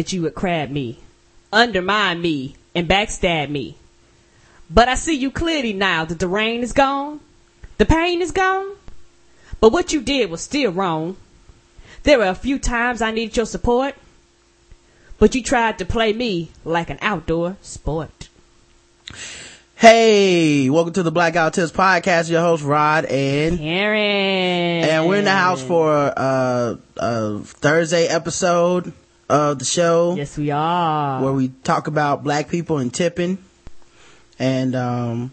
that you would crab me, undermine me, and backstab me. But I see you clearly now that the rain is gone, the pain is gone. But what you did was still wrong. There were a few times I needed your support, but you tried to play me like an outdoor sport. Hey, welcome to the Blackout Tips podcast. Your host Rod and Karen. and we're in the house for uh, a Thursday episode of the show Yes, we are. where we talk about black people and tipping, and um,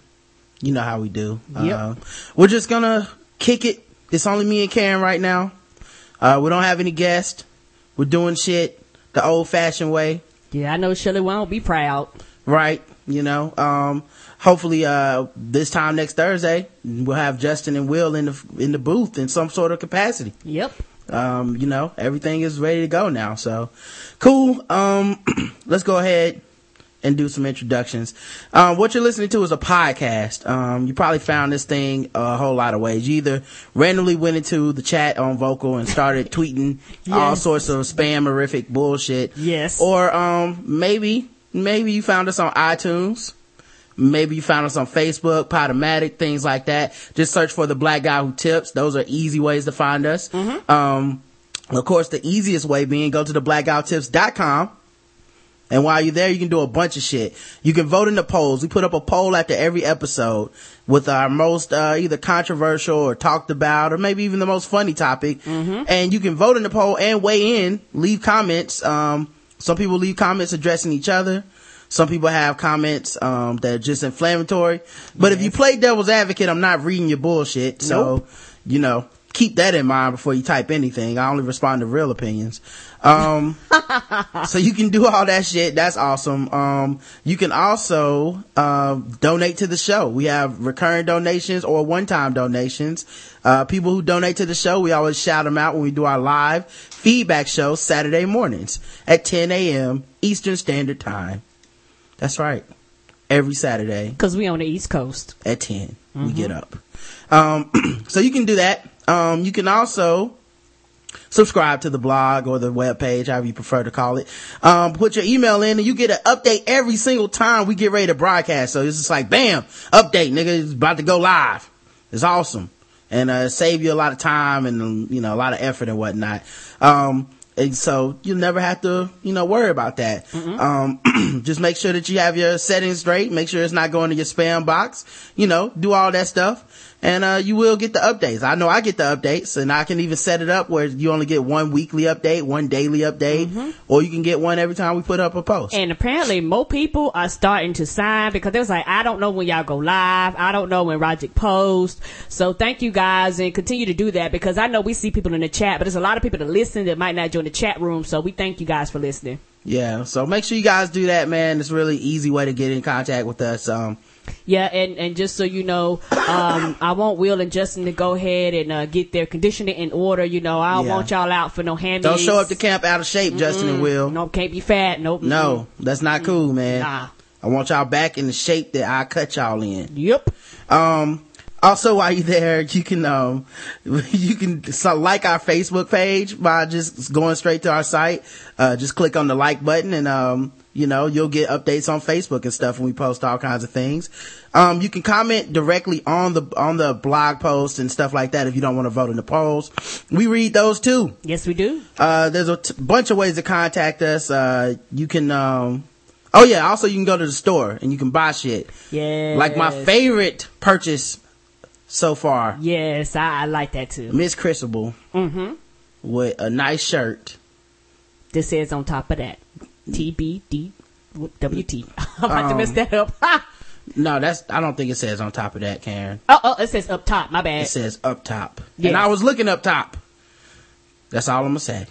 you know how we do. Yep. Uh, we're just gonna kick it. It's only me and Karen right now. Uh, we don't have any guests. We're doing shit the old fashioned way. yeah, I know Shirley won't be proud. right? You know, um, hopefully, uh, this time next Thursday, we'll have Justin and Will in the, in the booth in some sort of capacity. Yep. Um, you know, everything is ready to go now. So cool. Um, let's go ahead and do some introductions. Um, what you're listening to is a podcast. Um, you probably found this thing a whole lot of ways. You either randomly went into the chat on Vocal and started tweeting all sorts of spam horrific bullshit. Yes. Or, um, maybe, maybe you found us on iTunes. Maybe you found us on Facebook, Podomatic, things like that. Just search for the black guy who tips. Those are easy ways to find us. Um, of course, the easiest way being go to the blackguywhotips.com. And while you're there, you can do a bunch of shit. You can vote in the polls. We put up a poll after every episode with our most, uh, either controversial or talked about or maybe even the most funny topic. And you can vote in the poll and weigh in, leave comments. Um, some people leave comments addressing each other. Some people have comments, um, that are just inflammatory. But if you play devil's advocate, I'm not reading your bullshit. So, you know, keep that in mind before you type anything. I only respond to real opinions. Um, so you can do all that shit. That's awesome. Um, you can also, uh, donate to the show. We have recurring donations or one-time donations. Uh, people who donate to the show, we always shout them out when we do our live feedback show Saturday mornings at 10 a.m. Eastern Standard Time. That's right. Every Saturday Cause we on the East Coast. at 10 we get up um so you can do that um you can also subscribe to the blog or the webpage, however you prefer to call it. Um, put your email in and you get an update every single time we get ready to broadcast. So it's just like, bam, update, nigga, it's about to go live. It's awesome. And, uh, save you a lot of time and, you know, a lot of effort and whatnot. Um, and so you never have to, you know, worry about that. Um, just make sure that you have your settings straight. Make sure it's not going to your spam box. You know, do all that stuff. And, uh, you will get the updates. I know I get the updates and I can even set it up where you only get one weekly update, one daily update, or you can get one every time we put up a post. And apparently more people are starting to sign because they was like, I don't know when y'all go live. I don't know when Roger post. So thank you guys and continue to do that because I know we see people in the chat, but there's a lot of people that listen that might not join the chat room. So we thank you guys for listening. Yeah, so make sure you guys do that, man. It's a really easy way to get in contact with us. Um, Yeah, and, and just so you know, um, I want Will and Justin to go ahead and uh, get their conditioning in order. You know, I don't Yeah. want y'all out for no hammies. don't show up to camp out of shape, Justin and Will. Nope, can't be fat. Nope. No, that's not cool, man. Nah. I want y'all back in the shape that I cut y'all in. Yep. Um, also while you're there, you can, um, you can like our Facebook page by just going straight to our site. Uh, just click on the like button and, um, you know, you'll get updates on Facebook and stuff when we post all kinds of things. Um, you can comment directly on the, on the blog post and stuff like that if you don't want to vote in the polls. We read those too. Yes, we do. Uh, there's a t- bunch of ways to contact us. Uh, you can, um, oh yeah, also you can go to the store and you can buy shit. Yeah. Like my favorite purchase so far, Yes, I, I like that too. Miss Chrisable Mm-hmm. with a nice shirt. This is on top of that, TBD. WT. I'm about to Um, mess that up. No, that's, I don't think it says on top of that, Karen. Oh, oh, it says up top. My bad. It says up top. Yes. And I was looking up top. That's all I'm gonna say.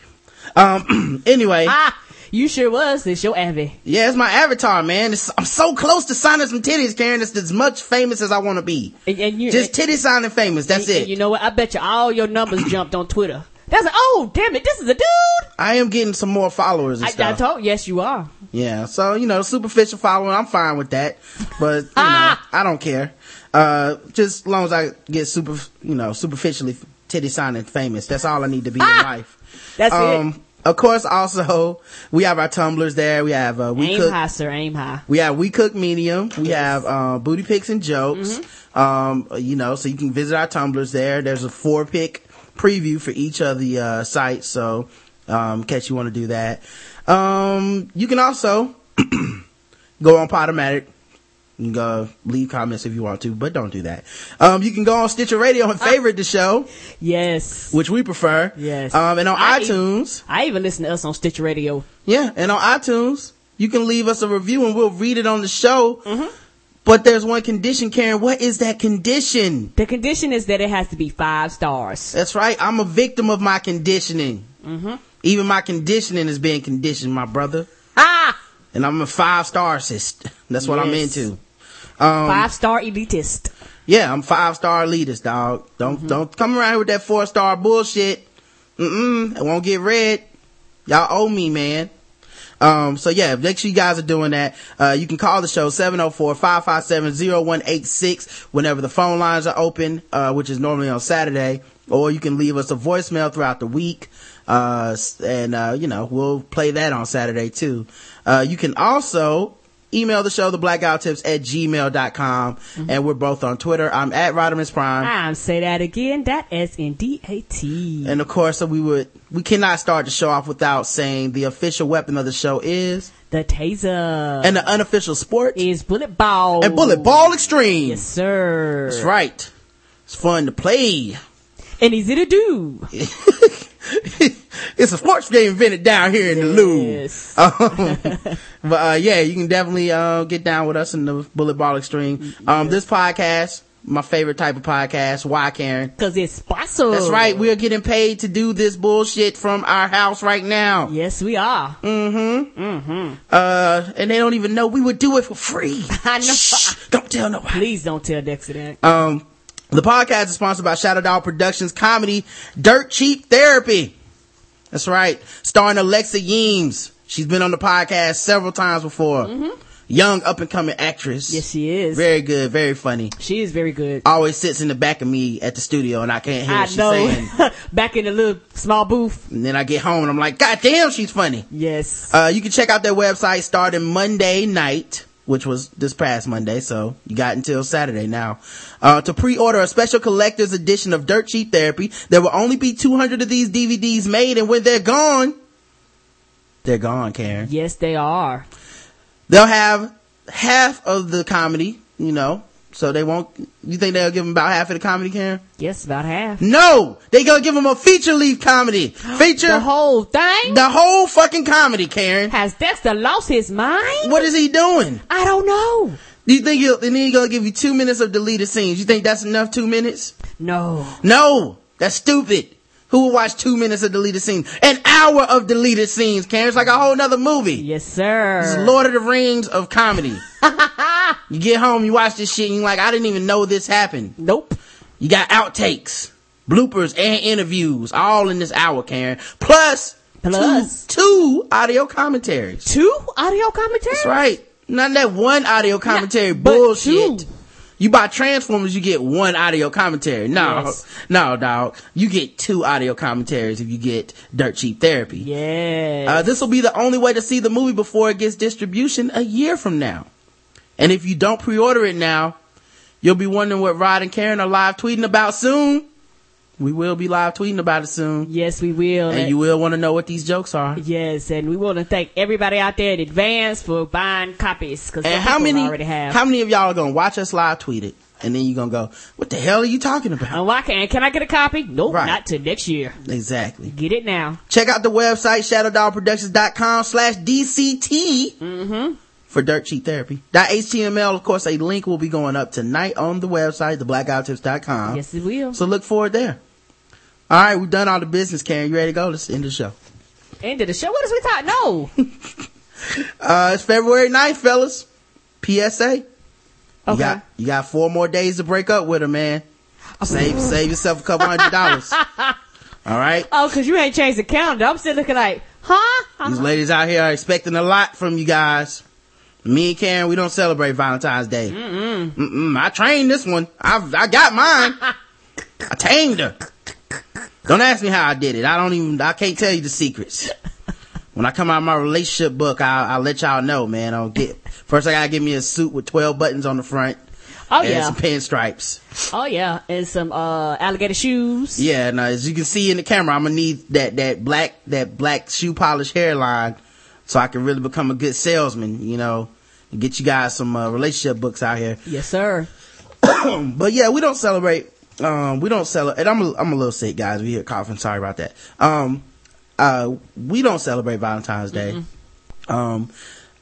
Um, anyway, Ah, you sure was. It's your Abby. yeah, it's my avatar, man. It's, I'm so close to signing some titties, Karen. It's as much famous as I want to be. And, and you Just titty signing famous. That's and- it. you know what? I bet you all your numbers jumped on Twitter. That's like, oh, damn it. This is a dude. I am getting some more followers and I, I told, yes, you are. yeah, so you know, superficial following, I'm fine with that, but you Ah! know, I don't care. Uh, just as long as I get super, you know, superficially titty signing famous, that's all I need to be in Ah! life. That's it. Um, of course, also we have our tumblers there. We have uh, we Aim cook. high, sir. Aim high. We have We Cook Medium. We have uh, Booty Picks and Jokes. Mm-hmm. Um, you know, so you can visit our tumblers there. There's a four pick preview for each of the uh, sites. So, um, in case you want to do that. Um, you can also go on Podomatic. You can go leave comments if you want to, but don't do that. Um, you can go on Stitcher Radio and favorite the show, Yes. which we prefer. Yes. Um, and on I- iTunes. I even listen to us on Stitch Radio. Yeah, and on iTunes, you can leave us a review and we'll read it on the show. Mm-hmm. But there's one condition, Karen. What is that condition? The condition is that it has to be five stars. That's right. I'm a victim of my conditioning. Mm-hmm. Even my conditioning is being conditioned, my brother. Ah! And I'm a five star assist. That's what I'm into. Um, Five star elitist. yeah, I'm five star elitist, dog. Don't Mm-hmm. don't come around here with that four star bullshit. Mm-mm. It won't get read. Y'all owe me, man. Um, so yeah, make sure you guys are doing that. Uh, you can call the show 704-557-0186 whenever the phone lines are open, uh, which is normally on Saturday, or you can leave us a voicemail throughout the week. Uh, and, uh, you know, we'll play that on Saturday too. Uh, you can also email the show, the blackout tips at gmail.com. Mm-hmm. And we're both on Twitter. I'm at Rodimus Prime. I'm say that again. That S N D A T. And of course, we would, we cannot start the show off without saying the official weapon of the show is, The taser and the unofficial sport is bullet ball. and bullet ball extreme. Yes, sir. That's right. It's fun to play. And easy to do. it's a sports game invented down here in the Louvre. Yes. Um, but uh, yeah, you can definitely uh, get down with us in the bullet ball extreme. Um, this podcast, my favorite type of podcast. Why, Karen? Cause it's sponsored. That's right. We are getting paid to do this bullshit from our house right now. Yes, we are. Mm-hmm. Mm-hmm. Uh, and they don't even know we would do it for free. I know. Shh, don't tell nobody. Please don't tell Dexter that. Um, the podcast is sponsored by Shadow Dog Productions comedy Dirt Cheap Therapy. That's right. Starring Alexa Yeames. She's been on the podcast several times before. young up and coming actress. Yes, she is. Very good, very funny. she is very good. Always sits in the back of me at the studio and I can't hear I what she's saying. know. Back in the little small booth. And then I get home and I'm like, God damn, she's funny. Yes. Uh, you can check out their website starting Monday night, which was this past Monday, so you got until Saturday now. Uh, to pre-order a special collector's edition of Dirt Cheap Therapy, there will only be 200 of these DVDs made, and when they're gone, they're gone, Karen. yes, they are. They'll have half of the comedy, you know, so they won't, you think they'll give them about half of the comedy, Karen? Yes, about half. No! They gonna give them a feature length comedy. Feature The whole thing? the whole fucking comedy, Karen. Has Dexter lost his mind? What is he doing? I don't know. Do you think he'll, and then he's gonna give you two minutes of deleted scenes? You think that's enough two minutes? No. No! That's stupid. Who will watch two minutes of deleted scenes? An hour of deleted scenes, Karen. It's like a whole nother movie. Yes, sir. It's. Lord of the Rings of comedy. you get home, you watch this shit, and you're like, I didn't even know this happened. Nope. You got outtakes, bloopers, and interviews all in this hour, Karen. Plus, Plus. two, two audio commentaries. Two audio commentaries? That's right. Not that one audio commentary but bullshit. two. You buy Transformers, you get one audio commentary. No, Yes. no, dog. You get two audio commentaries if you get Dirt Cheap Therapy. Yes. Uh, this will be the only way to see the movie before it gets distribution a year from now. And if you don't pre-order it now, you'll be wondering what Rod and Karen are live tweeting about soon. We will be live tweeting about it soon. yes, we will. And you will want to know what these jokes are. Yes, and we want to thank everybody out there in advance for buying copies because And how many, already have. how many of y'all are going to watch us live tweet it? And then you're going to go, what the hell are you talking about? Oh, and why can can I get a copy? Nope, Right. not till next year. Exactly. Get it now. Check out the website, shadowdogproductions.com slash DCT mm-hmm. for Dirt Cheap Therapy. .html, of course, a link will be going up tonight on the website, theblackguywhotips.com. Yes, it will. So look forward there. All right, we've done all the business, Karen. You ready to go? Let's end the show. End of the show. What is we talk? No. Uh, it's February 9th, fellas. PSA. You Okay. got, you got four more days to break up with her, man. Save, save yourself a couple hundred dollars. All right. oh, because you ain't changed the calendar. I'm still looking like, huh? These ladies out here are expecting a lot from you guys. Me and Karen, we don't celebrate Valentine's Day. Mm-mm. Mm-mm. I trained this one. I I got mine. I tamed her. Don't ask me how I did it. I don't even. I can't tell you the secrets. When I come out of my relationship book, I'll, I'll let y'all know, man. I'll get first. I gotta give me a suit with twelve buttons on the front Oh and yeah. some pinstripes. Oh yeah. And some uh alligator shoes. Yeah, now as you can see in the camera, I'm gonna need that that black that black shoe polish hairline, so I can really become a good salesman. You know, and get you guys some uh, relationship books out here. Yes, sir. But yeah, we don't celebrate. Um, we don't celebrate. And I'm a, I'm a little sick, guys. We hear coughing. Sorry about that. Um, uh, we don't celebrate Valentine's Day. Um,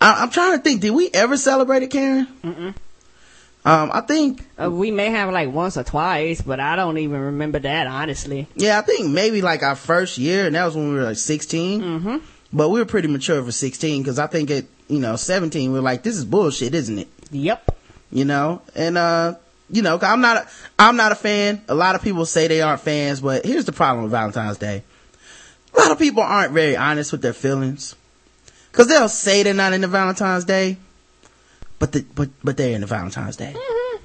I, I'm trying to think. Did we ever celebrate it, Karen? Mm-mm. Um, I think Uh, we may have like once or twice, but I don't even remember that honestly. Yeah, I think maybe like our first year, and that was when we were like 16. Mm-hmm. But we were pretty mature for 16 because I think at, you know, 17, we are like, this is bullshit, isn't it? Yep. You know? And, uh, you know, I'm not, a, I'm not a fan. A lot of people say they aren't fans, but here's the problem with Valentine's Day. A lot of people aren't very honest with their feelings. Cause they'll say they're not into Valentine's Day, but the, but, but they're into Valentine's Day. Mm-hmm.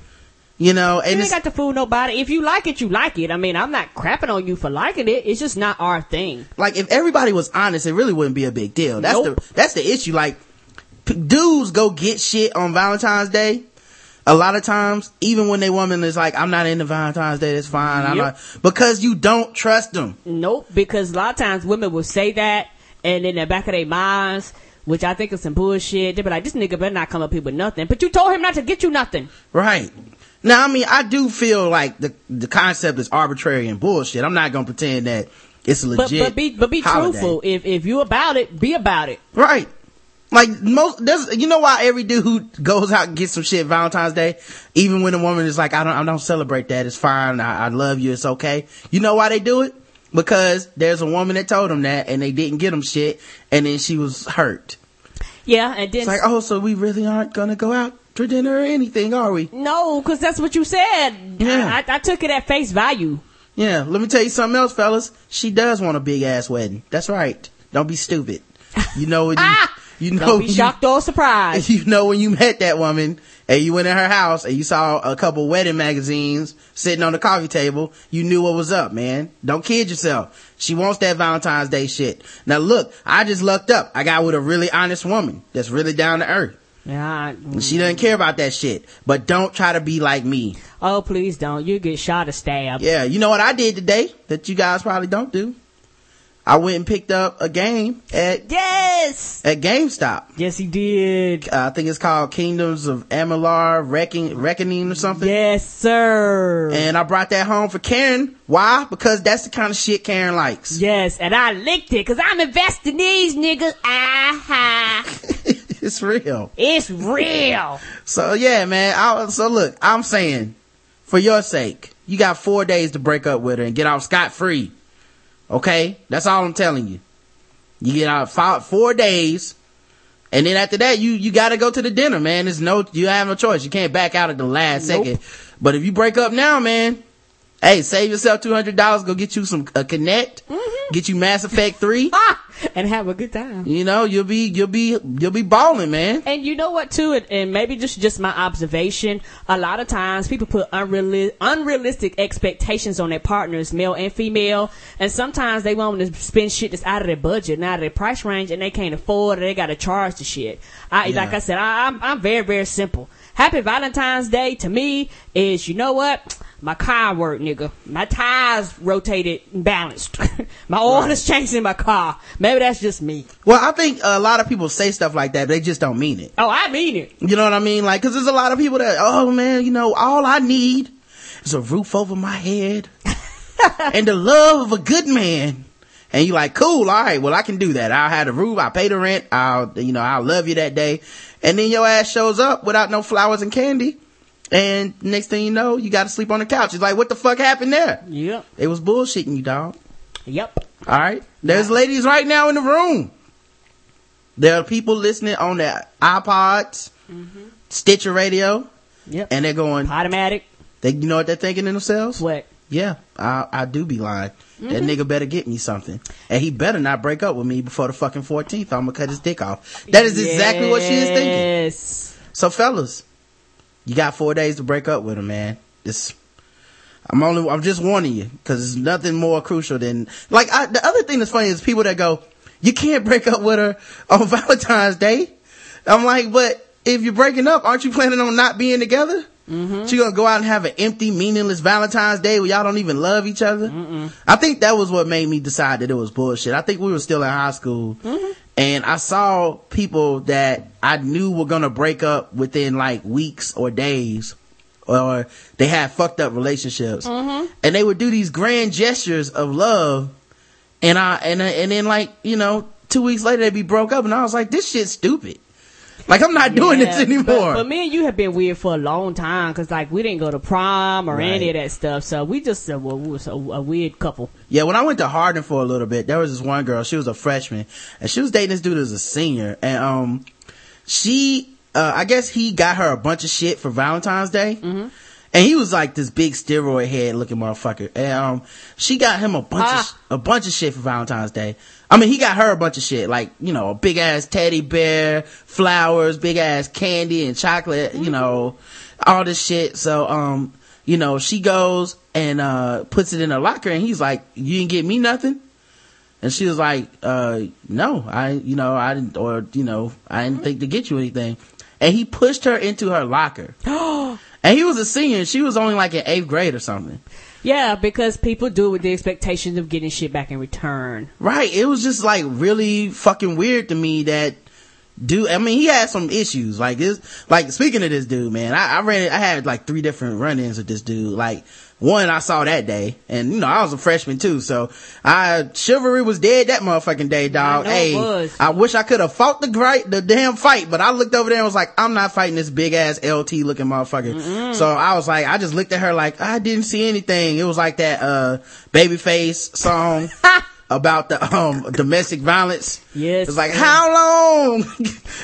You know, and You ain't got to fool nobody. If you like it, you like it. I mean, I'm not crapping on you for liking it. It's just not our thing. like if everybody was honest, it really wouldn't be a big deal. That's Nope. the that's the issue. Like p- dudes go get shit on Valentine's Day. A lot of times, even when they woman is like, "I'm not into Valentine's Day," it's fine. I'm Yep. not because you don't trust them. Nope. Because a lot of times women will say that, and in the back of their minds, which I think is some bullshit, they be like, "This nigga better not come up here with nothing." But you told him not to get you nothing. Right. Now, I mean, I do feel like the the concept is arbitrary and bullshit. I'm not gonna pretend that it's a But legit. but be but be holiday. truthful. If if you about it, be about it. Right. Like most, there's, you know why every dude who goes out and gets some shit Valentine's Day, even when a woman is like, I don't, I don't celebrate that. It's fine. I, I love you. It's okay. You know why they do it? Because there's a woman that told them that and they didn't get them shit and then she was hurt. Yeah, and then It's like, oh, so we really aren't gonna go out for dinner or anything, are we? no, because that's what you said. Yeah. I, I took it at face value. Yeah. Let me tell you something else, fellas. She does want a big ass wedding. That's right. Don't be stupid. You know when you, ah! You know! Don't be when you- shocked or surprised. you know when you met that woman and you went in her house and you saw a couple wedding magazines sitting on the coffee table, you knew what was up, man. Don't kid yourself. She wants that Valentine's Day shit. Now look, I just lucked up. I got with a really honest woman that's really down to earth. Yeah, I- She doesn't care about that shit. But don't try to be like me. oh, please don't. You get shot or stabbed. Yeah, you know what I did today that you guys probably don't do? I went and picked up a game at, Yes. at GameStop. Yes, he did. Uh, I think it's called Kingdoms of Amalur Reckoning, Reckoning or something. Yes, sir. And I brought that home for Karen. Why? Because that's the kind of shit Karen likes. yes, and I licked it because I'm investing these niggas. Ah, it's real. it's real. So yeah, man. I, so look, I'm saying, for your sake, you got four days to break up with her and get off scot free. Okay? That's all I'm telling you. You get out five, four days. And then after that, you, you gotta go to the dinner, man. There's no, you have no choice. You can't back out at the last nope. second. But if you break up now, man, hey, save yourself $200, go get you some, uh, a Kinect, mm-hmm. get you Mass Effect 3. and have a good time. You know, you'll be you'll be you'll be balling, man. And you know what too, and, and maybe just just my observation. A lot of times people put unreali- unrealistic expectations on their partners, male and female, and sometimes they want to spend shit that's out of their budget, and out of their price range, and they can't afford it. They got to charge the shit. I Yeah. like I said, I, I'm I'm very very simple. Happy Valentine's Day to me is you know what. My car work, nigga. My tires rotated and balanced. my oil is changed in my car. Maybe that's just me. Well, I think a lot of people say stuff like that. They just don't mean it. Oh, I mean it. You know what I mean? Like, cause there's a lot of people that, oh man, you know, all I need is a roof over my head and the love of a good man. And you're like, cool, all right, well, I can do that. I'll have the roof, I'll pay the rent, I'll, you know, I'll love you that day. And then your ass shows up without no flowers and candy. And next thing you know, you gotta sleep on the couch. It's like, what the fuck happened there? Yep. They was bullshitting you, dog. Yep. All right. There's ladies right now in the room. There are people listening on their iPods, mm-hmm. Stitcher Radio, Yep. and they're going, Automatic. they, you know what they're thinking to themselves? What? Yeah, I, I do be lying. That mm-hmm. nigga better get me something. And he better not break up with me before the fucking 14th. I'm gonna cut his dick off. That is exactly what she is thinking. Yes. So fellas, you got four days to break up with him, man. This, I'm only, I'm just warning you, cause there's nothing more crucial than, like, I, the other thing that's funny is people that go, you can't break up with her on Valentine's Day. I'm like, but if you're breaking up, aren't you planning on not being together? Mm-hmm. You gonna go out and have an empty, meaningless Valentine's Day where y'all don't even love each other? I think that was what made me decide that it was bullshit. I think we were still in high school and I saw people that I knew were gonna break up within like weeks or days or they had fucked up relationships. Mm-hmm. And they would do these grand gestures of love. And I, and, and then like, you know, two weeks later they'd be broke up. And I was like, this shit's stupid. Like I'm not doing this anymore. But, but me and you have been weird for a long time because like we didn't go to prom or any of that stuff. So we just uh, well, we was a, a weird couple. Yeah, when I went to Harding for a little bit, there was this one girl, she was a freshman, and she was dating this dude as a senior, and um, she, uh, I guess he got her a bunch of shit for Valentine's Day. Mm-hmm. And he was like this big steroid head looking motherfucker. And um, she got him a bunch Ah. of, a bunch of shit for Valentine's Day. I mean, he got her a bunch of shit, like, you know, a big ass teddy bear, flowers, big ass candy and chocolate, you know, all this shit. So, um, you know, she goes and, uh, puts it in her locker and he's like, you didn't get me nothing? And she was like, uh, no, I, you know, I didn't, or, you know, I didn't think to get you anything. And he pushed her into her locker. and he was a senior she was only like in eighth grade or something. Yeah, because people do it with the expectations of getting shit back in return. Right. It was just like really fucking weird to me that dude, I mean, he had some issues. Like this, like speaking of this dude, man, I, I ran, I had like three different run-ins with this dude. Like one I saw that day and you know, I was a freshman too. So I, chivalry was dead that motherfucking day, dog. it hey, was. I wish I could have fought the great, the damn fight, but I looked over there and was like, I'm not fighting this big ass LT looking motherfucker. So I was like, I just looked at her like, I didn't see anything. It was like that, uh, Babyface song. About the um domestic violence. Yes, It's like how long?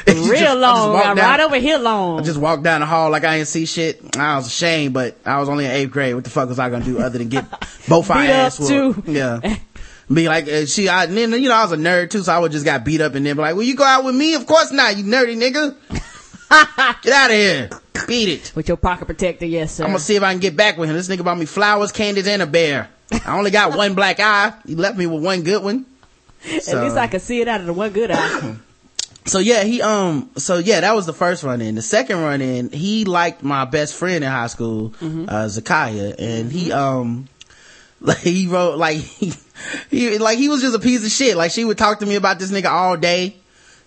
Real just- I long, walked right, over here long. I just walked down the hall like I didn't see shit. I was ashamed, but I was only in eighth grade. What the fuck was I gonna do other than get both our ass whooped? Yeah. Be like, uh, she, I, and then, you know, I was a nerd too, so I would just got beat up and then be like, well, you go out with me? Of course not, you nerdy nigga. Get out of here. Beat it. With your pocket protector, yes, sir. I'm gonna see if I can get back with him. This nigga bought me flowers, candies, and a bear. I only got one black eye. He left me with one good one. At least I could see it out of the one good eye. So yeah, he um so yeah, that was the first run in. The second run in, he liked my best friend in high school, uh Zakiah, and he um like he wrote like he, he like he was just a piece of shit. Like she would talk to me about this nigga all day.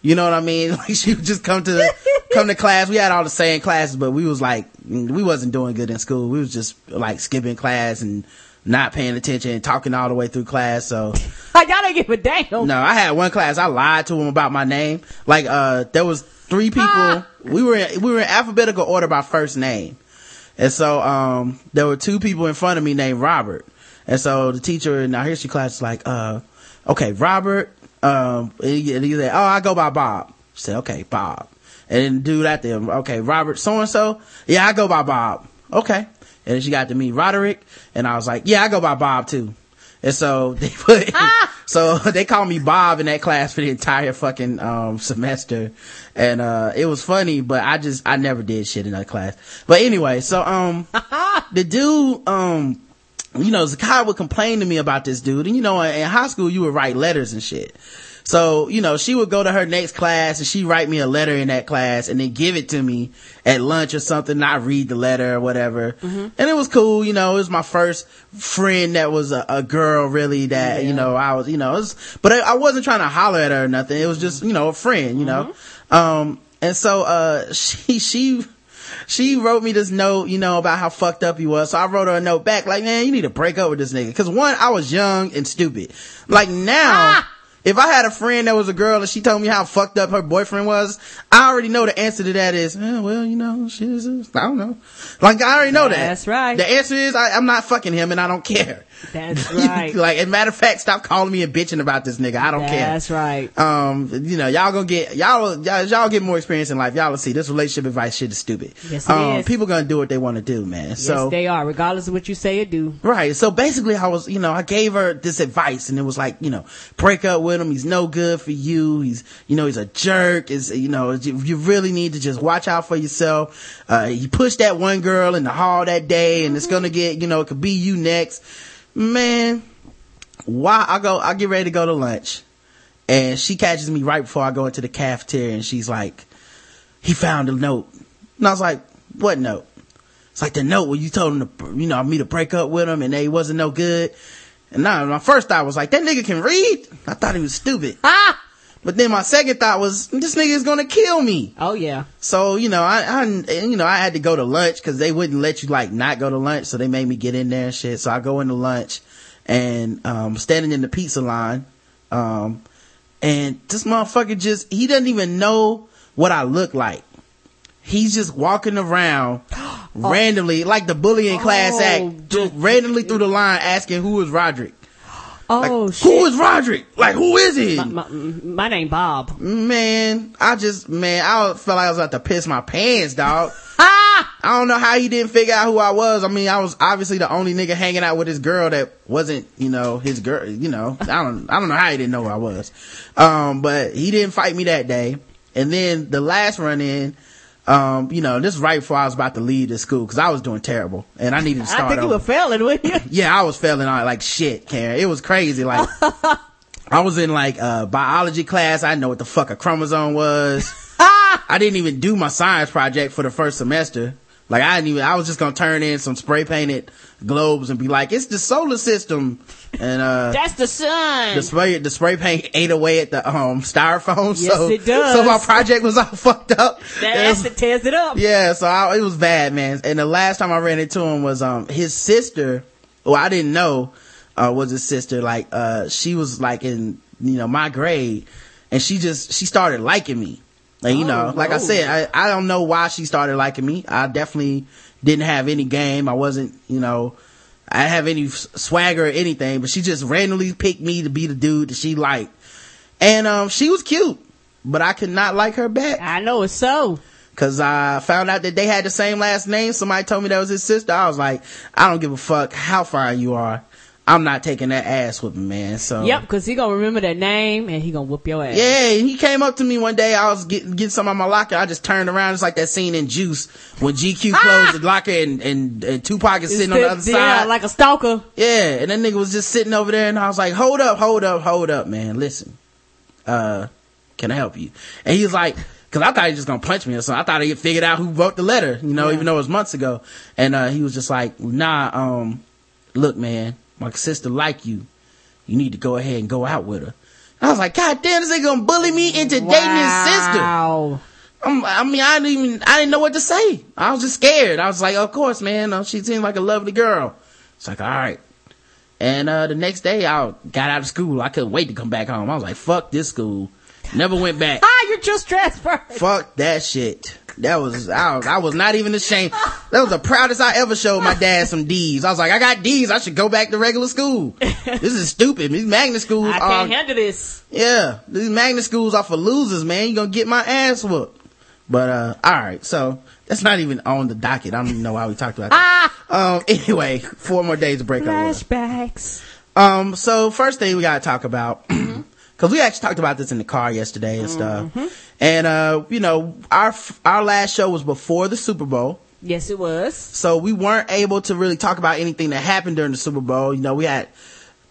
You know what I mean? Like she would just come to come to class. We had all the same classes, but we was like we wasn't doing good in school. We was just like skipping class and not paying attention and talking all the way through class. So Y'all didn't give a damn. no, I had one class. I lied to him about my name. Like, uh, there was three people. Ah. We were in, we were in alphabetical order by first name, and so um, there were two people in front of me named Robert. And so the teacher in our history class is like, uh, okay, Robert. Um, and he, and he said, oh, I go by Bob. She said, okay, Bob. And then the dude him, okay, Robert so and so. Yeah, I go by Bob. Okay. And then she got to meet Roderick, and I was like, yeah, I go by Bob too. And so they put, so they called me Bob in that class for the entire fucking, um, semester. And, uh, it was funny, but I just, I never did shit in that class. But anyway, so, um, the dude, um, you know, Zakai would complain to me about this dude. And you know, in high school, you would write letters and shit. So, you know, she would go to her next class and she'd write me a letter in that class and then give it to me at lunch or something. And I read the letter or whatever. And it was cool. You know, it was my first friend that was a, a girl really that, you know, I was, you know, it was, but I, I wasn't trying to holler at her or nothing. It was just, you know, a friend, you know. Um, and so, uh, she, she, she wrote me this note, you know, about how fucked up he was. So I wrote her a note back, like, man, you need to break up with this nigga. Cause one, I was young and stupid. Like now, if I had a friend that was a girl and she told me how fucked up her boyfriend was, I already know the answer to that is, eh, well, you know, shit is, I don't know. Like, I already know that. That's right. The answer is, I, I'm not fucking him and I don't care. That's right. like, as a matter of fact, stop calling me and bitching about this nigga. I don't care. That's right. um you know y'all gonna get y'all y'all, y'all get more experience in life. Y'all will see this relationship advice shit is stupid. Yes, it um is. people gonna do what they want to do man. So they are, regardless of what you say or do. right. So basically i was you know i gave her this advice and it was like you know break up with him. He's no good for you. He's you know he's a jerk. Is you know you you really need to just watch out for yourself. Uh he pushed that one girl in the hall that day and it's gonna get you know it could be you next man why i go i get ready to go to lunch and she catches me right before I go into the cafeteria and she's like, he found a note. And I was like, what note? It's like the note where you told him to, you know, me to break up with him and they wasn't no good. And now my first thought was like, that nigga can read? I thought he was stupid. Ah! But then my second thought was, this nigga is gonna kill me. Oh yeah. So, you know, I, I, you know, I had to go to lunch cause they wouldn't let you like not go to lunch. So they made me get in there and shit. So I go into lunch and, um, standing in the pizza line, um, and this motherfucker just, he doesn't even know what I look like. He's just walking around randomly, like the bully in class Oh, act, just randomly through the line asking who is Roderick. Like, Oh who shit. is Roderick? Like, who is he? my, my, my name Bob. Man, I just, man, I felt like I was about to piss my pants, dog. Ah! I don't know how he didn't figure out who I was. I mean, I was obviously the only nigga hanging out with his girl that wasn't, you know, his girl, you know, I don't, I don't know how he didn't know who I was. Um, but he didn't fight me that day. And then the last run in, um, you know, this is right before I was about to leave the school because I was doing terrible and I needed to start I think you were failing, wouldn't you? Yeah, I was failing like shit, Karen. It was crazy. Like, I was in like, uh, biology class. I didn't know what the fuck a chromosome was. I didn't even do my science project for the first semester. Like, I didn't even, I was just gonna turn in some spray painted globes and be like, it's the solar system. And, uh, That's the sun. the spray, the spray paint ate away at the, um, styrofoam. Yes, so, it does. so my project was all fucked up. that It was- acid tears it up. yeah, so I, it was bad, man. And the last time I ran into him was um his sister, who I didn't know uh was his sister. Like uh she was like in you know my grade, and she just she started liking me. Like you know, Oh, like I said, I I don't know why she started liking me. I definitely didn't have any game. I wasn't you know. I didn't have any swagger or anything, but she just randomly picked me to be the dude that she liked. And, um, she was cute, but I could not like her back. I know it's so. Cause I found out that they had the same last name. Somebody told me that was his sister. I was like, I don't give a fuck how far you are. I'm not taking that ass whipping, man. So Yep, because he gonna remember that name and he gonna whoop your ass. Yeah, and he came up to me one day. I was getting, getting some out my locker. I just turned around. It's like that scene in Juice when GQ closed the locker and, and, and Tupac is sitting on the other side. yeah, like a stalker. yeah, and that nigga was just sitting over there and I was like, hold up, hold up, hold up, man. Listen, uh, can I help you? And he was like, cause I thought he was just gonna punch me or something. I thought he figured out who wrote the letter, you know, even though it was months ago. And, uh, he was just like, nah, um, look, man, my sister like you. You need to go ahead and go out with her. I was like, God damn, this nigga gonna bully me into dating his sister. Wow. I mean, I didn't even, I didn't know what to say. I was just scared. I was like, of course, man. Uh, she seemed like a lovely girl. It's like, all right. And, uh, the next day I got out of school. I couldn't wait to come back home. I was like, fuck this school. Never went back. Ah, you just transferred. fuck that shit. That was, I was, I was not even ashamed. That was the proudest I ever showed my dad some D's. I was like, I got D's. I should go back to regular school. This is stupid. These magnet schools I are, can't handle this. yeah, these magnet schools are for losers, man. You gonna get my ass whooped. But uh, all right, so that's not even on the docket. I don't even know why we talked about that. Ah! um, anyway, four more days to break up. Flashbacks. Um, so first thing we gotta talk about, cause we actually talked about this in the car yesterday and stuff. And uh, you know, our our last show was before the Super Bowl. Yes, it was. So we weren't able to really talk about anything that happened during the Super Bowl. You know, we had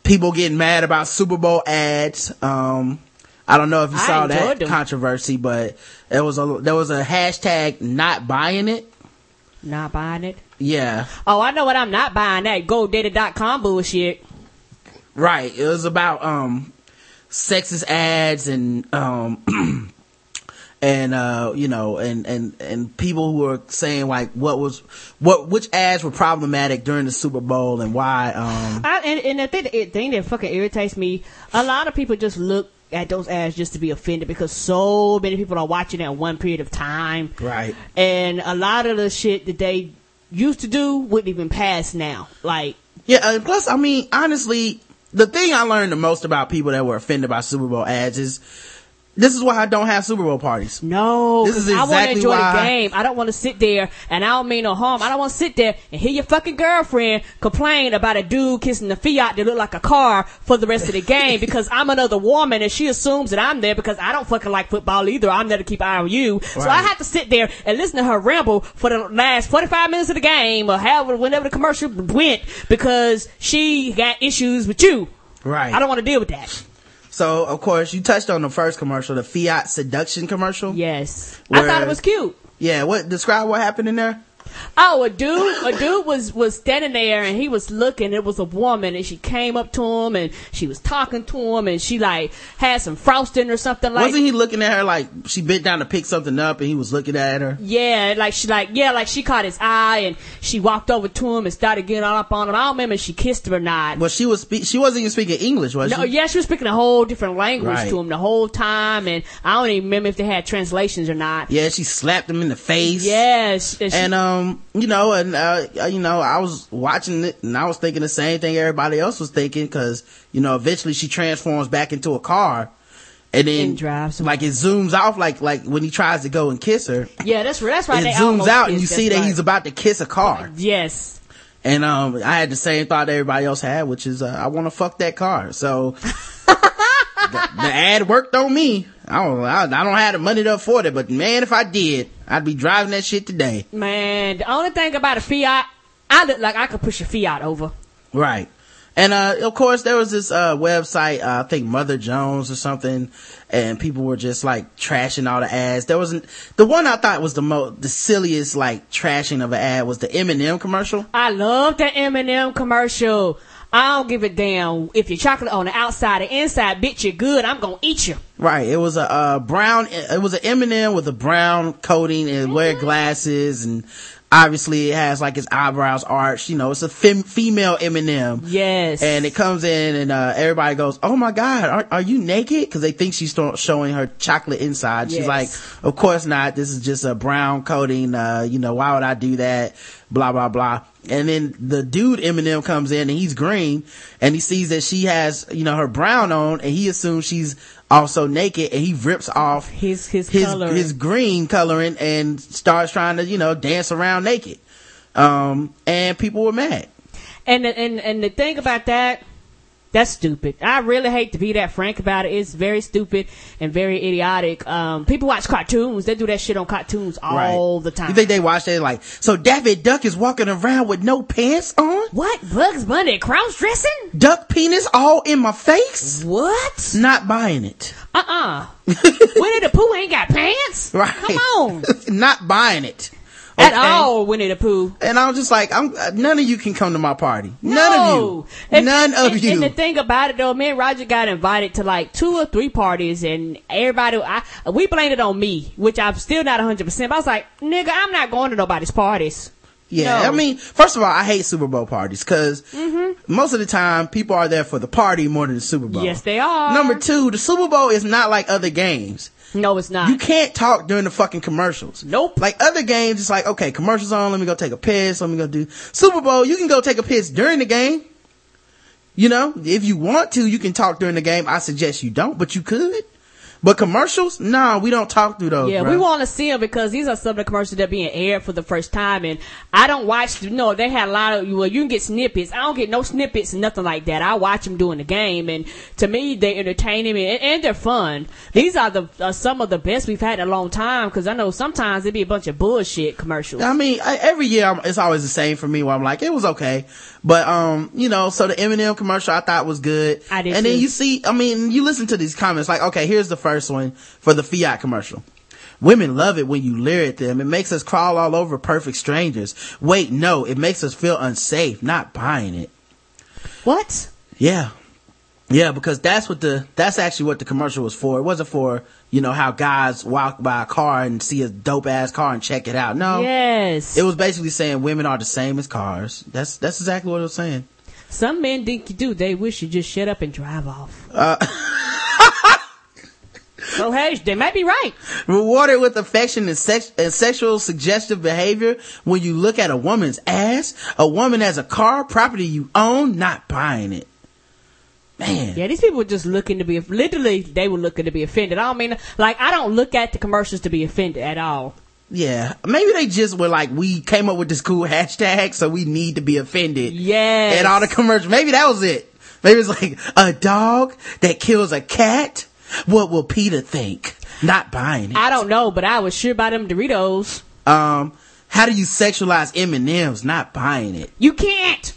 people getting mad about Super Bowl ads. Um, I don't know if you I saw that them. controversy, but there was a there was a hashtag not buying it. Not buying it. Yeah, Oh, I know what I'm not buying. That GoDaddy.com bullshit. right. It was about um sexist ads and um and uh you know and and and people who are saying like what was what which ads were problematic during the Super Bowl and why um I, and, and the thing, the thing that fucking irritates me, a lot of people just look at those ads just to be offended because so many people are watching at one period of time. right And a lot of the shit that they used to do wouldn't even pass now. Like, Yeah, and plus, I mean, honestly, the thing I learned the most about people that were offended by Super Bowl ads is this is why I don't have Super Bowl parties. no, This is 'cause I want to exactly enjoy why- the game. I don't want to sit there, and I don't mean no harm. I don't want to sit there and hear your fucking girlfriend complain about a dude kissing the Fiat that look like a car for the rest of the game because I'm another woman and she assumes that I'm there because I don't fucking like football either. I'm there to keep an eye on you. So I have to sit there and listen to her ramble for the last 45 minutes of the game or however, whenever the commercial went because she got issues with you. Right. I don't want to deal with that. So, of course, you touched on the first commercial, the Fiat seduction commercial. Yes. I thought it was cute. Yeah. What describe what happened in there? Oh, a dude, a dude was was standing there and he was looking. It was a woman and she came up to him and she was talking to him and she like had some frosting or something like. Wasn't he looking at her like she bent down to pick something up and he was looking at her? yeah, like she like yeah, like she caught his eye and she walked over to him and started getting all up on him. I don't remember if she kissed him or not. Well, she was spe- she wasn't even speaking English, was she? No, she? yeah, she was speaking a whole different language Right. to him the whole time, and I don't even remember if they had translations or not. Yeah, she slapped him in the face. Yes, and she- And um, you know, and uh, you know, I was watching it, and I was thinking the same thing everybody else was thinking, because you know, eventually she transforms back into a car, and then And drives like it zooms off, like like when he tries to go and kiss her, yeah, that's that's right. it they zooms out, and you see that's that he's about to kiss a car. yes. And um, I had the same thought everybody else had, which is uh, I want to fuck that car. So the, the ad worked on me. I don't, I, I don't have the money to afford it, but man, if I did, I'd be driving that shit today. Man, the only thing about a Fiat, I look like I could push a Fiat over. Right. And, uh, of course, there was this, uh, website, uh, I think Mother Jones or something, and people were just like trashing all the ads. There wasn't, the one I thought was the most, the silliest, like, trashing of an ad was the M&M commercial. I love the M&M commercial. I don't give a damn if you're chocolate on the outside or inside, bitch, you're good. I'm gonna eat you. Right. It was a, uh, brown, it was an M&M with a brown coating and wear glasses and obviously it has like his eyebrows arched, you know, it's a fem- female M&M. Yes. And it comes in and, uh, everybody goes, Oh my God, are, are you naked? Cause they think she's showing her chocolate inside. She's Yes. like, of course not. This is just a brown coating. Uh, you know, why would I do that? Blah, blah, blah. And then the dude M&M comes in and he's green and he sees that she has, you know, her brown on and he assumes she's also naked and he rips off his his, his his green coloring and starts trying to you know dance around naked. Um and people were mad. And and and the thing about that, that's stupid. I really hate to be that frank about it. It's very stupid and very idiotic. Um, people watch cartoons. They do that shit on cartoons all the time. You think they watch that like, so David Duck is walking around with no pants on? what Bugs Bunny cross dressing? Duck penis all in my face? What? Not buying it. Uh uh Winnie the Pooh ain't got pants. Right. Come on. Not buying it. At Okay? all, Winnie the Pooh. And I'm just like, I'm, uh, none of you can come to my party. None of you. And- None of and, you. And the thing about it though, me and Roger got invited to like two or three parties and everybody, I, we blamed it on me, which I'm still not 100%, but I was like, nigga, I'm not going to nobody's parties. Yeah, No. I mean, first of all, I hate Super Bowl parties because Mm-hmm. most of the time people are there for the party more than the Super Bowl. Yes, they are. Number two, the Super Bowl is not like other games. No, it's not. You can't talk during the fucking commercials. Nope. Like other games, it's like, okay, commercials on, let me go take a piss, let me go do Super Bowl, you can go take a piss during the game. You know, if you want to, you can talk during the game. I suggest you don't, but you could. But commercials, no, we don't talk through those. Yeah, bruh. we want to see them because these are some of the commercials that are being aired for the first time, and I don't watch. No, they had a lot of. Well, you can get snippets. I don't get no snippets, nothing like that. I watch them during the game, and to me, they entertain me and, and they're fun. These are the uh, some of the best we've had in a long time because I know sometimes it'd be a bunch of bullshit commercials. I mean, I, every year I'm, it's always the same for me. Where I'm like, it was okay, but um, you know, so the M&M commercial I thought was good. I did And then you see, I mean, you listen to these comments like, okay, here's the first one for the Fiat commercial. Women love it when you leer at them. It makes us crawl all over perfect strangers. Wait, no, it makes us feel unsafe. Not buying it. what? Yeah. Yeah, because that's what the, that's actually what the commercial was for. It wasn't for, you know, how guys walk by a car and see a dope ass car and check it out. No. Yes. It was basically saying women are the same as cars. That's that's exactly what it was saying. some men think you do. They wish you just shut up and drive off. Uh. so hey, they might be right. Rewarded with affection and, sex- and sexual suggestive behavior when you look at a woman's ass, a woman as a car, property you own, not buying it. Man. Yeah, these people were just looking to be literally they were looking to be offended. I don't mean like I don't look at the commercials to be offended at all. Yeah. Maybe they just were like, we came up with this cool hashtag, so we need to be offended. Yes. And all the commercials. Maybe that was it. Maybe it's like a dog that kills a cat. What will Peter think? Not buying it. I don't know, but I was sure by them Doritos. Um, how do you sexualize M&M's? Not buying it. You can't.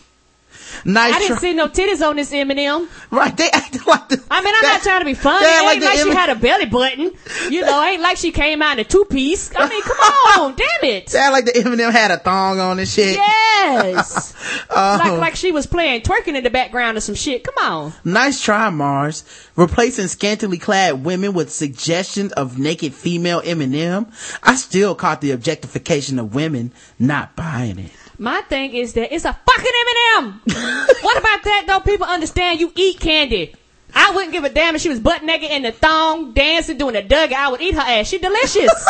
Nice I didn't try- see no titties on this M&M. Right, they acted like the. I mean, I'm that- not trying to be funny. It act ain't like, the she had a belly button. You know, ain't like she came out in a two piece. I mean, come on, damn it. Act like the M&M had a thong on and shit. Yes. Oh. like like she was playing twerking in the background or some shit. Come on. Nice try, Mars. Replacing scantily clad women with suggestions of naked female M&M. I still caught the objectification of women. Not buying it. My thing is that it's a fucking M&M. what about that though? People understand you eat candy. I wouldn't give a damn if she was butt naked in the thong, dancing, doing a Dougie. I would eat her ass. She delicious.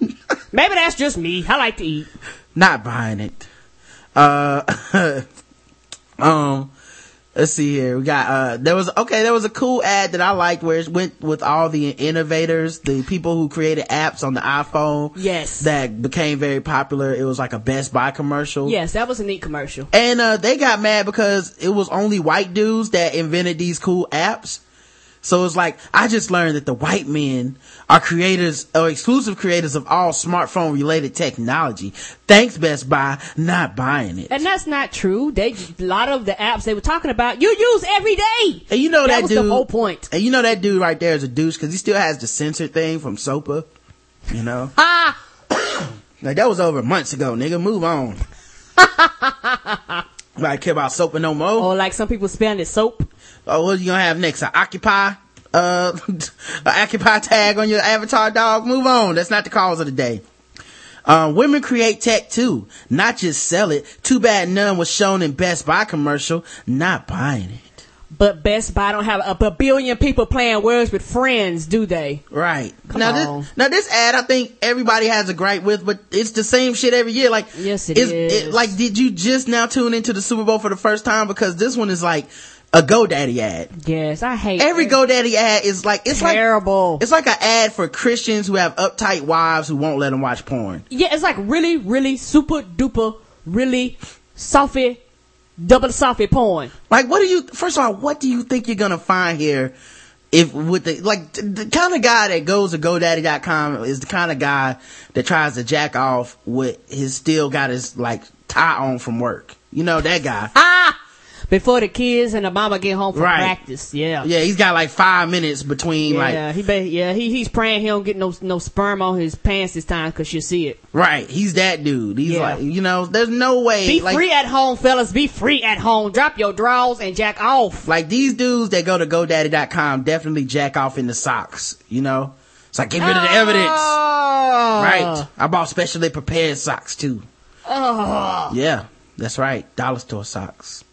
Maybe that's just me. I like to eat. Not buying it. Uh, um, let's see here. We got, uh, there was, okay, there was a cool ad that I liked where it went with all the innovators, the people who created apps on the iPhone. Yes. That became very popular. It was like a Best Buy commercial. Yes, that was a neat commercial. And, uh, they got mad because it was only white dudes that invented these cool apps. So it's like, I just learned that the white men are creators or exclusive creators of all smartphone related technology. Thanks Best Buy, not buying it. And that's not true. They a lot of the apps they were talking about you use every day. And you know that, that was dude. the whole point. And you know that dude right there is a douche because he still has the censored thing from SOPA. You know, Ah, like that was over months ago, nigga. Move on. Nobody care about SOPA no more. or like some people spelling it soap. Oh, what you gonna have next? An Occupy, uh, an Occupy tag on your avatar dog? Move on. That's not the cause of the day. Uh, women create tech too, not just sell it. Too bad none was shown in Best Buy commercial. Not buying it. But Best Buy don't have a, a billion people playing words with friends, do they? Right. Come now on. this now this ad I think everybody has a gripe with, but it's the same shit every year. Like Yes, it is. is. like did you just now tune into the Super Bowl for the first time? Because this one is like a GoDaddy ad. Yes, I hate Every it. GoDaddy ad is like it's like terrible. It's like an ad for Christians who have uptight wives who won't let them watch porn. yeah, it's like really, really super duper, really softy double software porn. Like, what do you, first of all, what do you think you're gonna find here? If with the, like, the kind of guy that goes to GoDaddy.com is the kind of guy that tries to jack off with his still got his, like, tie on from work. You know, that guy. Ah! Before the kids and the mama get home from Right. practice. Yeah. Yeah, he's got like five minutes between, Yeah, like, he be, yeah, he he's praying he don't get no no sperm on his pants this time because you see it. right, he's that dude. He's Yeah. like, you know, there's no way, Be like, free at home, fellas. Be free at home. Drop your drawers and jack off. like these dudes that go to GoDaddy.com definitely jack off in the socks, you know? It's like, get rid of the ah. evidence. Oh. Right. I bought specially prepared socks too. Oh. Yeah, that's right. Dollar store socks.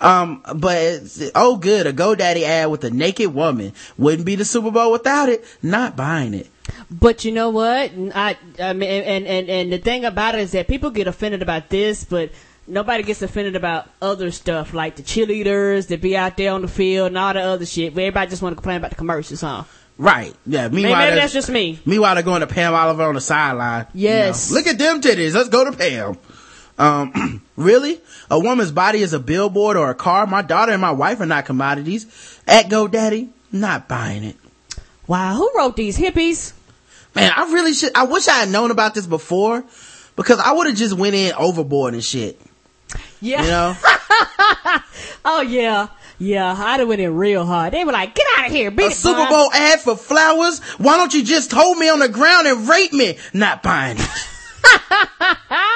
Um, but oh good, a GoDaddy ad with a naked woman wouldn't be the Super Bowl without it. Not buying it. But you know what? I, I mean, and, and, and the thing about it is that people get offended about this, but nobody gets offended about other stuff like the cheerleaders that be out there on the field and all the other shit. But everybody just want to complain about the commercials, huh? Right. Yeah. Maybe, Meanwhile, maybe there's- that's just me. Meanwhile, they're going to Pam Oliver on the sideline. You Yes. know, Look at them titties. Let's go to Pam. Um, really? A woman's body is a billboard or a car? My daughter and my wife are not commodities. At GoDaddy, not buying it. Wow, who wrote these hippies? Man, I really should, I wish I had known about this before because I would have just went in overboard and shit. Yeah. You know? Oh yeah. Yeah, I'd have went in real hard. They were like, get out of here, beat a Super Brian." Bowl ad for flowers? Why don't you just hold me on the ground and rape me? Not buying it.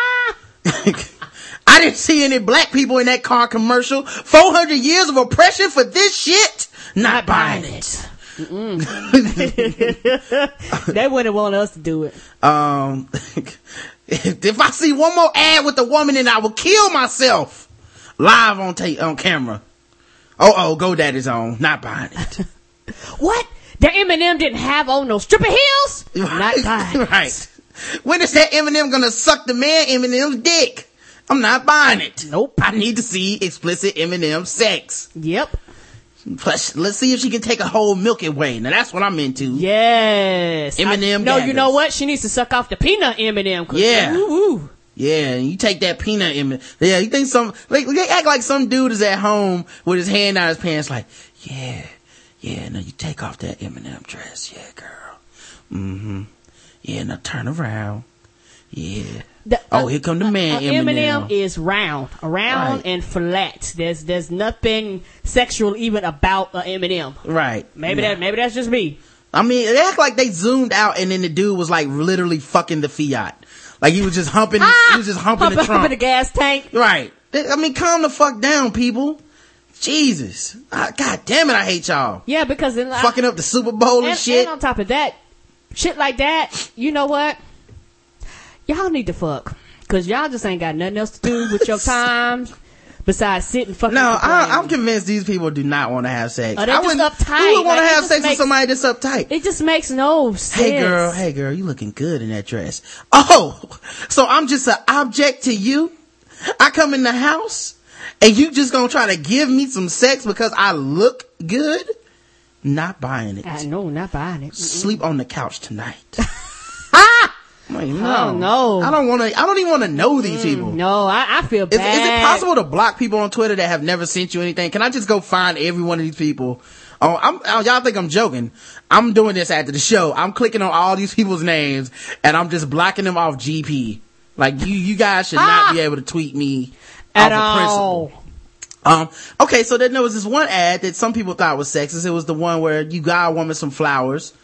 I didn't see any black people in that car commercial. 400 years of oppression for this shit? Not, buying it. they wouldn't want us to do it. Um, if I see one more ad with a woman in, it, I will kill myself. Live on tape, on camera. Oh, oh, GoDaddy's on. Not buying it. What? The M&M didn't have on no stripper heels? Not buying it. right. When is that M&M gonna suck the man M&M's dick? I'm not buying it. Nope. I need to see explicit M&M sex. Yep. Plus, let's see if she can take a whole Milky Way. Now that's what I'm into. Yes. M&M I- No, you know what? She needs to suck off the peanut M&M. Yeah. Ooh, ooh. Yeah, and you take that peanut M&M. Yeah, you think some, like, they act like some dude is at home with his hand down his pants like, yeah, yeah, now you take off that M&M dress. Yeah, girl. Mm-hmm. Yeah, now turn around. Yeah. The- Oh, uh, here come the man, uh, M&M. is round, round Right. and flat. There's there's nothing sexual even about uh, M&M. Right. Maybe Yeah. that maybe that's just me. I mean, they act like they zoomed out and then the dude was like literally fucking the Fiat. Like he was just humping, he was just humping the trunk. humping the gas tank. Right. I mean, calm the fuck down, people. Jesus. Ah, God damn it, I hate y'all. Yeah, because then Fucking up the Super Bowl and, and, shit. and on top of that, shit like that. You know what? Y'all need to fuck because y'all just ain't got nothing else to do with your time besides sitting fucking. no. I, I'm convinced these people do not want to have sex. Oh, they I just uptight. Who would want to it have sex with somebody that's uptight? It just makes no sense. Hey girl, hey girl, you looking good in that dress. Oh, so I'm just an object to you? I come in the house and you just gonna try to give me some sex because I look good? Not buying it. I know, not buying it. Sleep on the couch tonight. I'm like, no, Oh, no. I don't want to. I don't even want to know these mm, people. No, I, I feel Is, bad. is it possible to block people on Twitter that have never sent you anything? Can I just go find every one of these people? Oh, I'm, oh, y'all think I'm joking. I'm doing this after the show. I'm clicking on all these people's names and I'm just blocking them off GP. Like you, you guys should not be able to tweet me at all. Um, okay, so then there was this one ad that some people thought was sexist. It was the one where you got a woman some flowers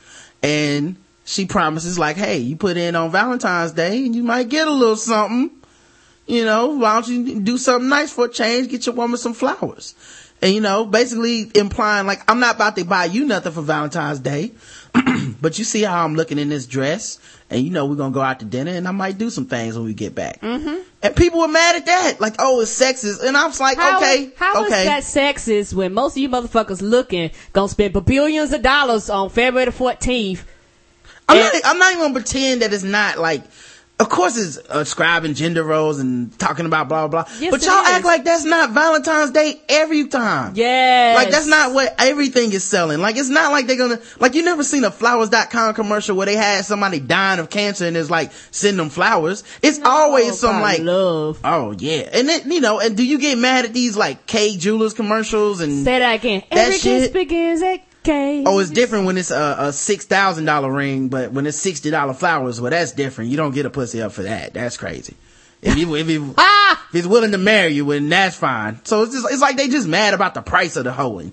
and she promises like, hey, you put in on Valentine's Day and you might get a little something. You know, why don't you do something nice for a change? Get your woman some flowers. And you know, basically implying like, I'm not about to buy you nothing for Valentine's Day, but you see how I'm looking in this dress and you know we're gonna go out to dinner and I might do some things when we get back. Mm-hmm. And people were mad at that. Like, oh, it's sexist. And I was like, How, okay, how is okay. that sexist when most of you motherfuckers looking gonna spend billions of dollars on February the 14th? I'm not, I'm not even gonna pretend that it's not like of course it's uh, ascribing gender roles and talking about blah blah blah. Yes, but y'all act like that's not Valentine's Day every time. Yeah. Like that's not what everything is selling. Like it's not like they're gonna like you never seen a flowers.com commercial where they had somebody dying of cancer and it's like send them flowers. It's always some like love. Oh yeah. And then you know, and do you get mad at these like Kay Jewelers commercials and Say that again. That Every shit- kiss begins at Kay. Oh, it's different when it's a, a six thousand dollar ring, but when it's sixty dollar flowers, well, that's different. You don't get a pussy up for that. That's crazy. If you if you Ah! if he's willing to marry you, then that's fine. So it's just it's like they just mad about the price of the hoeing.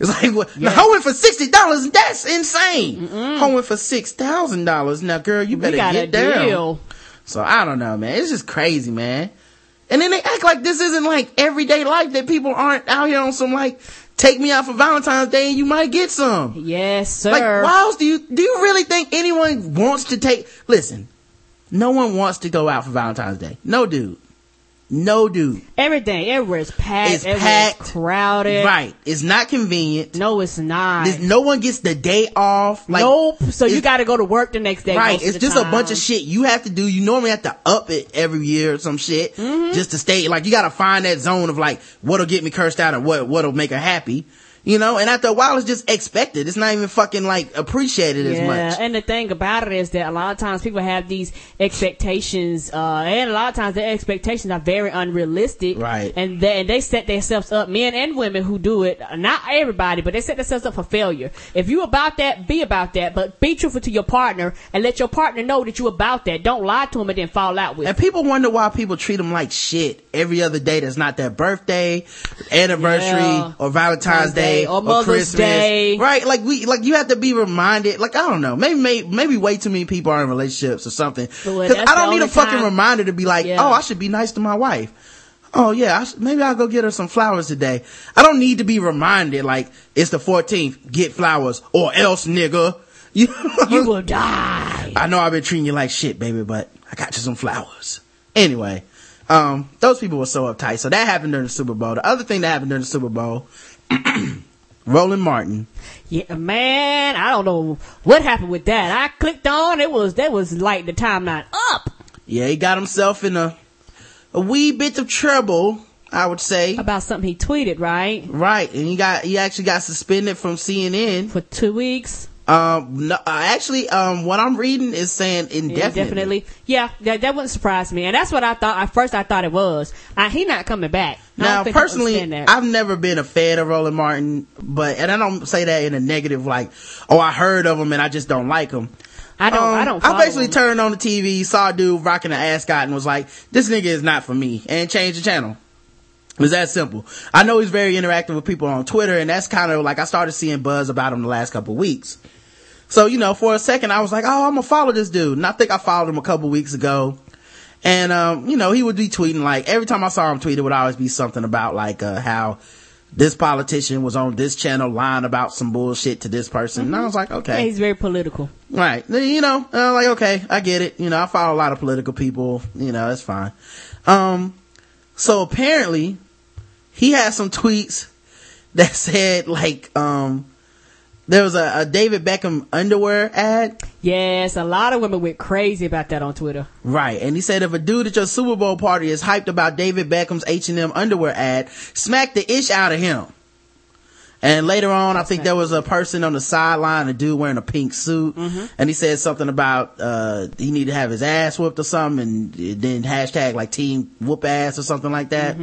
It's like well, the hoeing for sixty dollars. That's insane. Hoeing for six thousand dollars. Now, girl, you better get down. deal. So I don't know, man. It's just crazy, man. And then they act like this isn't like everyday life that people aren't out here on some like take me out for Valentine's Day and you might get some. Yes, sir. Like, why else do you do you really think anyone wants to take? Listen, no one wants to go out for Valentine's Day. No dude, no dude. Everything, everywhere is packed. It's packed. crowded. Right? It's not convenient. No, it's not. There's- no one gets the day off. Like, nope. So you got to go to work the next day. Right, it's just a bunch of shit you have to do. You normally have to up it every year or some shit Mm-hmm. just to stay. Like you got to find that zone of like what'll get me cursed out and what what'll make her happy. You know, and after a while, it's just expected. It's not even fucking like appreciated as Yeah, much. and the thing about it is that a lot of times people have these expectations, uh, and a lot of times their expectations are very unrealistic. Right. And they, and they set themselves up, men and women who do it, not everybody, but they set themselves up for failure. If you about that, be about that, but be truthful to your partner and let your partner know that you about that. Don't lie to them and then fall out with And people wonder why people treat them like shit every other day that's not their birthday, anniversary, Yeah. or Valentine's Day, or Mother's Christmas. Day. Right? Like we, like you have to be reminded. Like I don't know, maybe, maybe, maybe way too many people are in relationships or something. Because I don't need a fucking time- reminder to be like, Yeah. oh, I should be nice to my wife. Oh yeah, I sh- maybe I'll go get her some flowers today. I don't need to be reminded like it's the 14th, get flowers or else nigga. You, You will die. I know I've been treating you like shit, baby, but I got you some flowers. Anyway, um, those people were so uptight. So that happened during the Super Bowl. The other thing that happened during the Super Bowl, Roland Martin. Yeah, man, I don't know what happened with that. I clicked on, it was, that was like the timeline up Yeah, he got himself in a, a wee bit of trouble, I would say. about something he tweeted, right? Right. And he got, he actually got suspended from CNN. For two weeks. Um, no, uh, actually, um, what I'm reading is saying indefinitely. Indefinitely. Yeah, that, that wouldn't surprise me. And that's what I thought, at first I thought it was. Uh, he not coming back. I Now, I personally. I've never been a fan of Roland Martin, but, and I don't say that in a negative, like, oh, I heard of him and I just don't like him. I don't, I Um, don't I basically him. turned on the TV, saw a dude rocking an ascot and was like, this nigga is not for me, and changed the channel. It was that simple. I know he's very interactive with people on Twitter, and that's kind of like I started seeing buzz about him the last couple of weeks. So, you know, for a second I was like, oh, I'm gonna follow this dude. And I think I followed him a couple weeks ago. And, um, you know, he would be tweeting like, every time I saw him tweet, it would always be something about like, uh, how this politician was on this channel lying about some bullshit to this person. And I was like, okay. Yeah, he's very political. Right. You know, uh, like, okay, I get it. You know, I follow a lot of political people. You know, that's fine. Um, so apparently he had some tweets that said like, um, there was a, a David Beckham underwear ad. Yes, a lot of women went crazy about that on Twitter. Right. And he said if a dude at your Super Bowl party is hyped about David Beckham's H&M underwear ad, smack the ish out of him. And later on, I think there was a person on the sideline, a dude wearing a pink suit, and he said something about, uh, he needed to have his ass whooped or something, and then hashtag like team whoop ass or something like that.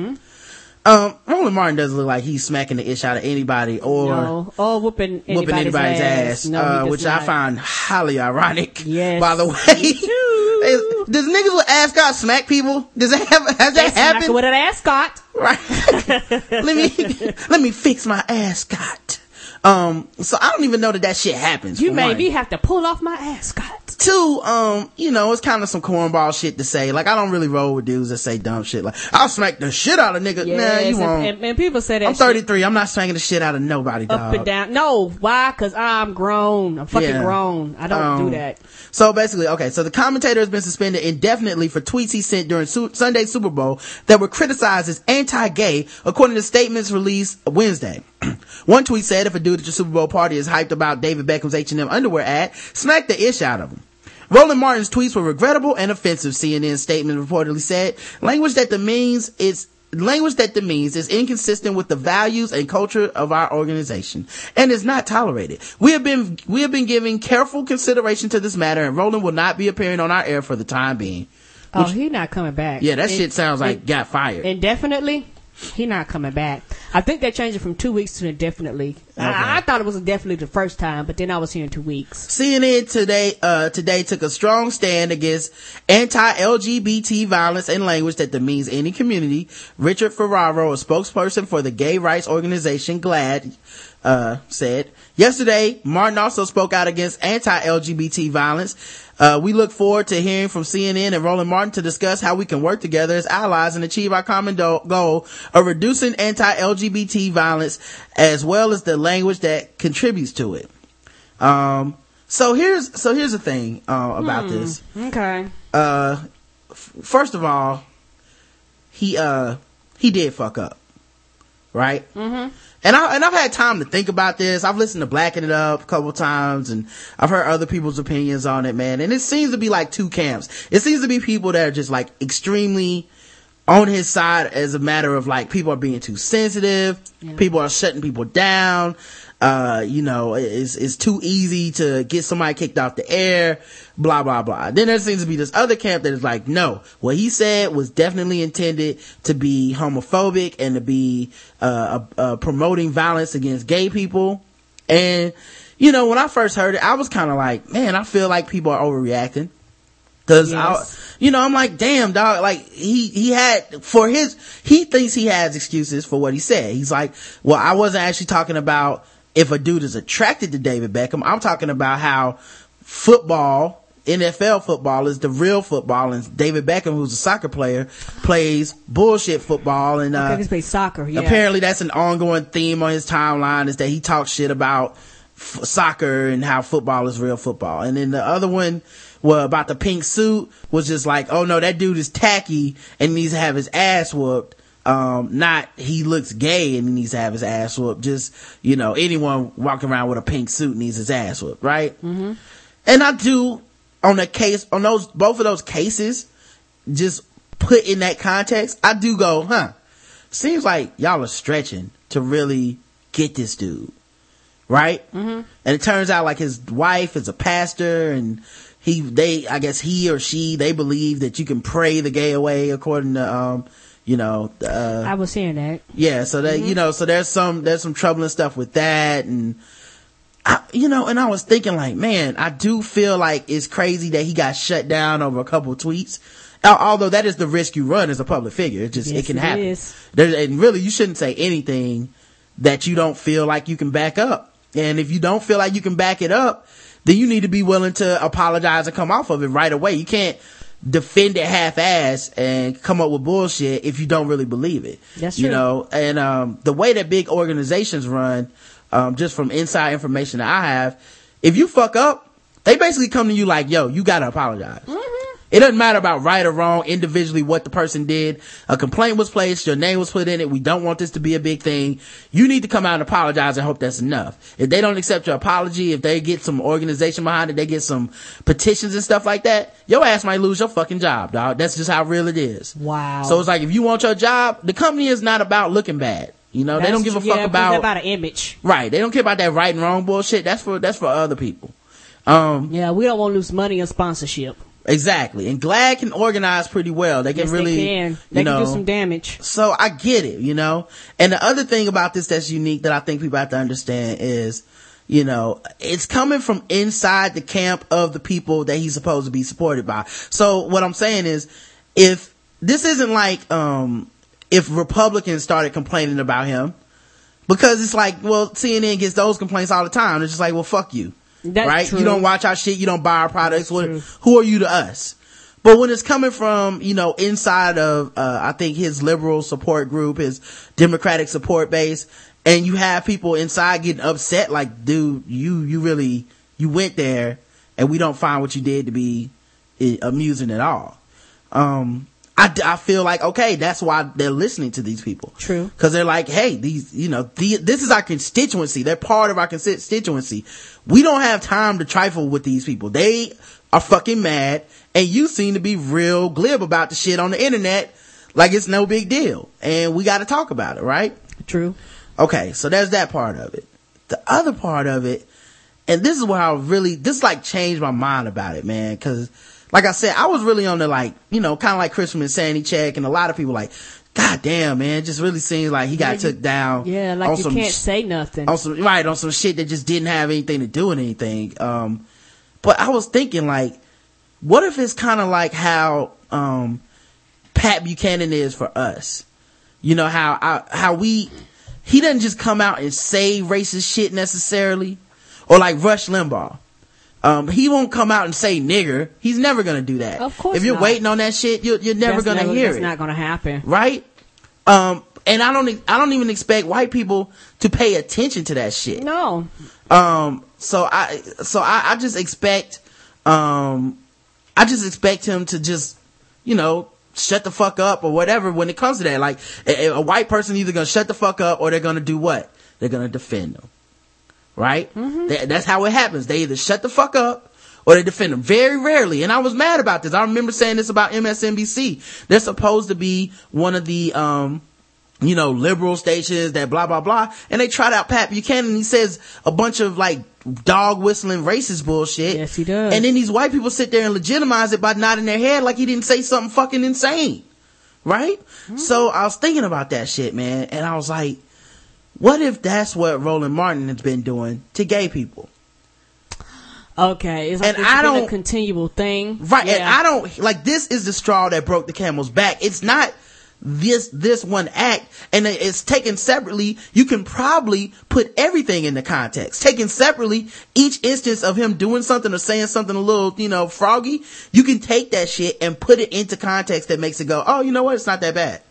Um, Roland Martin doesn't look like he's smacking the ish out of anybody or no, or whooping anybody's, whooping anybody's ass, No, uh, which I find highly ironic. Yes, By the way, does niggas with ascot smack people? Does that have, has They that happened? with an ascot. Right. let me let me fix my ascot. Um, so I don't even know that that shit happens. You made one. me have to pull off my ascot. Two, um, you know, it's kind of some cornball shit to say. Like I don't really roll with dudes that say dumb shit. Like I'll smack the shit out of nigga. nah, you and, won't. and, and people say that I'm shit 33. I'm not smacking the shit out of nobody, up and down. No, why? Because I'm grown. I'm fucking Yeah. grown. I don't Um, do that. So basically, okay, so the commentator has been suspended indefinitely for tweets he sent during Su- Sunday's Super Bowl that were criticized as anti-gay, according to statements released Wednesday. One tweet said, if a dude at your Super Bowl party is hyped about David Beckham's H&M underwear ad, smack the ish out of him. Roland Martin's tweets were regrettable and offensive, CNN statement reportedly said. Language that demeans is language that demeans is inconsistent with the values and culture of our organization and is not tolerated. We have been we have been giving careful consideration to this matter and Roland will not be appearing on our air for the time being. Oh, he not coming back. Yeah, that And- shit sounds like and- got fired. indefinitely. He not coming back. I think they changed it from two weeks to indefinitely. I, I thought it was indefinitely the first time, but then I was hearing two weeks. CNN today uh, today took a strong stand against anti-LGBT violence and language that demeans any community. Richard Ferraro, a spokesperson for the gay rights organization GLAAD, uh, said yesterday. Martin also spoke out against anti-LGBT violence. Uh, we look forward to hearing from CNN and Roland Martin to discuss how we can work together as allies and achieve our common do- goal of reducing anti-LGBT violence as well as the language that contributes to it. Um, so here's, so here's the thing, uh, about this. Okay. Uh, f- first of all, he, uh, he did fuck up. Right? Mm-hmm. And I, and I've had time to think about this. I've listened to Blacking It Up a couple times and I've heard other people's opinions on it, man. And it seems to be like two camps. It seems to be people that are just like extremely on his side as a matter of like people are being too sensitive. People are shutting people down. Uh, you know, it's, it's too easy to get somebody kicked off the air, blah, blah, blah. Then there seems to be this other camp that is like, no, what he said was definitely intended to be homophobic and to be, uh, uh, promoting violence against gay people. And, you know, when I first heard it, I was kind of like, man, I feel like people are overreacting. Cause Yes. I, you know, I'm like, damn dog, like he, he had, for his, he thinks he has excuses for what he said. He's like, well, I wasn't actually talking about if a dude is attracted to David Beckham. I'm talking about how football, NFL football is the real football and David Beckham, who's a soccer player, plays bullshit football and, uh, think it's play soccer. Yeah. Apparently, that's an ongoing theme on his timeline is that he talks shit about f- soccer and how football is real football. And then the other one, well, about the pink suit was just like, oh no, that dude is tacky and needs to have his ass whooped. Um, not he looks gay and he needs to have his ass whooped. Just, you know, anyone walking around with a pink suit needs his ass whooped, right? Mm-hmm. And I do, on the case, on those, both of those cases, just put in that context, I do go, huh, seems like y'all are stretching to really get this dude. Right? Mm-hmm. And it turns out like his wife is a pastor and he, they, I guess he or she, they believe that you can pray the gay away according to, um, you know, uh, I was hearing that. yeah, so that, you know, so there's some, there's some troubling stuff with that and, I, you know, and I was thinking like, man, I do feel like it's crazy that he got shut down over a couple of tweets. Although that is the risk you run as a public figure. It just, Yes, it can it happen. is. There, and really, you shouldn't say anything that you don't feel like you can back up. And if you don't feel like you can back it up, then you need to be willing to apologize and come off of it right away. You can't defend it half-ass and come up with bullshit if you don't really believe it. That's You true. know, and, um, the way that big organizations run, um, just from inside information that I have, if you fuck up, they basically come to you like, yo, you gotta apologize. It doesn't matter about right or wrong individually what the person did. A complaint was placed, your name was put in it. We don't want this to be a big thing. You need to come out and apologize and hope that's enough. If they don't accept your apology, if they get some organization behind it, they get some petitions and stuff like that, your ass might lose your fucking job, dog. That's just how real it is. Wow. So it's like if you want your job, the company is not about looking bad. You know, they don't give a true. fuck about about an image. right. They don't care about that right and wrong bullshit. That's for that's for other people. Um, Yeah, we don't want to lose money on sponsorship. Exactly. And GLAAD can organize pretty well. They can Yes, really, they can. They you can do some damage. so I get it, you know. And the other thing about this that's unique that I think people have to understand is, you know, it's coming from inside the camp of the people that he's supposed to be supported by. So what I'm saying is, if this isn't like, um, if Republicans started complaining about him, because it's like, well, CNN gets those complaints all the time. It's just like, well, fuck you. That's right? true. You don't watch our shit. You don't buy our products. What, who are you to us? But when it's coming from, you know, inside of, uh, I think his liberal support group, his democratic support base, and you have people inside getting upset, like, dude, you, you really, you went there and we don't find what you did to be eh, amusing at all. Um, I, I feel like, okay, that's why they're listening to these people. True. Cause they're like, hey, these, you know, the, this is our constituency. They're part of our constituency. We don't have time to trifle with these people. They are fucking mad and you seem to be real glib about the shit on the internet like it's no big deal. And we gotta talk about it, right? True. Okay, so there's that part of it. The other part of it, and this is where I really, this like changed my mind about it, man, cause like I said, I was really on the like, you know, kind of like Christmas Sandy check and a lot of people like, God damn, man, it just really seems like he got Yeah, took down. Yeah, like you some can't say nothing. on some, right, on some shit that just didn't have anything to do with anything. Um, but I was thinking like, what if it's kind of like how, um, Pat Buchanan is for us? You know, how, I, how we, he doesn't just come out and say racist shit necessarily. Or like Rush Limbaugh. Um, he won't come out and say nigger. He's never gonna do that. Of course If you're not. waiting on that shit, you're, you're never That's gonna never- hear that's it not gonna happen. right? Um, and I don't, I don't even expect white people to pay attention to that shit. No. Um, so I, so I, I just expect, um, I just expect him to just, you know, shut the fuck up or whatever when it comes to that. Like, a, a white person either gonna shut the fuck up or they're gonna do what? They're gonna defend them. Right? That- that's how it happens. They either shut the fuck up or they defend them. Very rarely. And I was mad about this. I remember saying this about MSNBC. They're supposed to be one of the, um, you know, liberal stations that blah, blah, blah. And they tried out Pat Buchanan. He says a bunch of like dog whistling racist bullshit. Yes, he does. And then these white people sit there and legitimize it by nodding their head like he didn't say something fucking insane. Right? Mm-hmm. So I was thinking about that shit, man. And I was like, what if that's what Roland Martin has been doing to gay people? Okay. It's like And I been don't- a continual thing. Right. And I don't, like, this is the straw that broke the camel's back. It's not this, this one act. And it's taken separately. You can probably put everything in the context. Taken separately, each instance of him doing something or saying something a little, you know, froggy, you can take that shit and put it into context that makes it go, oh, you know what? It's not that bad.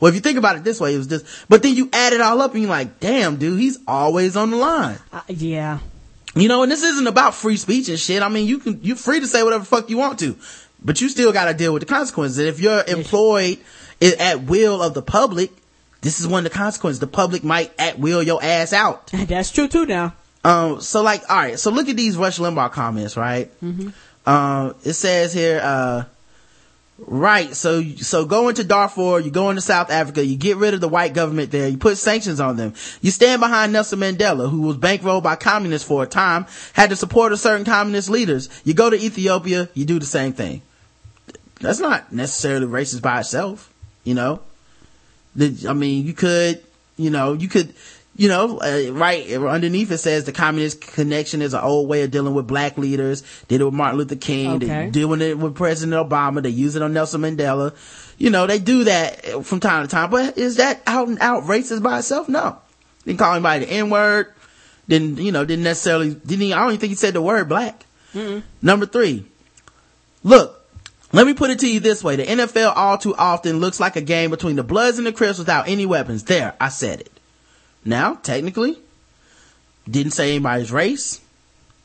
Well, if you think about it this way, it was just, but then you add it all up and you're like, damn, dude, he's always on the line. Uh, yeah. You know, and this isn't about free speech and shit. I mean, you can, you're free to say whatever the fuck you want to, but you still gotta deal with the consequences. And if you're employed at will of the public, this is one of the consequences. The public might at will your ass out. That's true too now. Um, so like, alright, so look at these Rush Limbaugh comments, right? Um, it says here, uh, right, so, so go into Darfur, you go into South Africa, you get rid of the white government there, you put sanctions on them. You stand behind Nelson Mandela, who was bankrolled by communists for a time, had the support of certain communist leaders. You go to Ethiopia, you do the same thing. That's not necessarily racist by itself, you know? I mean, you could, you know, you could, you know, uh, right underneath it says the communist connection is an old way of dealing with black leaders. Did it with Martin Luther King. Okay. Doing it with President Obama. They use it on Nelson Mandela. You know, they do that from time to time. But is that out and out racist by itself? No. Didn't call anybody the N word. Didn't you know? Didn't necessarily. Didn't. He, I don't even think he said the word black. Number three. Look, let me put it to you this way. The NFL all too often looks like a game between the Bloods and the Crips without any weapons. There, I said it. Now, technically, didn't say anybody's race,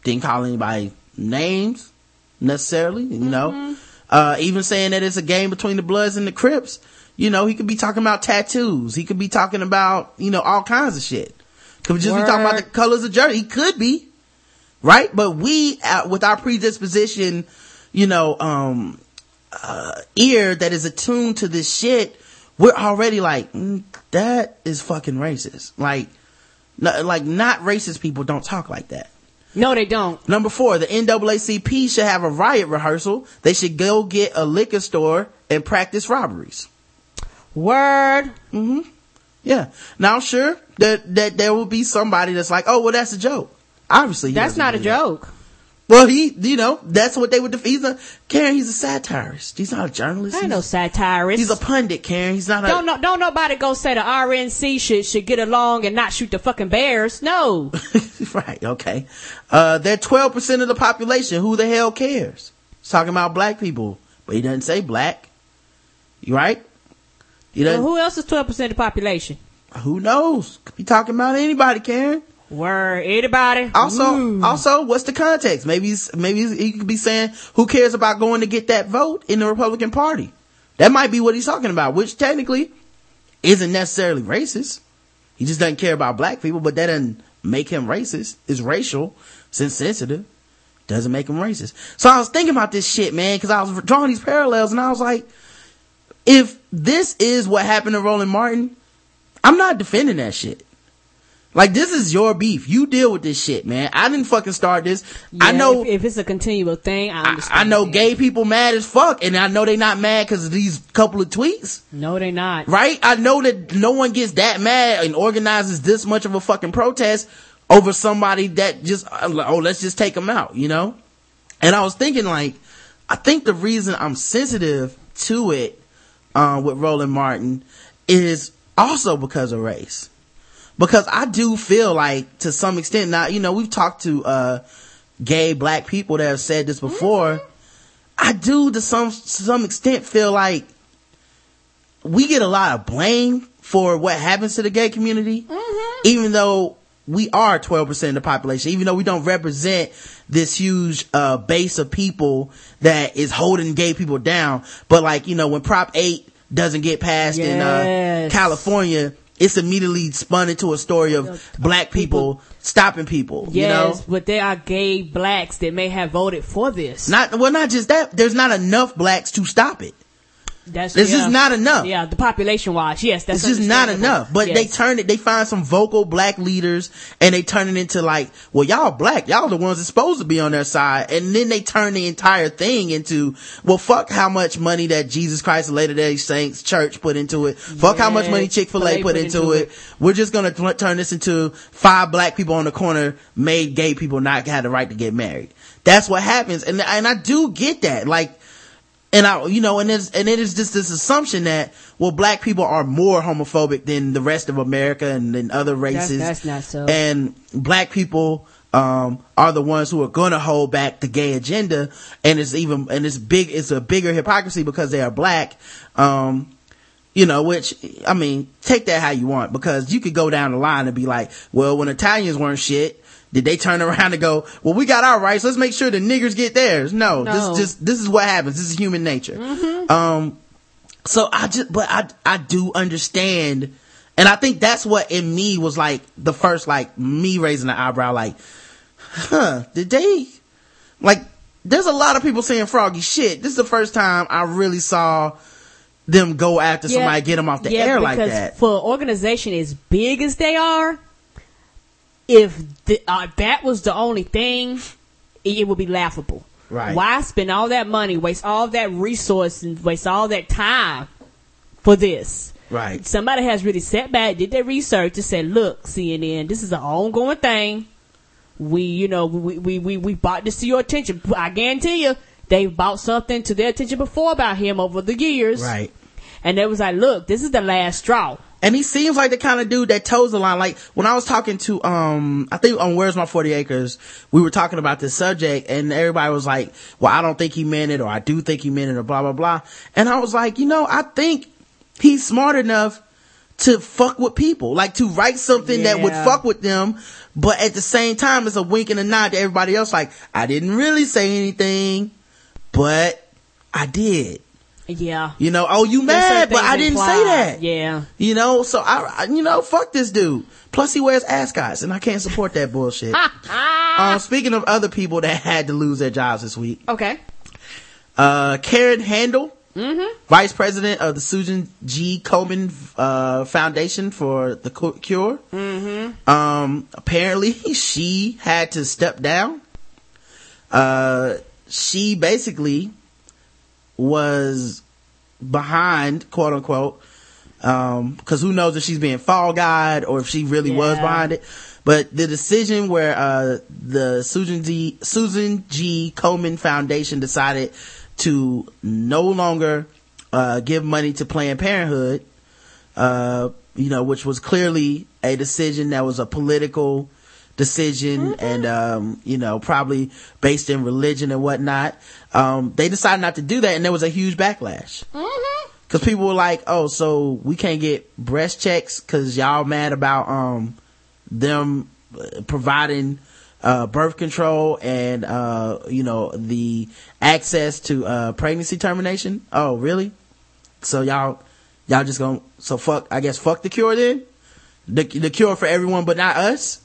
didn't call anybody names necessarily, you know. Uh, even saying that it's a game between the Bloods and the Crips, you know, he could be talking about tattoos. He could be talking about, you know, all kinds of shit. Could just be talking about the colors of jersey. He could be right? But we, uh, with our predisposition, you know, um, uh, ear that is attuned to this shit, we're already like, mm, that is fucking racist. Like, no, like not racist people don't talk like that. No, they don't. Number four, the NAACP should have a riot rehearsal. They should go get a liquor store and practice robberies. Word. Yeah. Now, sure, that, that there will be somebody that's like, oh, well, that's a joke. Obviously, That's doesn't a that. Well, he, you know, that's what they would defeat. He's a, Karen, he's a satirist. He's not a journalist. I ain't He's, no satirist. he's a pundit, Karen. He's not a, don't no, don't nobody go say the RNC should should get along and not shoot the fucking bears. No. right, okay. Uh, they're 12% of the population. Who the hell cares? He's talking about black people, but he doesn't say black. You right? He well, doesn't, who else is twelve percent of the population? who knows? Could be talking about anybody, Karen. Word. Anybody? Also, Ooh. also, what's the context? Maybe, he's, maybe he could be saying, who cares about going to get that vote in the Republican Party? That might be what he's talking about, which technically isn't necessarily racist. He just doesn't care about black people, but that doesn't make him racist. It's racial, it's insensitive. Doesn't make him racist. So I was thinking about this shit, man, cause I was drawing these parallels and I was like, if this is what happened to Roland Martin, I'm not defending that shit. Like this is your beef. You deal with this shit, man. I didn't fucking start this. I know if, if it's a continual thing. I I, understand. I know gay people mad as fuck and I know they not mad cause of these couple of tweets. No, they not. Right? I know that no one gets that mad and organizes this much of a fucking protest over somebody that just, oh, let's just take them out, you know? And I was thinking like, I think the reason I'm sensitive to it, uh, with Roland Martin is also because of race. Because I do feel like to some extent now, you know, we've talked to, uh, gay black people that have said this before. I do to some, to some extent feel like we get a lot of blame for what happens to the gay community, even though we are 12% of the population, even though we don't represent this huge, uh, base of people that is holding gay people down. But like, you know, when Prop 8 doesn't get passed in, uh, California, it's immediately spun into a story of black people stopping people, Yes, you know? but there are gay blacks that may have voted for this. Not, well, not just that, there's not enough blacks to stop it. That's It's yeah. just not enough. Yeah, the population wise, yes, that's it's just not enough. But they turn it, they find some vocal black leaders and they turn it into like, well, y'all black, y'all the ones that's supposed to be on their side. And then they turn the entire thing into, well, fuck how much money that Jesus Christ of Latter day Saints church put into it. Fuck how much money Chick-fil-A Chick-fil-A put put into into it. We're just gonna t- turn this into five black people on the corner made gay people not have the right to get married. That's what happens. And, and I do get that. Like, and I, you know, and it's, and it is just this assumption that, well, black people are more homophobic than the rest of America and than other races. that's not so. And black people, um, are the ones who are gonna hold back the gay agenda. And it's even, and it's big, it's a bigger hypocrisy because they are black. Um, you know, which, I mean, take that how you want because you could go down the line and be like, well, when Italians weren't shit, did they turn around and go, well, we got our rights. Let's make sure the niggers get theirs. No, No. this just, this is what happens. This is human nature. Um, so I just, but I, I do understand. And I think that's what in me was like the first, like me raising the eyebrow, like, huh, did they, like, there's a lot of people saying froggy shit. This is the first time I really saw them go after Yeah. somebody, get them off the Yeah, air like because that. For an organization as big as they are, if the, uh, that was the only thing, it, it would be laughable. Right. Why spend all that money, waste all that resource, and waste all that time for this? Right. Somebody has really sat back, did their research, and said, "Look, CNN, this is an ongoing thing. We, you know, we we we, we brought this to your attention. I guarantee you." They bought something to their attention before about him over the years. Right. And they was like, look, this is the last straw. And he seems like the kind of dude that toes the line. Like when I was talking to, um, I think on Where's My 40 Acres, we were talking about this subject and everybody was like, well, I don't think he meant it or I do think he meant it or blah, blah, blah. And I was like, you know, I think he's smart enough to fuck with people, like to write something that would fuck with them. But at the same time, it's a wink and a nod to everybody else. Like, I didn't really say anything, but I did. Yeah. You know, oh, you mad, but I didn't say that. Yeah. You know, so I, I, you know, fuck this dude. Plus he wears ascots and I can't support that bullshit. um, speaking of other people that had to lose their jobs this week, Okay. uh, Karen Handel, vice president of the Susan G. Komen, uh, Foundation for the Cu- Cure. Um, apparently she had to step down. Uh, she basically was behind, quote unquote, um, cause who knows if she's being fall guide or if she really was behind it. But the decision where, uh, the Susan G, Susan G. Komen Foundation decided to no longer, uh, give money to Planned Parenthood, uh, you know, which was clearly a decision that was a political decision and, um, you know, probably based in religion and whatnot. Um, they decided not to do that and there was a huge backlash. Cause people were like, oh, so we can't get breast checks cause y'all mad about, um, them uh, providing, uh, birth control and, uh, you know, the access to, uh, pregnancy termination. Oh, really? So y'all, y'all just gonna, so fuck, I guess fuck the cure then? The, the cure for everyone but not us?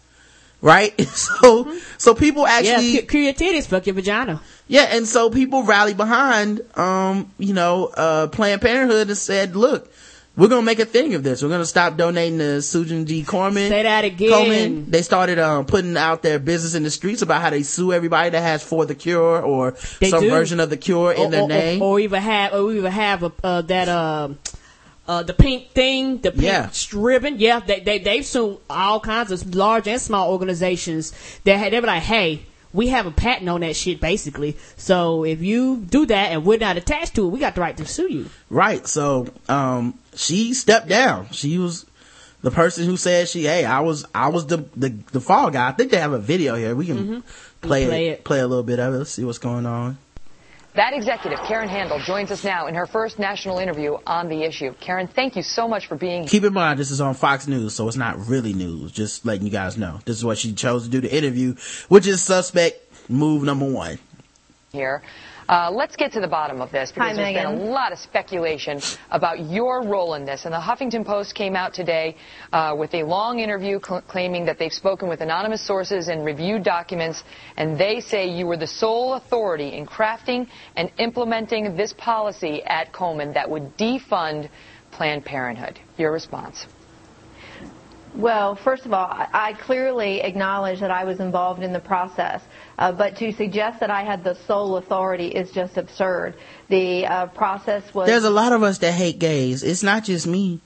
Right? So, so people actually, cu- cure your titties, fuck your vagina. yeah, and so people rallied behind, um, you know, uh, Planned Parenthood and said, look, we're gonna make a thing of this. We're gonna stop donating to Susan G. Corman. Say that again. Coleman. They started, um, putting out their business in the streets about how they sue everybody that has for the cure or They some do. version of the cure in their or, name. Or, or even have, or even have a, uh, that, um, uh, the pink thing, the pink Yeah. ribbon. Yeah, they, they, they've sued all kinds of large and small organizations that had, they were like, hey, we have a patent on that shit, basically. So if you do that and we're not attached to it, we got the right to sue you. Right. So, um, she stepped down. She was the person who said she, hey, I was, I was the, the, the fall guy. I think they have a video here. We can play, Mm-hmm. Play it, it. play a little bit of it. Let's see what's going on. That executive, Karen Handel, joins us now in her first national interview on the issue. Karen, thank you so much for being here. Keep in mind, this is on Fox News, so it's not really news. Just letting you guys know. This is what she chose to do the interview, which is suspect move number one. here. Uh, let's get to the bottom of this because Hi, there's been a lot of speculation about your role in this. And the Huffington Post came out today uh, with a long interview cl- claiming that they've spoken with anonymous sources and reviewed documents, and they say you were the sole authority in crafting and implementing this policy at Komen that would defund Planned Parenthood. Your response? Well, first of all, I clearly acknowledge that I was involved in the process, uh, but to suggest that I had the sole authority is just absurd. The uh, process was There's a lot of us that hate gays. It's not just me.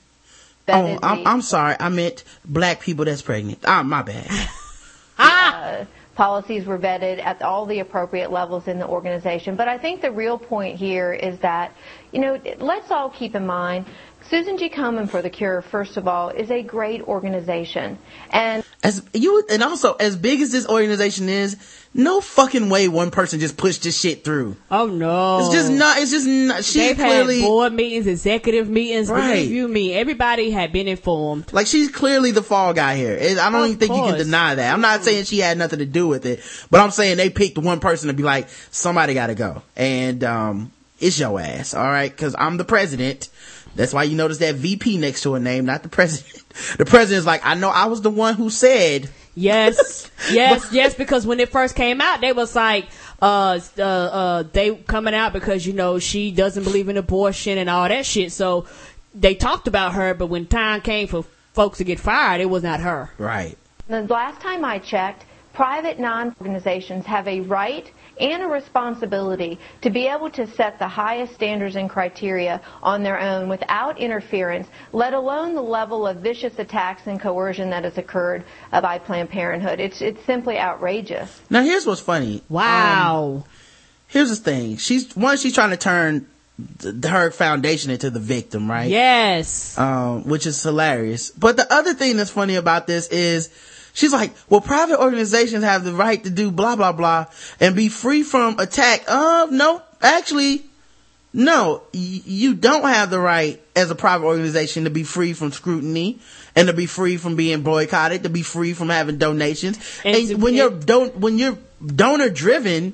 Oh, I'm, I'm sorry. I meant black people that's pregnant. Ah, my bad. uh, policies were vetted at all the appropriate levels in the organization. But I think the real point here is that, you know, let's all keep in mind, Susan G. Komen for the Cure, first of all, is a great organization. And As you, and also, as big as this organization is, no fucking way one person just pushed this shit through. Oh no. It's just not, it's just not, she They've clearly, had board meetings, executive meetings, Right. review me. Everybody had been informed. Like she's clearly the fall guy here. I don't Of even think you can deny that. I'm not saying she had nothing to do with it, but I'm saying they picked one person to be like, somebody gotta go. And, um, it's your ass, alright? Cause I'm the president. That's why you notice that VP next to her name, not the president. The president's like, I know I was the one who said, Yes, yes, yes. Because when it first came out, they was like, uh, uh, uh, they coming out because you know she doesn't believe in abortion and all that shit. So they talked about her, but when time came for folks to get fired, it was not her. right. The last time I checked, private non-organizations have a right and a responsibility to be able to set the highest standards and criteria on their own without interference, let alone the level of vicious attacks and coercion that has occurred by Planned Parenthood. It's, it's simply outrageous. Now here's what's funny. Wow. Here's the thing. She's, one, she's trying to turn her foundation into the victim, right? yes. um, which is hilarious. But the other thing that's funny about this is she's like, well, private organizations have the right to do blah, blah, blah and be free from attack. Uh, no, actually, no, y- you don't have the right as a private organization to be free from scrutiny and to be free from being boycotted, to be free from having donations. And And, when you're don- when you're donor driven,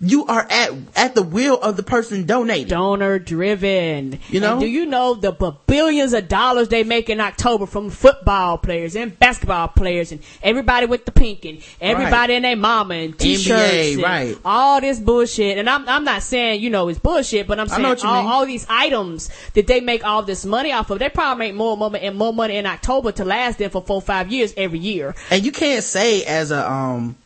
you are at, at the will of the person donating. Donor driven. You know? And do you know the b- billions of dollars they make in October from football players and basketball players and everybody with the pink and everybody and their mama and t-shirts NBA, and right. all this bullshit. And I'm I'm not saying you know it's bullshit, but I'm saying know what you all, all these items that they make all this money off of, they probably make more money and more money in October to last them for four five years every year. and you can't say as a um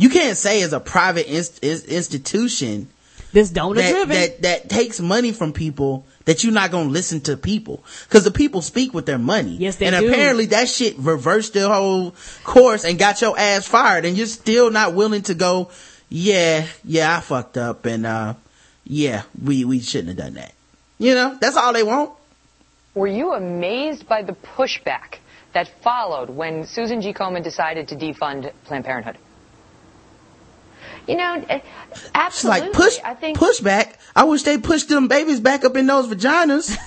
you can't say as a private inst- is- institution This donor that, driven. that that takes money from people that you're not gonna listen to people because the people speak with their money Yes, they and do. apparently that shit reversed the whole course and got your ass fired and you're still not willing to go yeah yeah i fucked up and uh yeah we we shouldn't have done that you know that's all they want Were you amazed by the pushback that followed when Susan G. Komen decided to defund Planned Parenthood? You know, It's absolutely. like push I think push back. I wish they pushed them babies back up in those vaginas.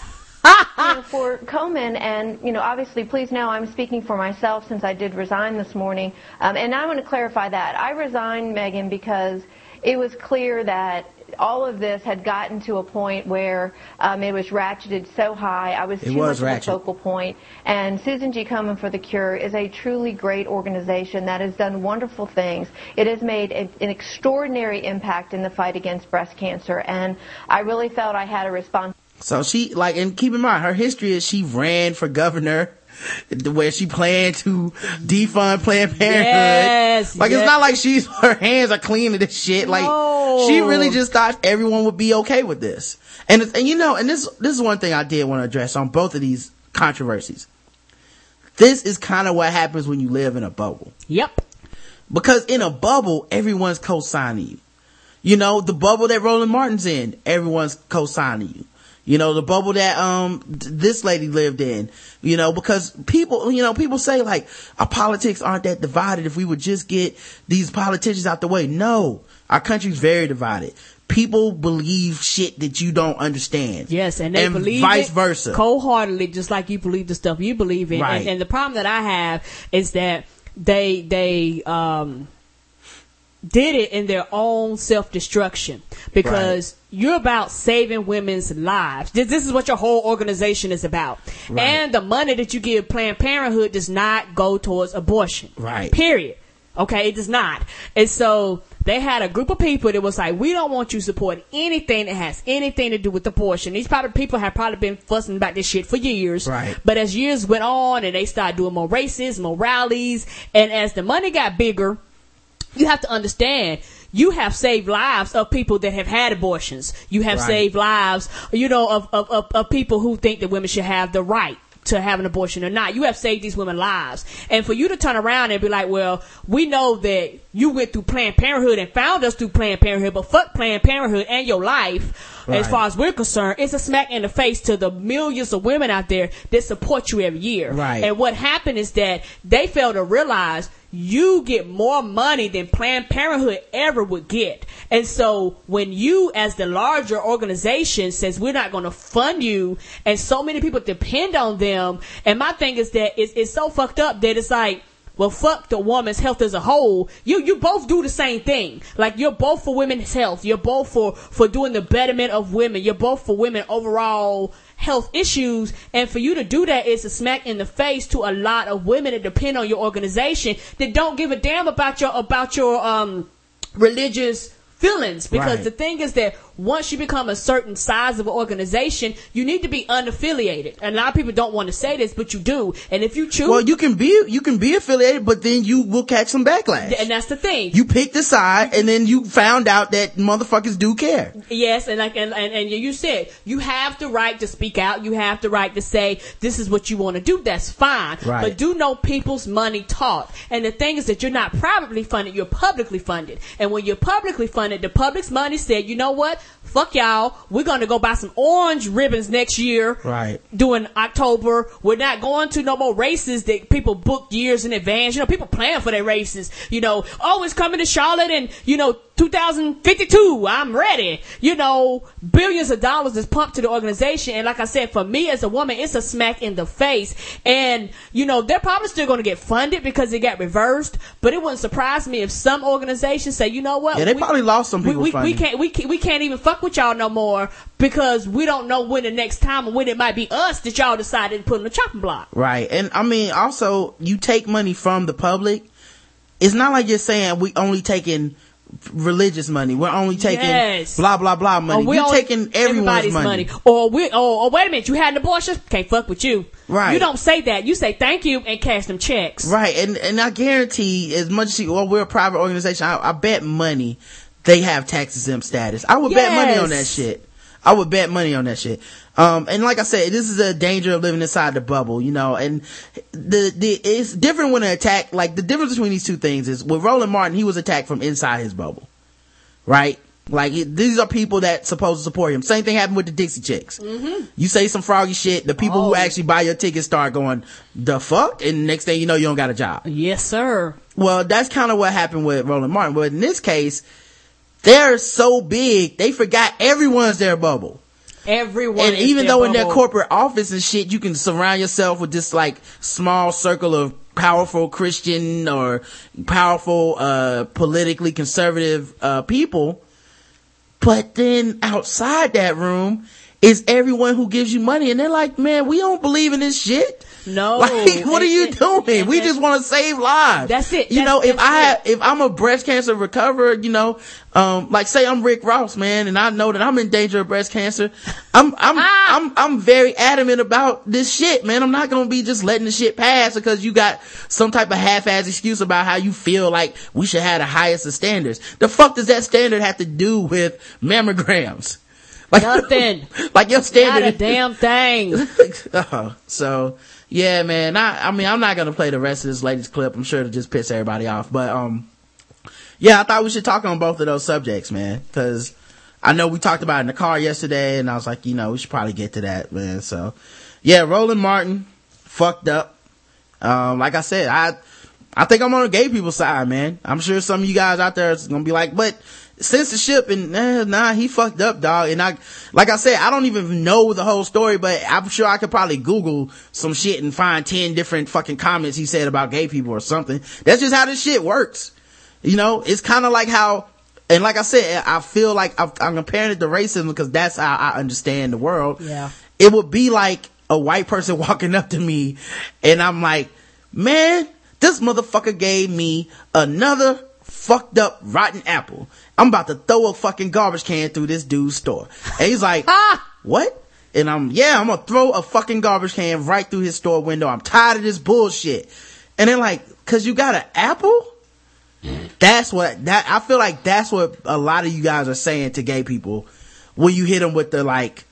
You know, for Komen, and you know, obviously, please know I'm speaking for myself since I did resign this morning, um, and I want to clarify that. I resigned, Megan, because it was clear that all of this had gotten to a point where um, it was ratcheted so high. I was It too was much ratchet. of a focal point. And Susan G. Komen for the Cure is a truly great organization that has done wonderful things. It has made a, an extraordinary impact in the fight against breast cancer, and I really felt I had a responsibility. So she like, and keep in mind, her history is she ran for governor, where she planned to defund Planned Parenthood. Yes, like yes. it's not like she's her hands are clean of this shit. Like No. she really just thought everyone would be okay with this. And and you know, and this this is one thing I did want to address on both of these controversies. This is kind of what happens when you live in a bubble. Yep. Because in a bubble, everyone's co-signing you. You know, the bubble that Roland Martin's in, everyone's co-signing you. You know, the bubble that, um, th- this lady lived in, you know, because people, you know, people say like, our politics aren't that divided if we would just get these politicians out the way. No, our country's very divided. People believe shit that you don't understand. Yes, and they believe vice it versa. cold-heartedly, just like you believe the stuff you believe in. Right. And, and the problem that I have is that they they um did it in their own self-destruction because you're about saving women's lives. This, this is what your whole organization is about. Right. And the money that you give Planned Parenthood does not go towards abortion. Right. Period. Okay, it does not. And so they had a group of people that was like, we don't want you supporting anything that has anything to do with abortion. These probably people have probably been fussing about this shit for years. Right. But as years went on and they started doing more races, more rallies, and as the money got bigger, you have to understand you have saved lives of people that have had abortions. You have Right. saved lives, you know, of, of, of, of people who think that women should have the right to have an abortion or not. You have saved these women lives. And for you to turn around and be like, well, we know that you went through Planned Parenthood and found us through Planned Parenthood, but fuck Planned Parenthood and your life. As far as we're concerned, it's a smack in the face to the millions of women out there that support you every year. Right. And what happened is that they failed to realize you get more money than Planned Parenthood ever would get. And so when you as the larger organization says we're not going to fund you and so many people depend on them. And my thing is that it's, it's so fucked up that it's like, well, fuck the woman's health as a whole. You you both do the same thing. Like you're both for women's health. You're both for for doing the betterment of women. You're both for women overall health issues. And for you to do that is a smack in the face to a lot of women that depend on your organization that don't give a damn about your about your um religious feelings because Right. the thing is that once you become a certain size of an organization, you need to be unaffiliated. And a lot of people don't want to say this, but you do. And if you choose, Well, you can be, you can be affiliated, but then you will catch some backlash. and that's the thing. you picked a side and then you found out that motherfuckers do care. Yes, and like and, and and you said you have the right to speak out. You have the right to say this is what you want to do. That's fine. Right. But do know people's money talk. And the thing is that you're not privately funded. You're publicly funded. And when you're publicly funded, the public's money said, you know what? Fuck y'all. We're gonna go buy some orange ribbons next year. Right. During October, we're not going to no more races that people book years in advance. You know, people plan for their races. You know, oh, it's coming to Charlotte and you know 2052. I'm ready. You know, billions of dollars is pumped to the organization. And like I said, for me as a woman, it's a smack in the face. And, you know, they're probably still going to get funded because it got reversed. But it wouldn't surprise me if some organizations say, you know what? Yeah, they probably lost some we, people we, we funding. can't, we can't, we can't even fuck with y'all no more because we don't know when the next time or when it might be us that y'all decided to put on the chopping block. Right. And I mean, also, you take money from the public. It's not like you're saying we only taking religious money. We're only taking Yes. blah, blah, blah money. Or we You're taking everyone's everybody's money. Or we, or, or wait a minute, you had an abortion? Can't fuck with you. Right. You don't say that. You say thank you and cash them checks. Right. And, and I guarantee as much as you, well, we're a private organization. I, I bet money they have tax exempt status. I would bet money on that shit. I would bet money on that shit. Um, and like I said, this is a danger of living inside the bubble, you know, and the, the, it's different when an attack, like the difference between these two things is with Roland Martin, he was attacked from inside his bubble. Right? Like it, these are people that supposed to support him. Same thing happened with the Dixie Chicks. Mm-hmm. You say some froggy shit, the people who Oh. actually buy your tickets start going, the fuck? And next thing you know, you don't got a job. Yes, sir. Well, that's kind of what happened with Roland Martin. But in this case, they're so big, they forgot everyone's their bubble. Everyone. and even though in their bubble. corporate office and shit, you can surround yourself with this like small circle of powerful Christian or powerful, uh, politically conservative, uh, people. But then outside that room is everyone who gives you money and they're like, man, we don't believe in this shit. No. Like, what are you And- doing? and- we just want to save lives. That's it. You That's- know, if I, it. if I'm a breast cancer recoverer, you know, um, like say I'm Rick Ross, man, and I know that I'm in danger of breast cancer, I'm, I'm, Ah! I'm, I'm very adamant about this shit, man. I'm not gonna be just letting the shit pass because you got some type of half-ass excuse about how you feel like we should have the highest of standards. The fuck does that standard have to do with mammograms? Like, Nothing. like your Not standard. a damn thing. Uh, so yeah, man. I, I mean, I'm not gonna play the rest of this latest clip. I'm sure it'll just piss everybody off. But um, yeah, I thought we should talk on both of those subjects, man, because I know we talked about in the car yesterday, and I was like, you know, we should probably get to that, man. So yeah, Roland Martin fucked up. Um, like I said, I I think I'm on the gay people side, man. I'm sure some of you guys out there is gonna be like, but censorship and eh, nah, he fucked up, dog. And I, like I said, I don't even know the whole story, but I'm sure I could probably Google some shit and find 10 different fucking comments he said about gay people or something. That's just how this shit works. You know, it's kind of like how, and like I said, I feel like I'm, I'm comparing it to racism because that's how I understand the world. Yeah. It would be like a white person walking up to me and I'm like, man, this motherfucker gave me another fucked up rotten apple. I'm about to throw a fucking garbage can through this dude's store. And he's like, ah, what? And I'm, yeah, I'm gonna throw a fucking garbage can right through his store window. I'm tired of this bullshit. And they're like, cause you got an apple? That's what, that, I feel like that's what a lot of you guys are saying to gay people when you hit them with the like,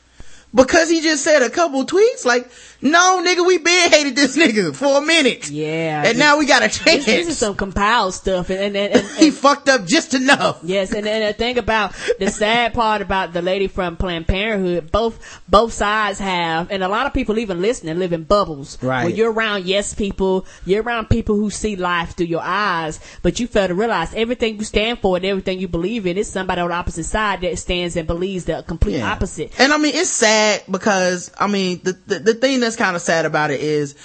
because he just said a couple tweets, like, no nigga, we been hated this nigga for a minute. Yeah. And now we got a chance. This, this is some compiled stuff, and and, and, and, he fucked up just enough. Yes, and, and the thing about the sad part about the lady from Planned Parenthood, both both sides have, and a lot of people even listening live in bubbles. Right. When you're around yes people, you're around people who see life through your eyes, but you fail to realize everything you stand for and everything you believe in is somebody on the opposite side that stands and believes the complete Yeah. opposite. And I mean, it's sad because, I mean, the, the, the thing that's kind of sad about it is,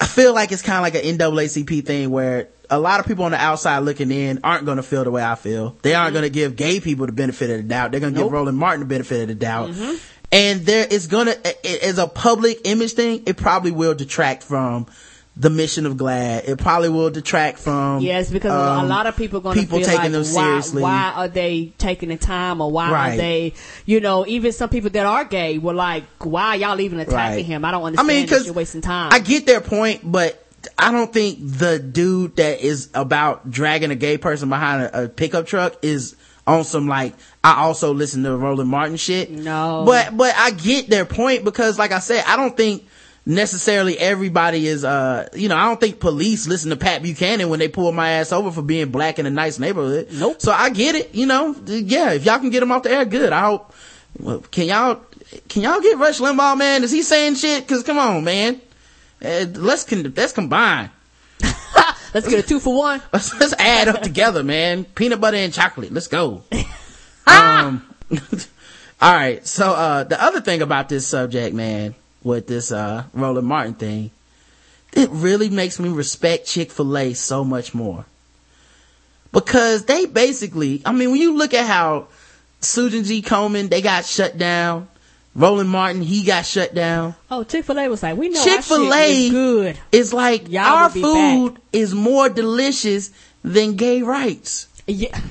I feel like it's kind of like an NAACP thing where a lot of people on the outside looking in aren't going to feel the way I feel. They aren't going to give gay people the benefit of the doubt. They're going to give Roland Martin the benefit of the doubt. Mm-hmm. And there is going to, as a public image thing, it probably will detract from the mission of GLAAD. It probably will detract from Yes, because a um, lot of people going to people feel taking like, them why, seriously. why are they taking the time, or why Right. are they, you know, even some people that are gay were like, why are y'all even attacking Right. him? I don't understand. I mean, because you're wasting time. I get their point, but I don't think the dude that is about dragging a gay person behind a, a pickup truck is on some like I also listen to Roland Martin shit. No. but but I get their point because, like I said, I don't think necessarily everybody is uh you know I don't think police listen to Pat Buchanan when they pull my ass over for being black in a nice neighborhood. Nope. So I get it. You know, yeah. If y'all can get him off the air, good. I hope. Well, can y'all can y'all get Rush Limbaugh, man? Is he saying shit? Cause come on, man. Uh, let's con- let's combine. Let's get a two for one. Let's let's add up together, man. Peanut butter and chocolate. Let's go. um. all right. So uh, the other thing about this subject, man, with this uh Roland Martin thing, it really makes me respect Chick Fil A so much more because they basically, I mean, when you look at how Susan G. Komen they got shut down. Roland Martin, he got shut down. Oh, Chick Fil A was like, we know Chick-fil-A is good. It's like Y'all our food is more delicious than gay rights. Yeah.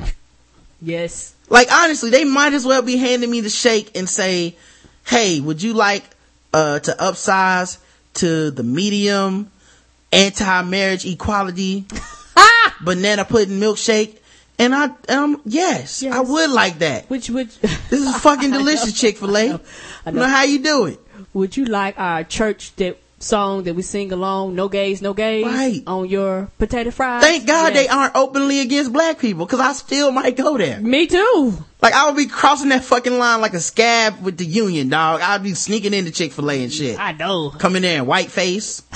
Yes. Like honestly, they might as well be handing me the shake and say, "Hey, would you like uh to upsize to the medium anti-marriage equality banana pudding milkshake?" And I um yes, Yes. I would like that. Which which, This is fucking delicious, I know. I know know. how you do it. would you like our church that song that we sing along, No Gays, No Gays, Right. on your potato fries? Thank God they aren't openly against black people because I still might go there. Me too. Like I would be crossing that fucking line like a scab with the union, dog. I'd be sneaking into Chick Fil A and shit, I know. coming there in white face.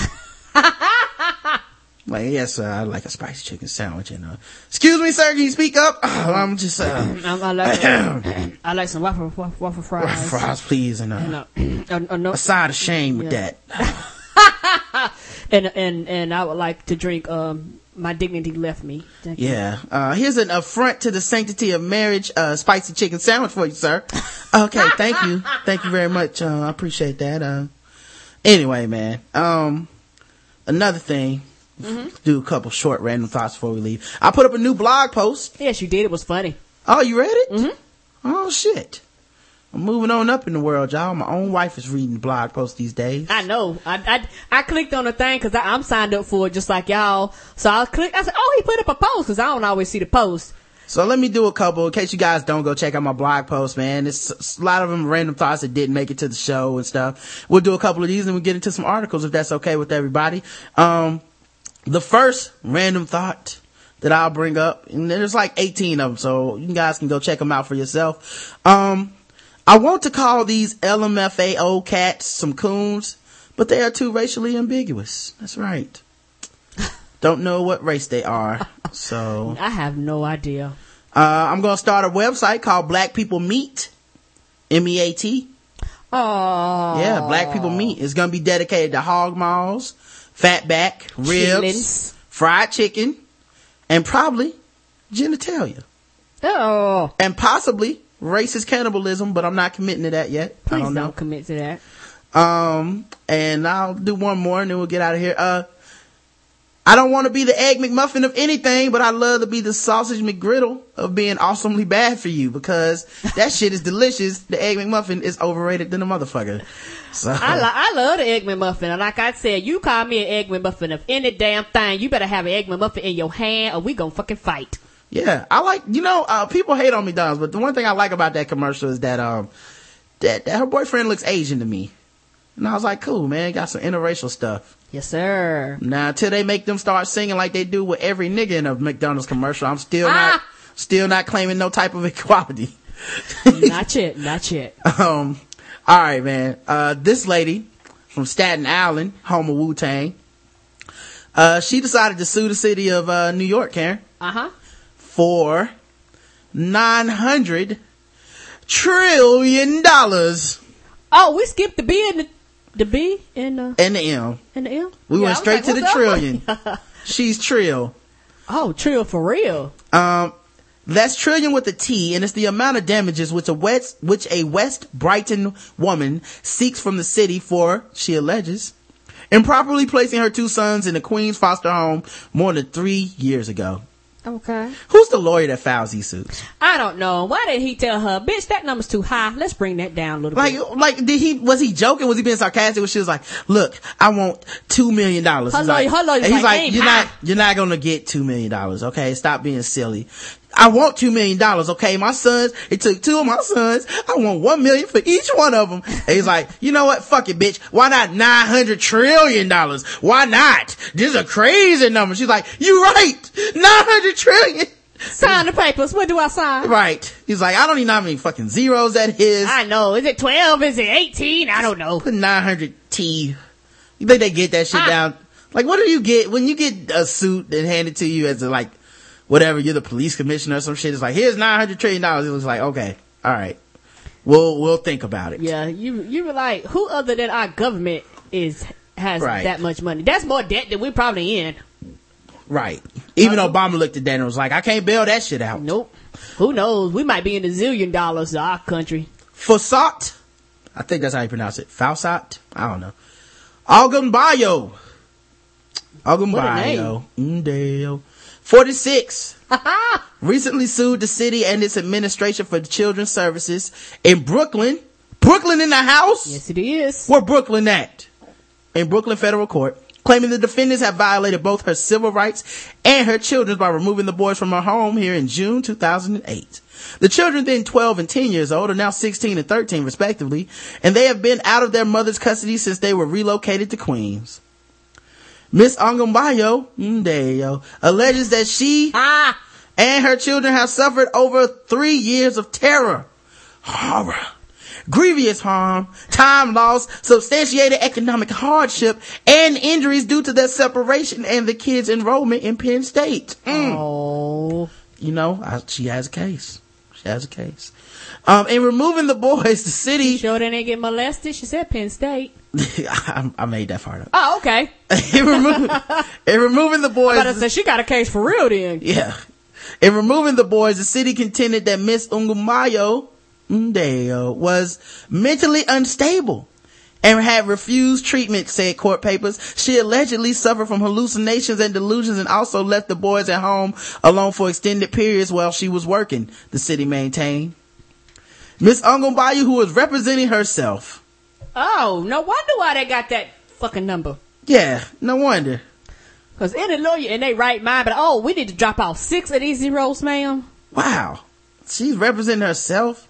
like yes, sir, I like a spicy chicken sandwich. And uh, excuse me, sir, can you speak up? I'm just uh, I, I like I like some waffle waffle, waffle fries. fries, please, and uh, No, uh, uh, no. a side of shame with Yeah. that. And and and I would like to drink. Um, my dignity left me. Thank you. Yeah. Uh, here's an affront to the sanctity of marriage, uh, spicy chicken sandwich for you, sir. Okay. thank you. Thank you very much. Uh, I appreciate that. Uh, anyway, man. Um, another thing. Do a couple short random thoughts before we leave. I put up a new blog post. Yes, you did. It was funny. Oh, you read it? Mm-hmm. Oh shit. I'm moving on up in the world, y'all. My own wife is reading blog posts these days. I know. I I, I clicked on the thing because I'm signed up for it just like y'all. So I clicked. I said, "Oh, he put up a post," because I don't always see the post. So let me do a couple in case you guys don't go check out my blog post, man. It's it's a lot of them random thoughts that didn't make it to the show and stuff. We'll do a couple of these and we'll get into some articles if that's okay with everybody. Um, the first random thought that I'll bring up, and there's like 18 of them, so you guys can go check them out for yourself. Um, I want to call these LMFAO cats some coons, but they are too racially ambiguous. That's right. Don't know what race they are, so. I have no idea. Uh, I'm gonna start a website called Black People Meat. M-E-A-T. Oh, Yeah, Black People Meat is gonna be dedicated to hog maws, fat back, ribs, fried chicken, and probably genitalia. Oh, And possibly racist cannibalism, but I'm not committing to that yet. I please don't don't, know. commit to that. Um, and I'll do one more and then we'll get out of here. Uh, I don't want to be the egg McMuffin of anything, but I love to be the sausage McGriddle of being awesomely bad for you because that shit is delicious. The egg McMuffin is overrated than a motherfucker. So I, lo- I love the egg McMuffin, and like I said, you call me an egg McMuffin of any damn thing, you better have an egg McMuffin in your hand, or we gonna fucking fight. Yeah, I like, you know, uh, people hate on McDonald's, but the one thing I like about that commercial is that, um, that, that her boyfriend looks Asian to me. And I was like, cool, man, got some interracial stuff. Yes, sir. Now, until they make them start singing like they do with every nigga in a McDonald's commercial, I'm still Ah! not, still not claiming no type of equality. not yet, not yet. Um, all right, man. Uh, this lady from Staten Island, home of Wu Tang, uh, she decided to sue the city of uh, New York, Karen, Uh huh. For nine hundred trillion dollars Oh, we skipped the B and the, the B and the and the M. and the M. We Yeah, went straight like, to the trillion. She's trill. Oh, trill for real. Um, that's trillion with a T, and it's the amount of damages which a West, which a West Brighton woman seeks from the city for, she alleges, improperly placing her two sons in the Queen's foster home more than three years ago. Okay. Who's the lawyer that files these suits? I don't know. Why did he tell her, bitch, that number's too high. Let's bring that down a little Like, bit. like, like did he, was he joking? Was he being sarcastic when she was like, look, I want two million dollars? Her He's lawyer- like, her he's like, like, you're high." not, you're not gonna get two million dollars, okay? Stop being silly. I want two million dollars, okay? My sons, it took two of my sons. I want one million for each one of them. And he's like, you know what? Fuck it, bitch. Why not nine hundred trillion dollars? Why not? This is a crazy number. She's like, you right. Nine hundred trillion. Sign the papers. What do I sign? Right. He's like, I don't even know how many fucking zeros that is. I know. Is it 12? Is it 18? I don't know. put 900 T. You think they get that shit Ah. down? Like, what do you get when you get a suit and handed to you as a, like, whatever, you're the police commissioner or some shit. It's like, here's 900 trillion dollars. It was like, okay, all right. We'll, we'll think about it. Yeah, you you were like, who other than our government is has Right. that much money? That's more debt than we're probably in. Right. Even uh, Obama looked at that and was like, I can't bail that shit out. Nope. Who knows? We might be in a zillion dollars to our country. Fossat. I think that's how you pronounce it. Falsat? I don't know. Algambayo. Algambayo. Ndeo. 46. Recently sued the city and its administration for children's services in Brooklyn. Brooklyn in the house? Yes, it is. Where Brooklyn at? In Brooklyn federal court, claiming the defendants have violated both her civil rights and her children's by removing the boys from her home here in June 2008. The children then 12 and 10 years old are now 16 and 13 respectively, and they have been out of their mother's custody since they were relocated to Queens. Miss Angumbayo, Ndeo, alleges that she Ah, and her children have suffered over three years of terror, horror, grievous harm, time loss, substantiated economic hardship, and injuries due to their separation and the kids' enrollment in Penn State. Mm. oh, You know, I, she has a case. She has a case. Um, in removing the boys, the city, sure they didn't get molested. She said Penn State. I, I made that part up. Oh, okay. in, remo- in removing the boys, I said she got a case for real then. yeah. In removing the boys, the city contended that Miss Ungumayo Ndeo was mentally unstable and had refused treatment, said court papers. She allegedly suffered from hallucinations and delusions and also left the boys at home alone for extended periods while she was working, the city maintained. Miss Ungumbayu, who was representing herself. Oh, no wonder why they got that fucking number. Yeah, no wonder. Cause any lawyer in they right mind, but oh, we need to drop off six of these zeros, ma'am. Wow. She's representing herself.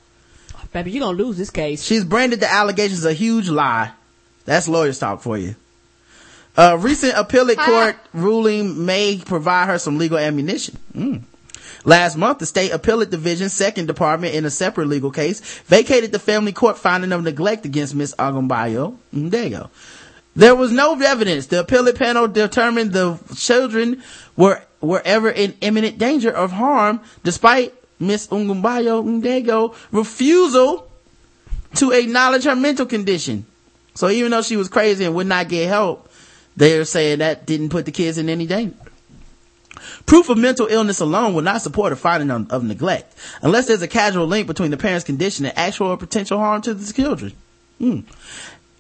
Baby, you gonna lose this case. She's branded the allegations a huge lie. That's lawyers talk for you. A recent appellate court ruling may provide her some legal ammunition. Mm. Last month, the state appellate division second department in a separate legal case vacated the family court finding of neglect against Miss Agumbayo. Mm, there you go. There was no evidence. The appellate panel determined the children were, were ever in imminent danger of harm despite Miss Ungumbayo Ndego refusal to acknowledge her mental condition. So even though she was crazy and would not get help, they're saying that didn't put the kids in any danger. Proof of mental illness alone will not support a finding of, of neglect, unless there's a casual link between the parent's condition and actual or potential harm to the children. Hmm.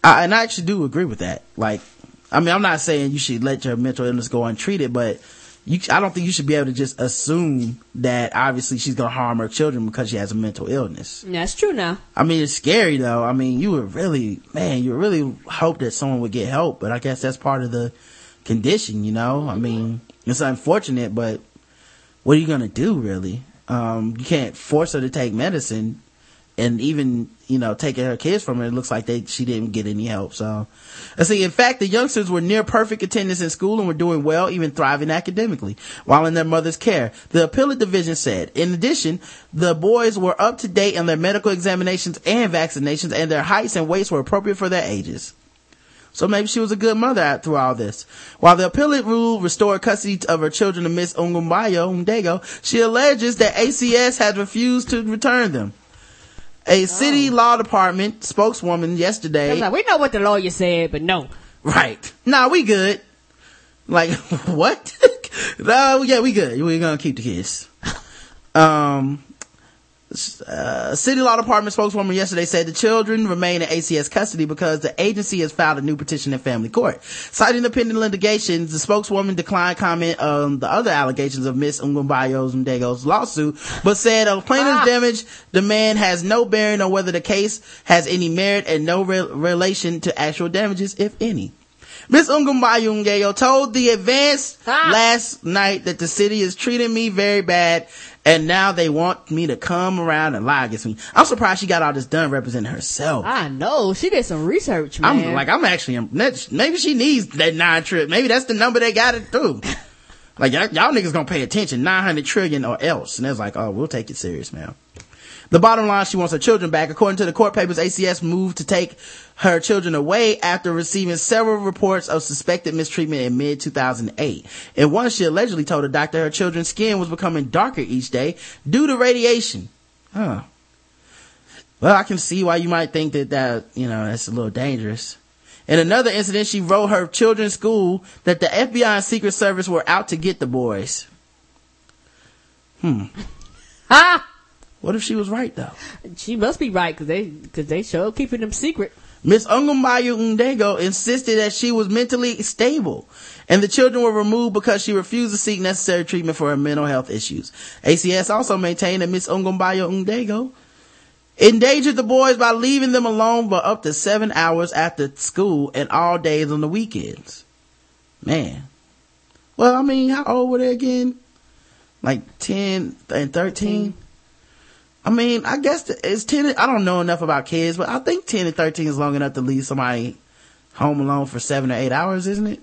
I, and I actually do agree with that. Like, I mean, I'm not saying you should let your mental illness go untreated, but you, I don't think you should be able to just assume that obviously she's going to harm her children because she has a mental illness. That's true now. I mean, it's scary though. I mean, you would really, man, you would really hope that someone would get help, but I guess that's part of the condition, you know? I mean, it's unfortunate, but what are you gonna do really? Um, you can't force her to take medicine and even, you know, taking her kids from her, it looks like they, she didn't get any help. So, I see, in fact, the youngsters were near perfect attendance in school and were doing well, even thriving academically, while in their mother's care. The appellate division said, in addition, the boys were up to date on their medical examinations and vaccinations, and their heights and weights were appropriate for their ages. So maybe she was a good mother through all this. While the appellate rule restored custody of her children to Miss Ungumbayo Ndego, she alleges that ACS has refused to return them. A city law department spokeswoman yesterday. I was like, we know what the lawyer said, but no. Right. Nah, we good. Like, what? no, yeah, we good. We're gonna keep the kids. Um, uh, city law department spokeswoman yesterday said the children remain in ACS custody because the agency has filed a new petition in family court. Citing the pending litigations, the spokeswoman declined comment on the other allegations of Miss Ungumbayo's Ndego's lawsuit, but said a plaintiff's damage demand has no bearing on whether the case has any merit and no re- relation to actual damages, if any. Miss Ungumbayo Ngeyo told the advance last night that the city is treating me very bad and now they want me to come around and lie against me. I'm surprised she got all this done representing herself. I know. She did some research, man. I'm like, I'm actually, um, maybe she needs that nine trip. Maybe that's the number they got it through. like, y'all, y'all niggas gonna pay attention, 900 trillion or else. And it's like, oh, we'll take it serious, man. The bottom line, she wants her children back. According to the court papers, ACS moved to take her children away after receiving several reports of suspected mistreatment in mid 2008. In one, she allegedly told a doctor her children's skin was becoming darker each day due to radiation. Huh. Well, I can see why you might think that that, you know, that's a little dangerous. In another incident, she wrote her children's school that the FBI and Secret Service were out to get the boys. Hmm. Ah! What if she was right though? She must be right, cause they, cause they sure keeping them secret. Miss Ungumbayu Ndego insisted that she was mentally stable and the children were removed because she refused to seek necessary treatment for her mental health issues. ACS also maintained that Miss Ungumbayu Ndego endangered the boys by leaving them alone for up to seven hours after school and all days on the weekends. Man. Well, I mean, how old were they again? Like 10 and 13? I mean, I guess it's 10, I don't know enough about kids, but I think 10 and 13 is long enough to leave somebody home alone for seven or eight hours, isn't it?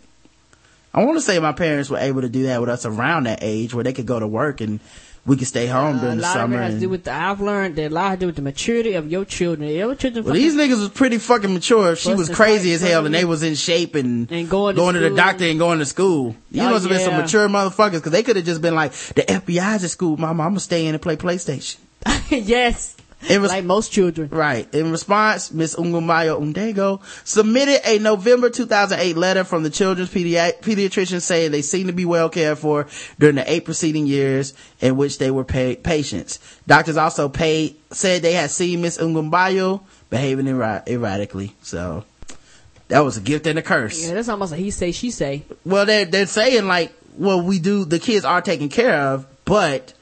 I want to say my parents were able to do that with us around that age where they could go to work and we could stay home Uh, during a the lot summer. of it has to do with the, I've learned that a lot has to do with the maturity of your children. Your children well, these niggas was pretty fucking mature. She was crazy as hell and they was in shape and, And going to to the doctor and going to school. You Oh, must have been some mature motherfuckers because they could have just been like, the FBI's at school, mama, I'm gonna stay in and play PlayStation. yes. It was like most children. Right. In response, Miss Ungumayo Undego submitted a November 2008 letter from the children's pedi- pediatrician saying they seemed to be well cared for during the eight preceding years in which they were pa- patients. Doctors also paid, said they had seen Miss Ungumbayo behaving erra- erratically. So that was a gift and a curse. Yeah, that's almost a he say she say. Well, they're, they're saying like, well, we do, the kids are taken care of, but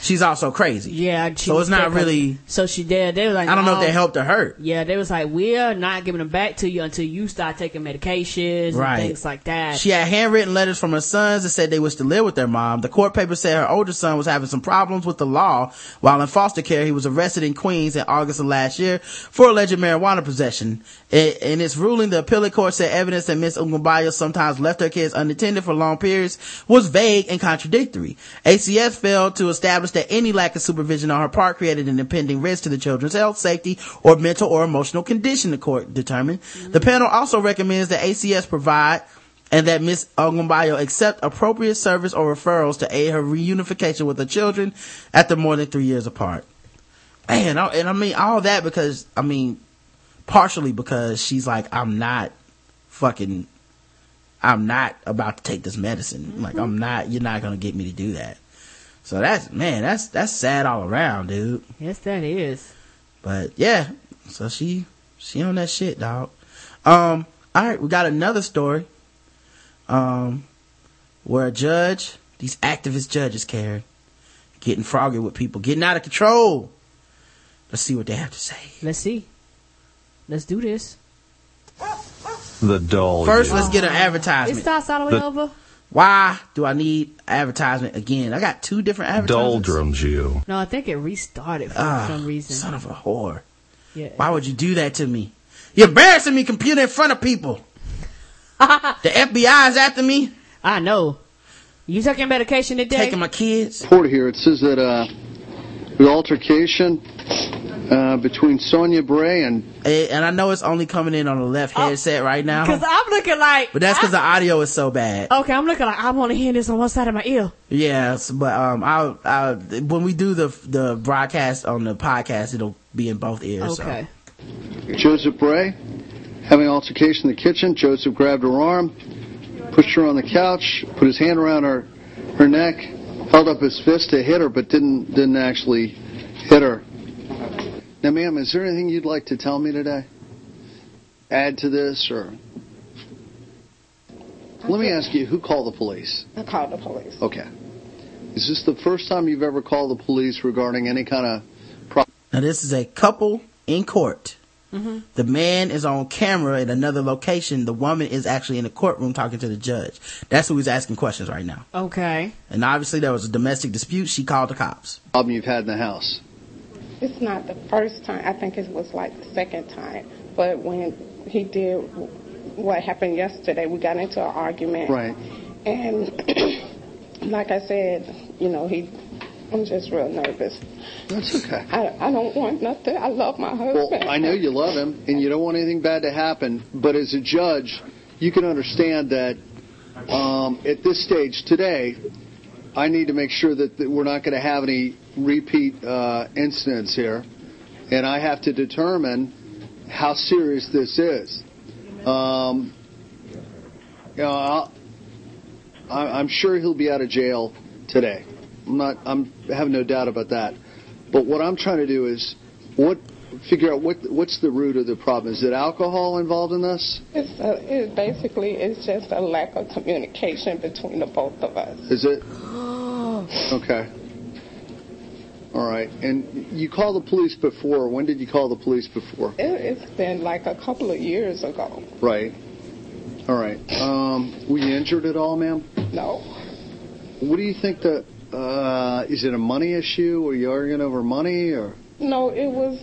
she's also crazy. Yeah, she So it's not really, So she did. They were like, I don't know if "Oh." they helped or hurt. Yeah, they was like, we're not giving them back to you until you start taking medications Right. and things like that. She had handwritten letters from her sons that said they wish to live with their mom. The court paper said her older son was having some problems with the law while in foster care. He was arrested in Queens in August of last year for alleged marijuana possession. In, in its ruling, the appellate court said evidence that Miss Ungumbayo sometimes left her kids unattended for long periods was vague and contradictory. ACS failed to establish that any lack of supervision on her part created an impending risk to the children's health, safety, or mental or emotional condition, the court determined. The panel also recommends that ACS provide and that Miss Ogumbayo accept appropriate service or referrals to aid her reunification with her children after more than three years apart. Man, I- and I mean all that because I mean partially because she's like I'm not fucking I'm not about to take this medicine. Like mm-hmm. I'm not you're not going to get me to do that. So that's man, that's that's sad all around, dude. yes, that is. But yeah, so she she on that shit, dog. Um, all right, we got another story. Um, where a judge, these activist judges, Karen, getting froggy with people, getting out of control. Let's see what they have to say. Let's see. Let's do this. The dull. First, you. let's get an advertisement. It starts all the way The- over. Why do I need advertisement again? I got two different advertisements. Doldrums you. No, I think it restarted for Ah, some reason. Son of a whore. yeah. Why would you do that to me? You're embarrassing me, computer, in front of people. the FBI is after me, I know. You taking medication today? taking my kids. report here. It says that uh, the altercation uh, between Sonia Bray and Eh, And I know it's only coming in on the left headset right now. Because I'm looking like. But that's because the audio is so bad. Okay, I'm looking like I want to hear this on one side of my ear. Yes, but um, I'll, I'll when we do the the broadcast on the podcast, it'll be in both ears. Okay. Joseph Bray having an altercation in the kitchen. Joseph grabbed her arm, pushed her on the couch, put his hand around her her neck, held up his fist to hit her, but didn't didn't actually hit her. Now, ma'am, is there anything you'd like to tell me today? Add to this, or let me ask you, who called the police? I called the police. Okay. Is this the first time you've ever called the police regarding any kind of So now this is a couple in court. Mm-hmm. The man is on camera at another location. The woman is actually in the courtroom talking to the judge. That's who he's asking questions right now. Okay. And obviously there was a domestic dispute. She called the cops. problem you've had in the house? It's not the first time. I think it was like the second time. But when he did what happened yesterday, we got into an argument. Right. And like I said, you know, he. I'm just real nervous. That's okay. I, I don't want nothing. I love my husband. Well, I know you love him and you don't want anything bad to happen, but as a judge, you can understand that um, at this stage today, I need to make sure that, that we're not going to have any repeat uh, incidents here, and I have to determine how serious this is. Um, you know, I'll, I- I'm sure he'll be out of jail today. I'm not. I'm I have no doubt about that. But what I'm trying to do is what figure out what what's the root of the problem. Is it alcohol involved in this? It's a, it basically it's just a lack of communication between the both of us. Is it? Okay. All right. And you called the police before. When did you call the police before? It, it's been like a couple of years ago. Right. All right. Um, were you injured at all, ma'am? No, What do you think that? Uh, is it a money issue? Were you arguing over money, or no, it was.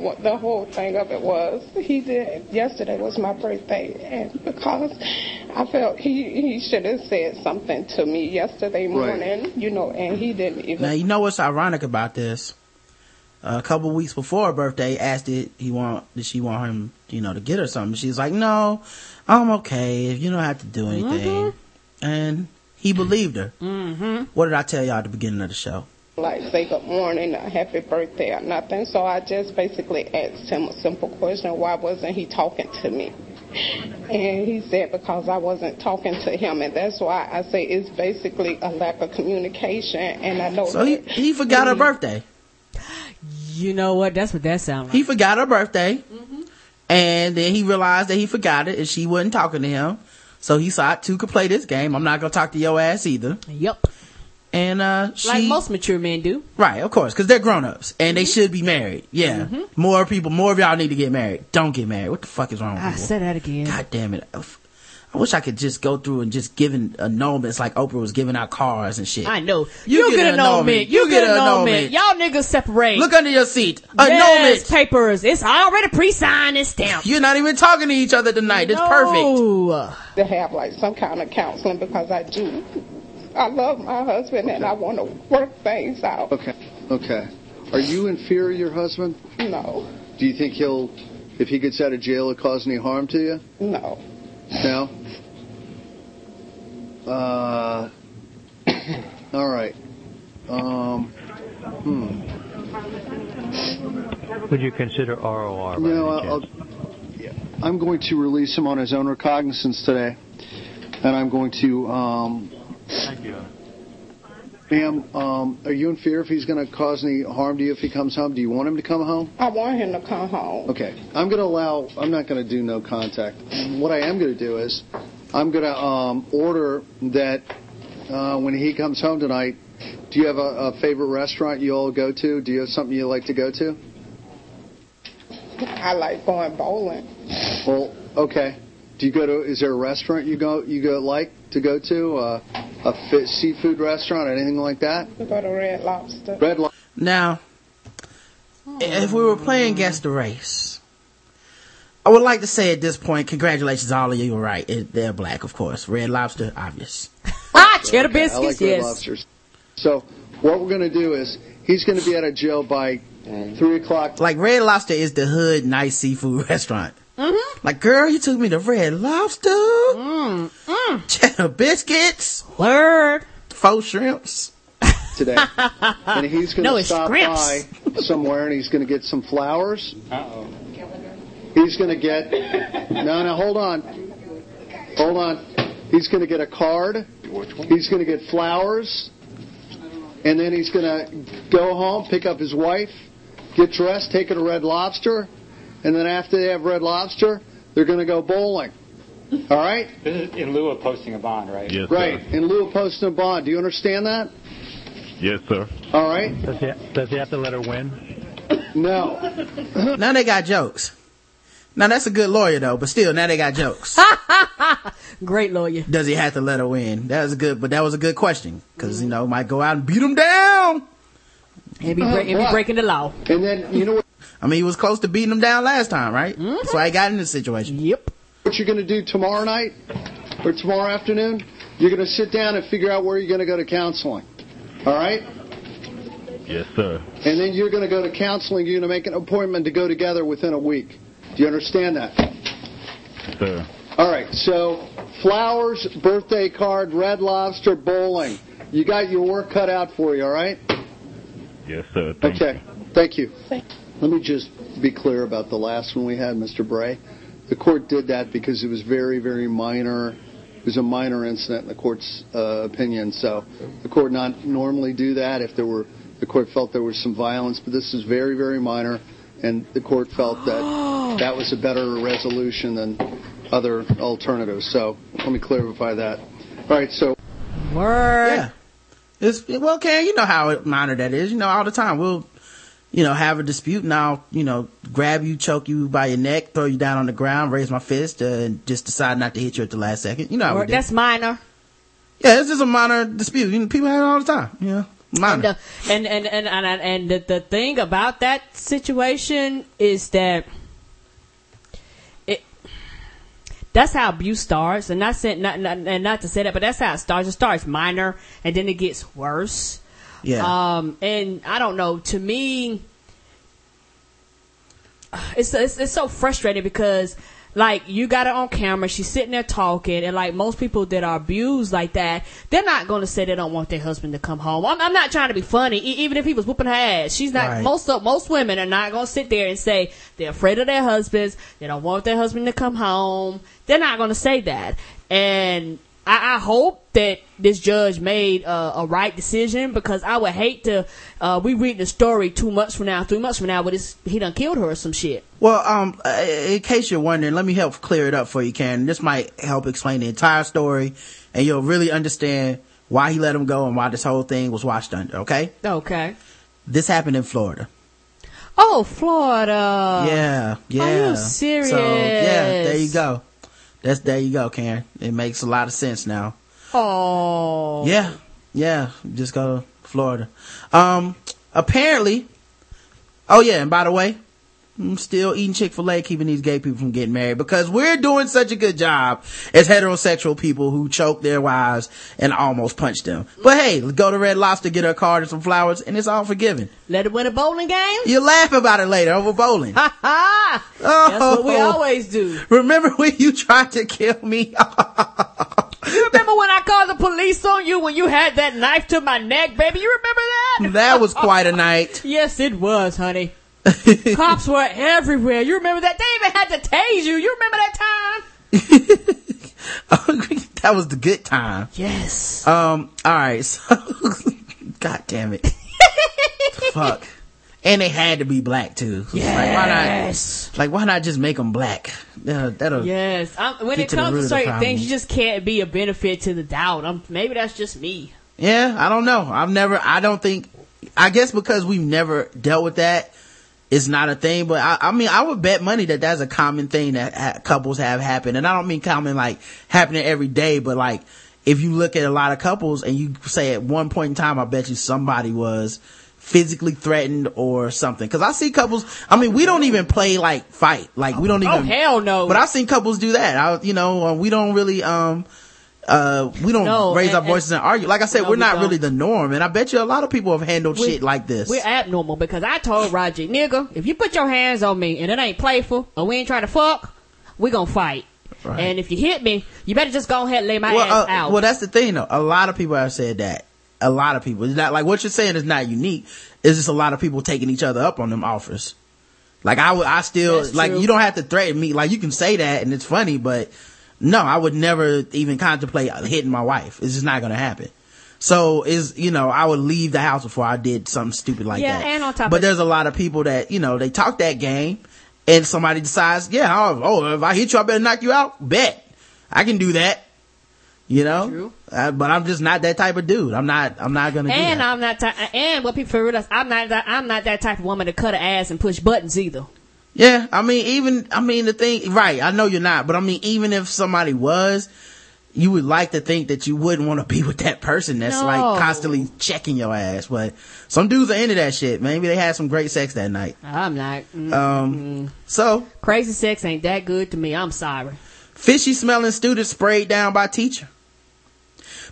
What The whole thing of it was he did. Yesterday was my birthday, and because I felt he he should have said something to me yesterday morning, you know, and he didn't even. Now you know what's ironic about this? a couple weeks before her birthday, asked did he want did she want him, you know, to get her something. She's like, no, I'm okay. If you don't have to do anything, and he believed her. Mm-hmm. What did I tell y'all at the beginning of the show? Like say good morning or happy birthday or nothing. So I just basically asked him a simple question: Why wasn't he talking to me? And he said because I wasn't talking to him, and that's why I say it's basically a lack of communication. And I know So he, that he forgot her birthday. You know what? That's what that sounds like. He forgot her birthday. Mm-hmm. And then he realized that he forgot it and she wasn't talking to him. So he thought two could play this game. I'm not gonna talk to your ass either. Yep. And uh she Like most mature men do. Right, of course, because they're grown ups and they should be married. Yeah. More people, more of y'all need to get married. Don't get married. What the fuck is wrong with I people? said that again. God damn it. I wish I could just go through and just give giving annulments like Oprah was giving out cars and shit. I know. You You, get get, an annulment. annulment. You You get get an annulment. annulment. Y'all niggas separate. Look under your seat. yes, Annulment. papers. It's already pre-signed and stamped. You're not even talking to each other tonight. It's perfect. To have like some kind of counseling because I do. I love my husband and I want to work things out. Okay. Okay. Are you in fear of your husband? No, Do you think he'll, if he gets out of jail, it'll cause any harm to you? no. No? Uh, all right. Um, hmm. Would you consider ROR? by You know, any I'll, yeah. I'm going to release him on his own recognizance today, and I'm going to. Um, Thank you. ma'am, um, are you in fear if he's going to cause any harm to you if he comes home? Do you want him to come home? I want him to come home. Okay, I'm going to allow. I'm not going to do no contact. What I am going to do is, I'm going to um, order that uh, when he comes home tonight. Do you have a, a favorite restaurant you all go to? Do you have something you like to go to? I like going bowling. Well, okay. Do you go to? Is there a restaurant you go you go like to go to? Uh, a fi seafood restaurant, anything like that? We go to Red Lobster. Red. Lo- Now, if we were playing Guess the Race, I would like to say at this point, congratulations, all of you were right. It, they're black, of course. Red Lobster, obvious. Ah, cheddar Okay, I biscuits, like Red. Lobsters. So what we're going to do is he's going to be out of jail by three o'clock. Like Red Lobster is the hood nice seafood restaurant. Mm-hmm. Like, girl, you took me to Red Lobster. Mm-hmm. Cheddar biscuits, Word. faux shrimps. today, and he's going to it's stop scripts. by somewhere, and he's going to get some flowers. Uh-oh. He's going to get. No, no, hold on, hold on. He's going to get a card. He's going to get flowers, and then he's going to go home, pick up his wife, get dressed, take her to Red Lobster, and then after they have Red Lobster, they're going to go bowling. All right, in lieu of posting a bond, right? Yes, right. sir. In lieu of posting a bond. Do you understand that? Yes, sir. All right. Does he, does he have to let her win? No. Now they got jokes. Now that's a good lawyer though, but still, now they got jokes. Great lawyer. Does he have to let her win? That was a good, but that was a good question because you know might go out and beat him down. And be, break, and be breaking the law. And then you know what? I mean, he was close to beating him down last time, right? Mm-hmm. That's why he got in this situation. Yep. what you're going to do tomorrow night or tomorrow afternoon. You're going to sit down and figure out where you're going to go to counseling. All right? Yes, sir. And then you're going to go to counseling. You're going to make an appointment to go together within a week. Do you understand that? Sir. All right. So, flowers, birthday card, red lobster, bowling. You got your work cut out for you, all right? Yes, sir. Thank Okay. Thank you. Let me just be clear about the last one we had, Mr. Bray. The court did that because it was very, very minor. It was a minor incident in the court's uh, opinion. So the court not normally do that if there were the court felt there was some violence, but this is very, very minor, and the court felt that that was a better resolution than other alternatives. So let me clarify that. All right. So Word. Yeah. It's, well, Karen, you know how minor that is. You know, all the time we'll, you know, have a dispute and I'll, you know, grab you, choke you by your neck, throw you down on the ground, raise my fist, uh, and just decide not to hit you at the last second. You know how we Word. do. That's minor. Yeah, it's just a minor dispute. You know, people have it all the time. You know, minor. And, uh, and and and and, and the, the thing about that situation is that it that's how abuse starts, and not not, not and not to say that, but that's how it starts. It starts minor, and then it gets worse. Yeah. Um, and I don't know. To me, it's it's, it's so frustrating because like you got it on camera. She's sitting there talking, and like most people that are abused like that, they're not going to say they don't want their husband to come home. I'm, I'm not trying to be funny. E- even if he was whooping her ass, she's not. Right. Most of most women are not going to sit there and say they're afraid of their husbands. They don't want their husband to come home. They're not going to say that. And I, I hope that this judge made uh, a right decision because I would hate to. Uh, we read the story two months from now, three months from now, but it's, he done killed her or some shit. Well, um, uh, in case you're wondering, let me help clear it up for you, Karen. This might help explain the entire story, and you'll really understand why he let him go and why this whole thing was washed under. Okay, Okay. this happened in Florida. Oh, Florida. yeah, yeah. Are you serious? So yeah, there you go. That's there you go, Karen. It makes a lot of sense now. Oh. Yeah, yeah. Just go to Florida. Um, apparently. Oh yeah, and by the way, I'm still eating Chick Fil A, keeping these gay people from getting married because we're doing such a good job as heterosexual people who choke their wives and almost punch them. But hey, go to Red Lobster, get her a card and some flowers, and it's all forgiven. Let it win a bowling game? You laugh about it later over bowling. Ha ha! Oh. That's what we oh. always do. Remember when you tried to kill me? You remember when I called the police on you when you had that knife to my neck, baby? You remember that? that was quite a night. Yes, it was, honey. Cops were everywhere. You remember that? They even had to tase you. You remember that time? that was the good time. Yes. Um, alright, so, god damn it. Fuck. And they had to be black too. Like, why Yes. not, like, why not just make them black? Uh, that'll, Yes. I'm, when it to comes to certain things, you just can't be a benefit to the doubt. I'm, maybe that's just me. yeah, I don't know. I've never, I don't think, I guess because we've never dealt with that, it's not a thing, but I, I mean, I would bet money that that's a common thing that ha- couples have happen. And I don't mean common like happening every day, but like, if you look at a lot of couples and you say at one point in time, I bet you somebody was physically threatened or something. Cause I see couples, I mean, we don't even play like fight. Like we don't even. Oh, hell no. but I've seen couples do that. I, you know, uh, we don't really, um, uh, we don't No, raise and- our voices and, argue. Like I said, No, we're not don't. really the norm. And I bet you a lot of people have handled We- shit like this. We're abnormal because I told Roger, nigga, if you put your hands on me and it ain't playful or we ain't trying to fuck, we gonna fight. Right. And if you hit me, you better just go ahead and lay my well, ass uh, out. well, that's the thing though. A lot of people have said that. A lot of people. It's not like what you're saying is not unique. It's just a lot of people taking each other up on them offers. Like I I still, That's like true. you don't have to threaten me. Like you can say that and it's funny, but no, I would never even contemplate hitting my wife. It's just not gonna happen. So is, you know, I would leave the house before I did something stupid like Yeah, that. and on top but there's a lot of people that, you know, they talk that game and somebody decides, yeah, oh, oh, if I hit you, I better knock you out. Bet. I can do that. You know? True. Uh, but I'm just not that type of dude. I'm not, I'm not gonna do and that. I'm not, and what people realize, I'm not that, I'm not that type of woman to cut an ass and push buttons either. Yeah, I mean, even, I mean, the thing, right, I know you're not, but I mean, even if somebody was, you would like to think that you wouldn't want to be with that person that's No. like constantly checking your ass, but some dudes are into that shit. Maybe they had some great sex that night. I'm not. Mm. Um, so, Crazy sex ain't that good to me. I'm sorry. fishy smelling student sprayed down by teacher.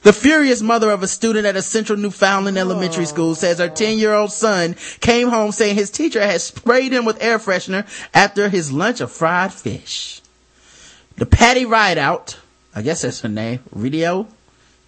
The furious mother of a student at a central Newfoundland elementary school says her 10 year old son came home saying his teacher had sprayed him with air freshener after his lunch of fried fish. The Patty Rideout, I guess that's her name, Video.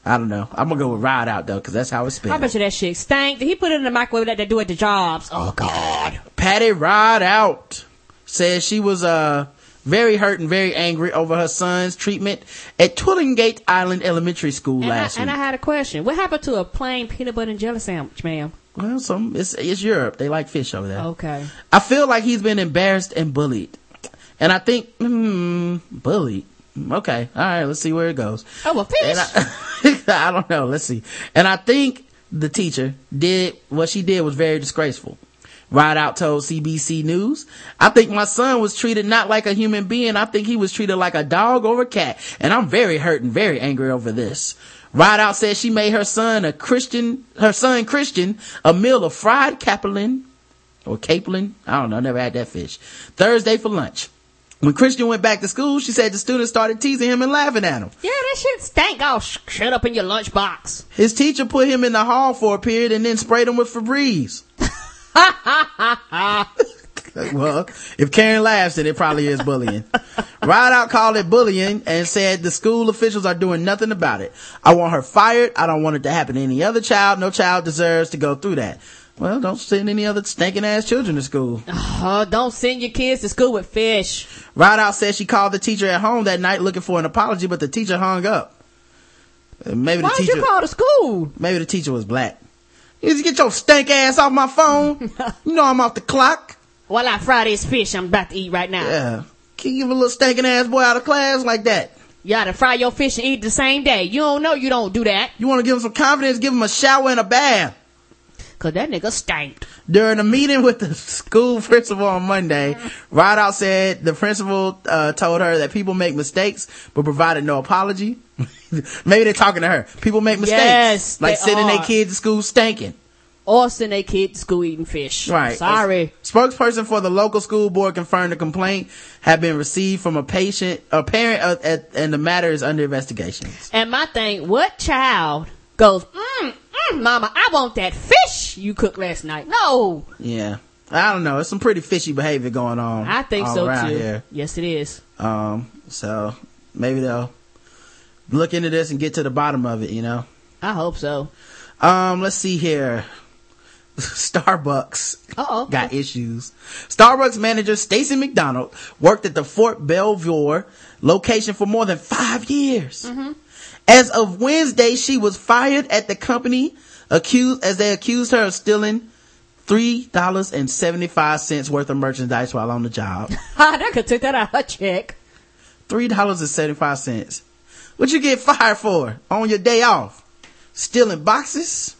I don't know. I'm gonna go with Ride Out though, cause that's how it's I spelled. bet you that shit stank. Did he put it in the microwave like they do at the jobs? Oh God. Patty Ride Out says she was uh very hurt and very angry over her son's treatment at Twillingate Island Elementary School And I, last and I had a question. What happened to a plain peanut butter and jelly sandwich, ma'am? well, some it's it's Europe. They like fish over there. Okay. I feel like he's been embarrassed and bullied, and I think hmm, bullied. Okay, all right. Let's see where it goes. Oh, a fish. And I, I don't know. Let's see. And I think the teacher did what she did was very disgraceful. Ride out told CBC News, I think my son was treated not like a human being. I think he was treated like a dog or a cat. And I'm very hurt and very angry over this. Ride out said she made her son a Christian, her son Christian, a meal of fried capelin or capelin. I don't know. Never had that fish. Thursday for lunch. When Christian went back to school, she said the students started teasing him and laughing at him. Yeah, that shit stank. Oh, sh- shut up in your lunchbox. His teacher put him in the hall for a period and then sprayed him with Febreze. well, if Karen laughs, then it probably is bullying. Rideout called it bullying and said the school officials are doing nothing about it. I want her fired. I don't want it to happen to any other child. No child deserves to go through that. Well, don't send any other stinking ass children to school. Oh, don't send your kids to school with fish. Rideout said she called the teacher at home that night looking for an apology, but the teacher hung up. Uh, Maybe the Why teacher. did you call the school? Maybe the teacher was black. You just get your stank ass off my phone. you know I'm off the clock. Well, I fry this fish I'm about to eat right now. Yeah. Can you give a little stinking ass boy out of class like that? You ought to fry your fish and eat the same day. You don't know you don't do that. You want to give him some confidence? Give him a shower and a bath. Cause that nigga stank. During a meeting with the school principal on Monday, Rideout said the principal uh, told her that people make mistakes, but provided no apology. Maybe they're talking to her. People make mistakes, Yes, like they sending their kids to school stinking. Or send their kid to school eating fish. Right. Sorry. A spokesperson for the local school board confirmed the complaint had been received from a patient, a parent, uh, at, and the matter is under investigation. And my thing, what child goes, mm, mm, mama, I want that fish you cooked last night. No. Yeah. I don't know. It's some pretty fishy behavior going on. I think all so too. Here. Yes, it is. Um, so maybe they'll look into this and get to the bottom of it, you know? I hope so. Um, let's see here. Starbucks Uh-oh. got issues. Starbucks manager Stacy McDonald worked at the Fort Belvoir location for more than five years. As of Wednesday, she was fired at the company accused as they accused her of stealing three dollars and seventy five cents worth of merchandise while on the job. That could take that out of her check. Three dollars and seventy five cents. What you get fired for on your day off? Stealing boxes?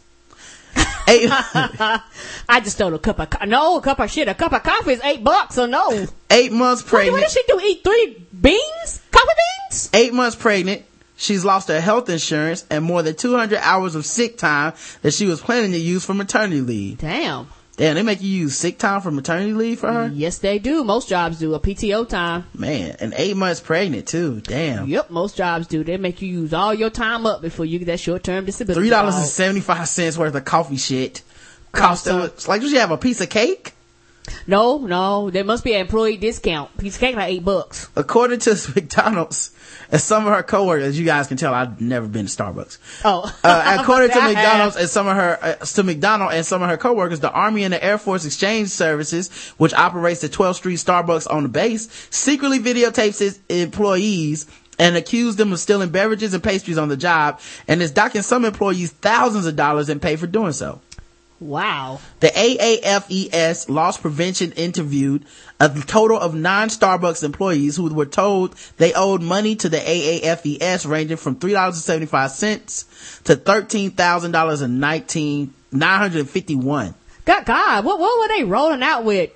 Eight, I just stole a cup of co- no a cup of shit. A cup of coffee is eight bucks. So no. eight months What, pregnant. what did she do? Eat three beans? Coffee beans? eight months pregnant. She's lost her health insurance and more than 200 hours of sick time that she was planning to use for maternity leave. Damn. Damn, they make you use sick time for maternity leave for her? Yes, they do. Most jobs do a PTO time. Man, and eight months pregnant too. Damn. Yep, most jobs do. They make you use all your time up before you get that short term disability. Three dollars and seventy five cents worth of coffee shit. Cost it's like, did you have a piece of cake? No, no, there must be an employee discount. Piece of cake like eight bucks. According to McDonald's and some of her coworkers, as you guys can tell, I've never been to Starbucks. Oh, Uh, according to McDonald's and some of her, uh, to McDonald and some of her coworkers, the Army and the Air Force Exchange Services, which operates the 12th Street Starbucks on the base, secretly videotapes its employees and accused them of stealing beverages and pastries on the job and is docking some employees thousands of dollars in pay for doing so. Wow. The AAFES loss prevention interviewed a total of nine Starbucks employees who were told they owed money to the AAFES ranging from $3.75 to $13,000 and 19, 951. God, God, what, what were they rolling out with?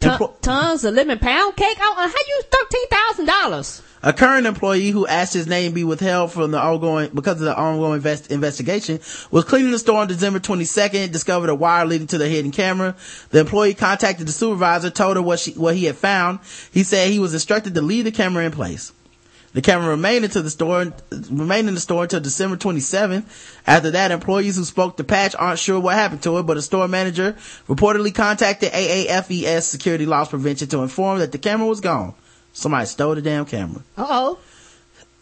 Emplo- tons of lemon pound cake? Uh, how you thirteen thousand dollars? A current employee who asked his name be withheld from the ongoing, because of the ongoing invest, investigation, was cleaning the store on December 22nd, discovered a wire leading to the hidden camera. The employee contacted the supervisor, told her what she, what he had found. He said he was instructed to leave the camera in place. The camera remained into the store, remained in the store until December 27th. After that, employees who spoke to Patch aren't sure what happened to it, but a store manager reportedly contacted AAFES Security Loss Prevention to inform that the camera was gone. Somebody stole the damn camera. Uh oh.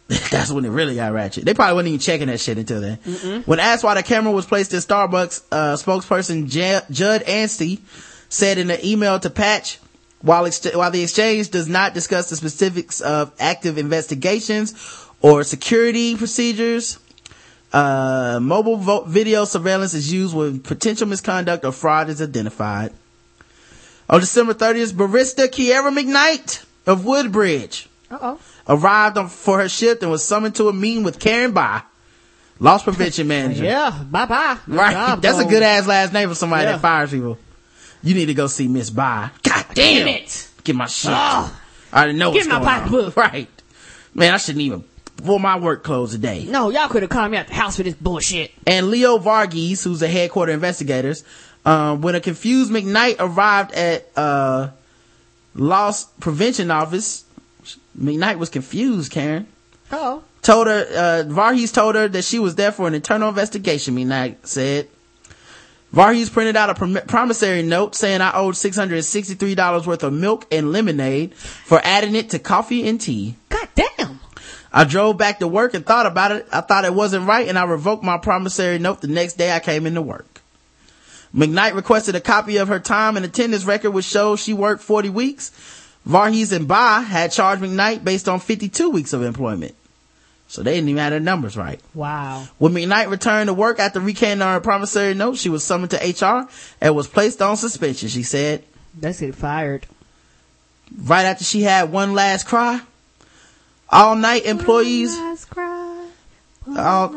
That's when it really got ratchet. They probably wasn't even checking that shit until then. When asked why the camera was placed in Starbucks, uh, spokesperson J- Judd Anstey said in an email to Patch, while, ex- while the exchange does not discuss the specifics of active investigations or security procedures, uh, mobile vo- video surveillance is used when potential misconduct or fraud is identified. On December 30th, barista Kiera McKnight of Woodbridge Uh oh. arrived on, for her shift and was summoned to a meeting with Karen By, loss prevention manager. Yeah. Bye bye. Right. That's a good ass last name for somebody Yeah. that fires people. You need to go see Miss By. God damn, Damn it. Get my shit. Ugh. I didn't know Give what's my going on. pocketbook. Right. Man, I shouldn't even wore my work clothes today. No, y'all could have called me out the house for this bullshit. And Leo Varghese, who's the headquarter investigators, um, when a confused McKnight arrived at, uh, loss prevention office, McKnight was confused, Karen. Oh. told her uh Varghese told her that she was there for an internal investigation McKnight said Varghese printed out a prom- promissory note saying I owed $663 worth of milk and lemonade for adding it to coffee and tea. God damn. I drove back to work and thought about it. I thought it wasn't right and I revoked my promissory note the next day I came into work. McKnight requested a copy of her time and attendance record which shows she worked 40 weeks. Varhees and Ba had charged McKnight based on 52 weeks of employment. So they didn't even have their numbers right. Wow. When McKnight returned to work after recanting her promissory note, she was summoned to HR and was placed on suspension, she said. Let's get fired. Right after she had one last cry, all night employees, all,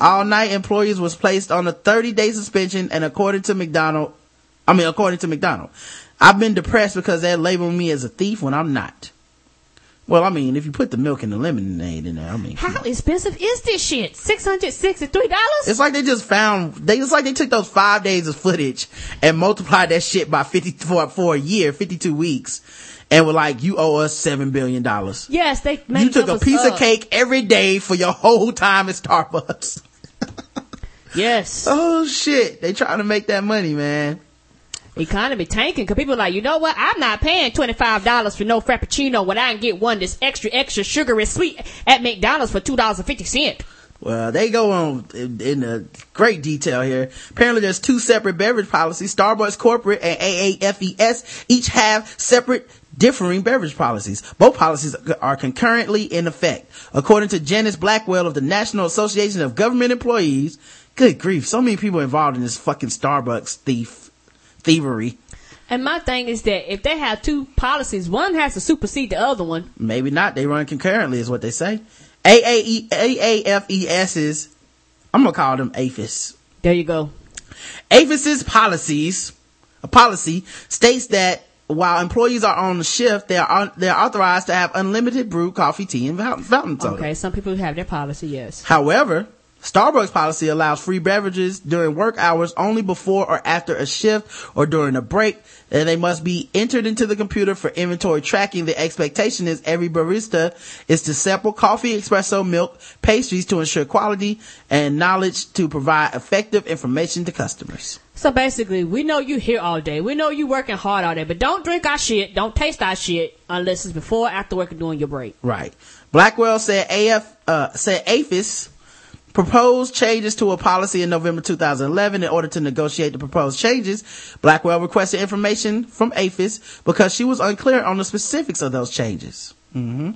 all night employees was placed on a 30 day suspension and according to McDonald, I mean, according to McDonald, I've been depressed because they're labeling me as a thief when I'm not. Well, I mean, if you put the milk and the lemonade in there, I mean, How expensive is this shit? Six hundred sixty-three dollars. It's like they just found they it's like they took those five days of footage and multiplied that shit by fifty for for a year, fifty two weeks, and were like, "You owe us seven billion dollars." Yes, they. made You took a piece up. of cake every day for your whole time at Starbucks. Yes. Oh shit, they trying to make that money, man. Economy tanking because people are like, you know what? I'm not paying twenty five dollars for no frappuccino when I can get one that's extra extra sugary sweet at McDonald's for two dollars and fifty cent. Well, they go on in, in great detail here. Apparently there's two separate beverage policies. Starbucks corporate and AAFES each have separate differing beverage policies. Both policies are concurrently in effect. According to Janice Blackwell of the National Association of Government Employees, good grief, so many people involved in this fucking Starbucks thief, thievery. And my thing is that if they have two policies, one has to supersede the other one. Maybe not. They run concurrently is what they say. AAE, AAFES's, I'm gonna call them APHIS. There you go. APHIS's policies, a policy states that while employees are on the shift, they are they're authorized to have unlimited brewed coffee, tea, and fountain, fountain soda. Okay, some people have their policy, yes. However, Starbucks policy allows free beverages during work hours only before or after a shift or during a break, and they must be entered into the computer for inventory tracking. The expectation is every barista is to sample coffee, espresso, milk, pastries to ensure quality and knowledge to provide effective information to customers. So basically, we know you here all day. We know you working hard all day, but don't drink our shit, don't taste our shit unless it's before or after work and during your break. Right. Blackwell said AF, uh, said APHIS proposed changes to a policy in November 2011 in order to negotiate the proposed changes. Blackwell requested information from APHIS because she was unclear on the specifics of those changes. hmm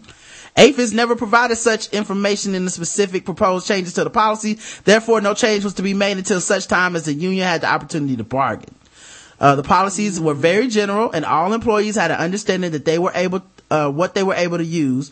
APHIS never provided such information in the specific proposed changes to the policy. Therefore, no change was to be made until such time as the union had the opportunity to bargain. Uh, the policies were very general and all employees had an understanding that they were able, uh, what they were able to use.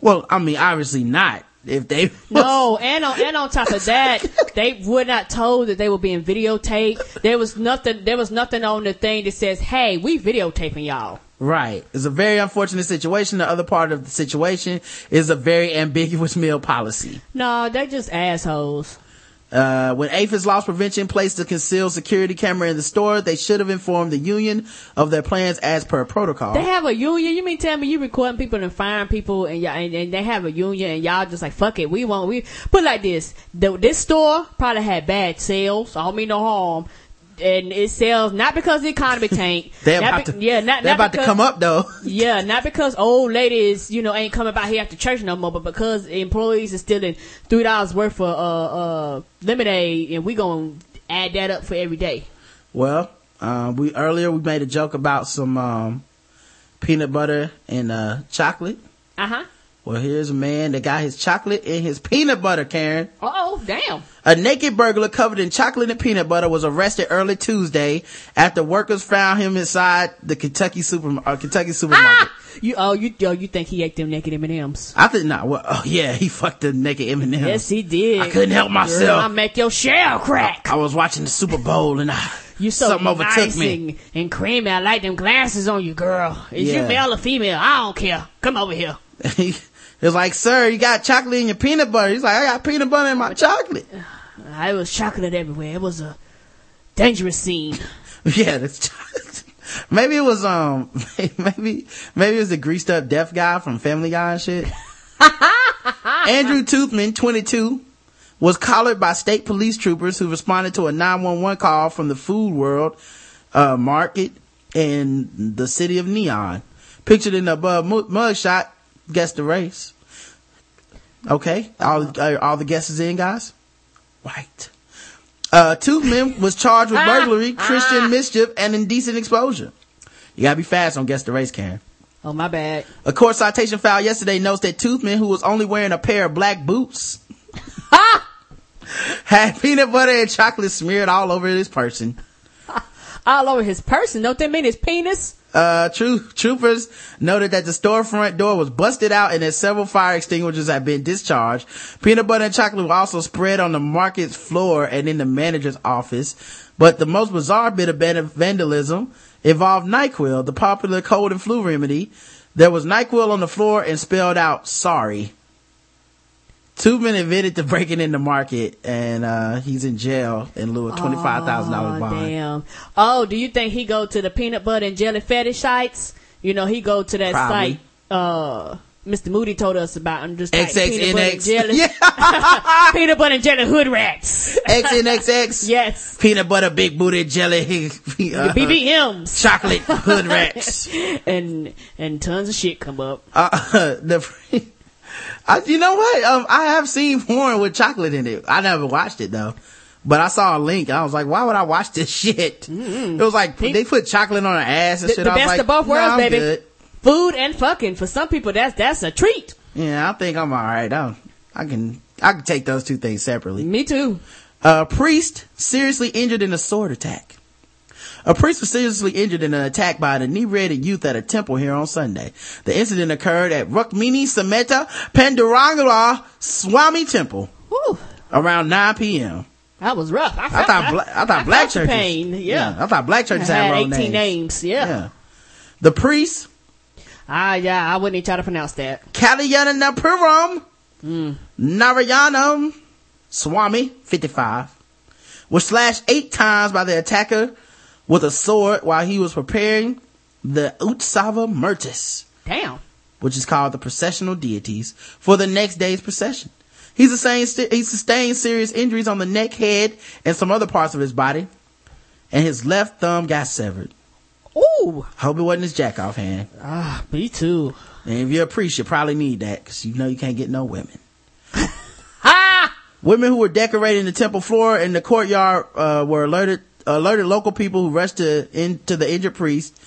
Well, I mean, obviously not. If they, No, and on and on top of that, they were not told that they were being videotaped. There was nothing. There was nothing on the thing that says, "Hey, we videotaping y'all." Right. It's a very unfortunate situation. The other part of the situation is a very ambiguous meal policy. No, they're just assholes. Uh, when APHIS Loss Prevention placed a concealed security camera in the store, they should have informed the union of their plans as per protocol. They have a union. You mean tell me you recording people and firing people, and y'all, and, and they have a union, and y'all just like fuck it. We won't. We put it like this: the, this store probably had bad sales. I don't mean no harm. And it sells not because the economy tank. They're about be- to, yeah, not, they're not about because- to come up though. Yeah, not because old ladies, you know, ain't coming by here after church no more, but because employees are stealing three dollars worth of uh uh lemonade, and we gonna add that up for every day. Well, uh, we earlier we made a joke about some um, peanut butter and uh, chocolate. Uh huh. Well, here's a man that got his chocolate and his peanut butter, Karen. Oh, damn. A naked burglar covered in chocolate and peanut butter was arrested early Tuesday after workers found him inside the Kentucky super uh, Kentucky supermarket. You oh you oh you think he ate them naked M and M's? I think not. Well, oh yeah, he fucked the naked M&M. Yes, he did. I couldn't help myself. I make your shell crack. I was watching the Super Bowl and I You so something overtook me. and, and creamy. I like them glasses on you, girl. Is Yeah. you male or female? I don't care. Come over here. was like, "Sir, you got chocolate in your peanut butter." He's like, "I got peanut butter in my chocolate." I was chocolate everywhere. It was a dangerous scene. yeah, that's chocolate. Maybe it was um maybe maybe it was the greased up deaf guy from Family Guy and shit. Andrew Toothman, 22, was collared by state police troopers who responded to a 911 call from the food world uh, market in the city of Neon. Pictured in the above mu- mugshot, guess the race. Okay, all uh, all the guesses in, guys. White. Uh, Toothman was charged with burglary, Christian mischief, and indecent exposure. You gotta be fast on guess the race, Karen. Oh, my bad. A court citation filed yesterday notes that Toothman, who was only wearing a pair of black boots, had peanut butter and chocolate smeared all over his person. All over his person. Don't they mean his penis? Uh, true, troopers noted that the storefront door was busted out and that several fire extinguishers had been discharged. Peanut butter and chocolate were also spread on the market's floor and in the manager's office. But the most bizarre bit of vandalism involved NyQuil, the popular cold and flu remedy. There was NyQuil on the floor and spelled out sorry. Tubman admitted to breaking in the market and, uh, he's in jail in lieu of $25,000 Oh, bond. damn. Oh, do you think he go to the peanut butter and jelly fetish sites? You know, he go to that Probably. site, uh, Mr. Moody told us about him just like peanut butter and XXNX. jelly. Yeah. peanut butter and jelly hood rats. XNXX. yes. Peanut butter, big booty, jelly, uh, BBMs. chocolate hood rats. and, and tons of shit come up. Uh, the, I, you know what? Um, I have seen porn with chocolate in it. I never watched it though. But I saw a link. I was like, why would I watch this shit? It was like, they put chocolate on her ass and The, shit. the I was best like, of both worlds, baby. good." Food and fucking. For some people, that's, that's a treat. Yeah, I think I'm alright. I, I can, I can take those two things separately. Me too. A priest seriously injured in a sword attack. A priest was seriously injured in an attack by an inebriated youth at a temple here on Sunday. The incident occurred at Rukmini Sameta Pandurangala Swami Temple Whew. around 9 p.m. That was rough. I, I thought, bla- I thought black felt the churches. pain. Yeah. I thought black churches I had, had 18 names. names. Yeah. Yeah. The priest, Ah, yeah. I wouldn't even try to pronounce that. Kalyanapuram Mm. Narayanam Swami, 55, was slashed eight times by the attacker with a sword while he was preparing the Utsava Murtis, Damn. which is called the processional deities, for the next day's procession. He sustained, he sustained serious injuries on the neck, head, and some other parts of his body, and his left thumb got severed. Ooh. Hope it wasn't his jack off hand. Ah, me too. And if you're a priest, you probably need that because you know you can't get no women. Ah! Women who were decorating the temple floor and the courtyard uh, were alerted alerted local people who rushed to into the injured priest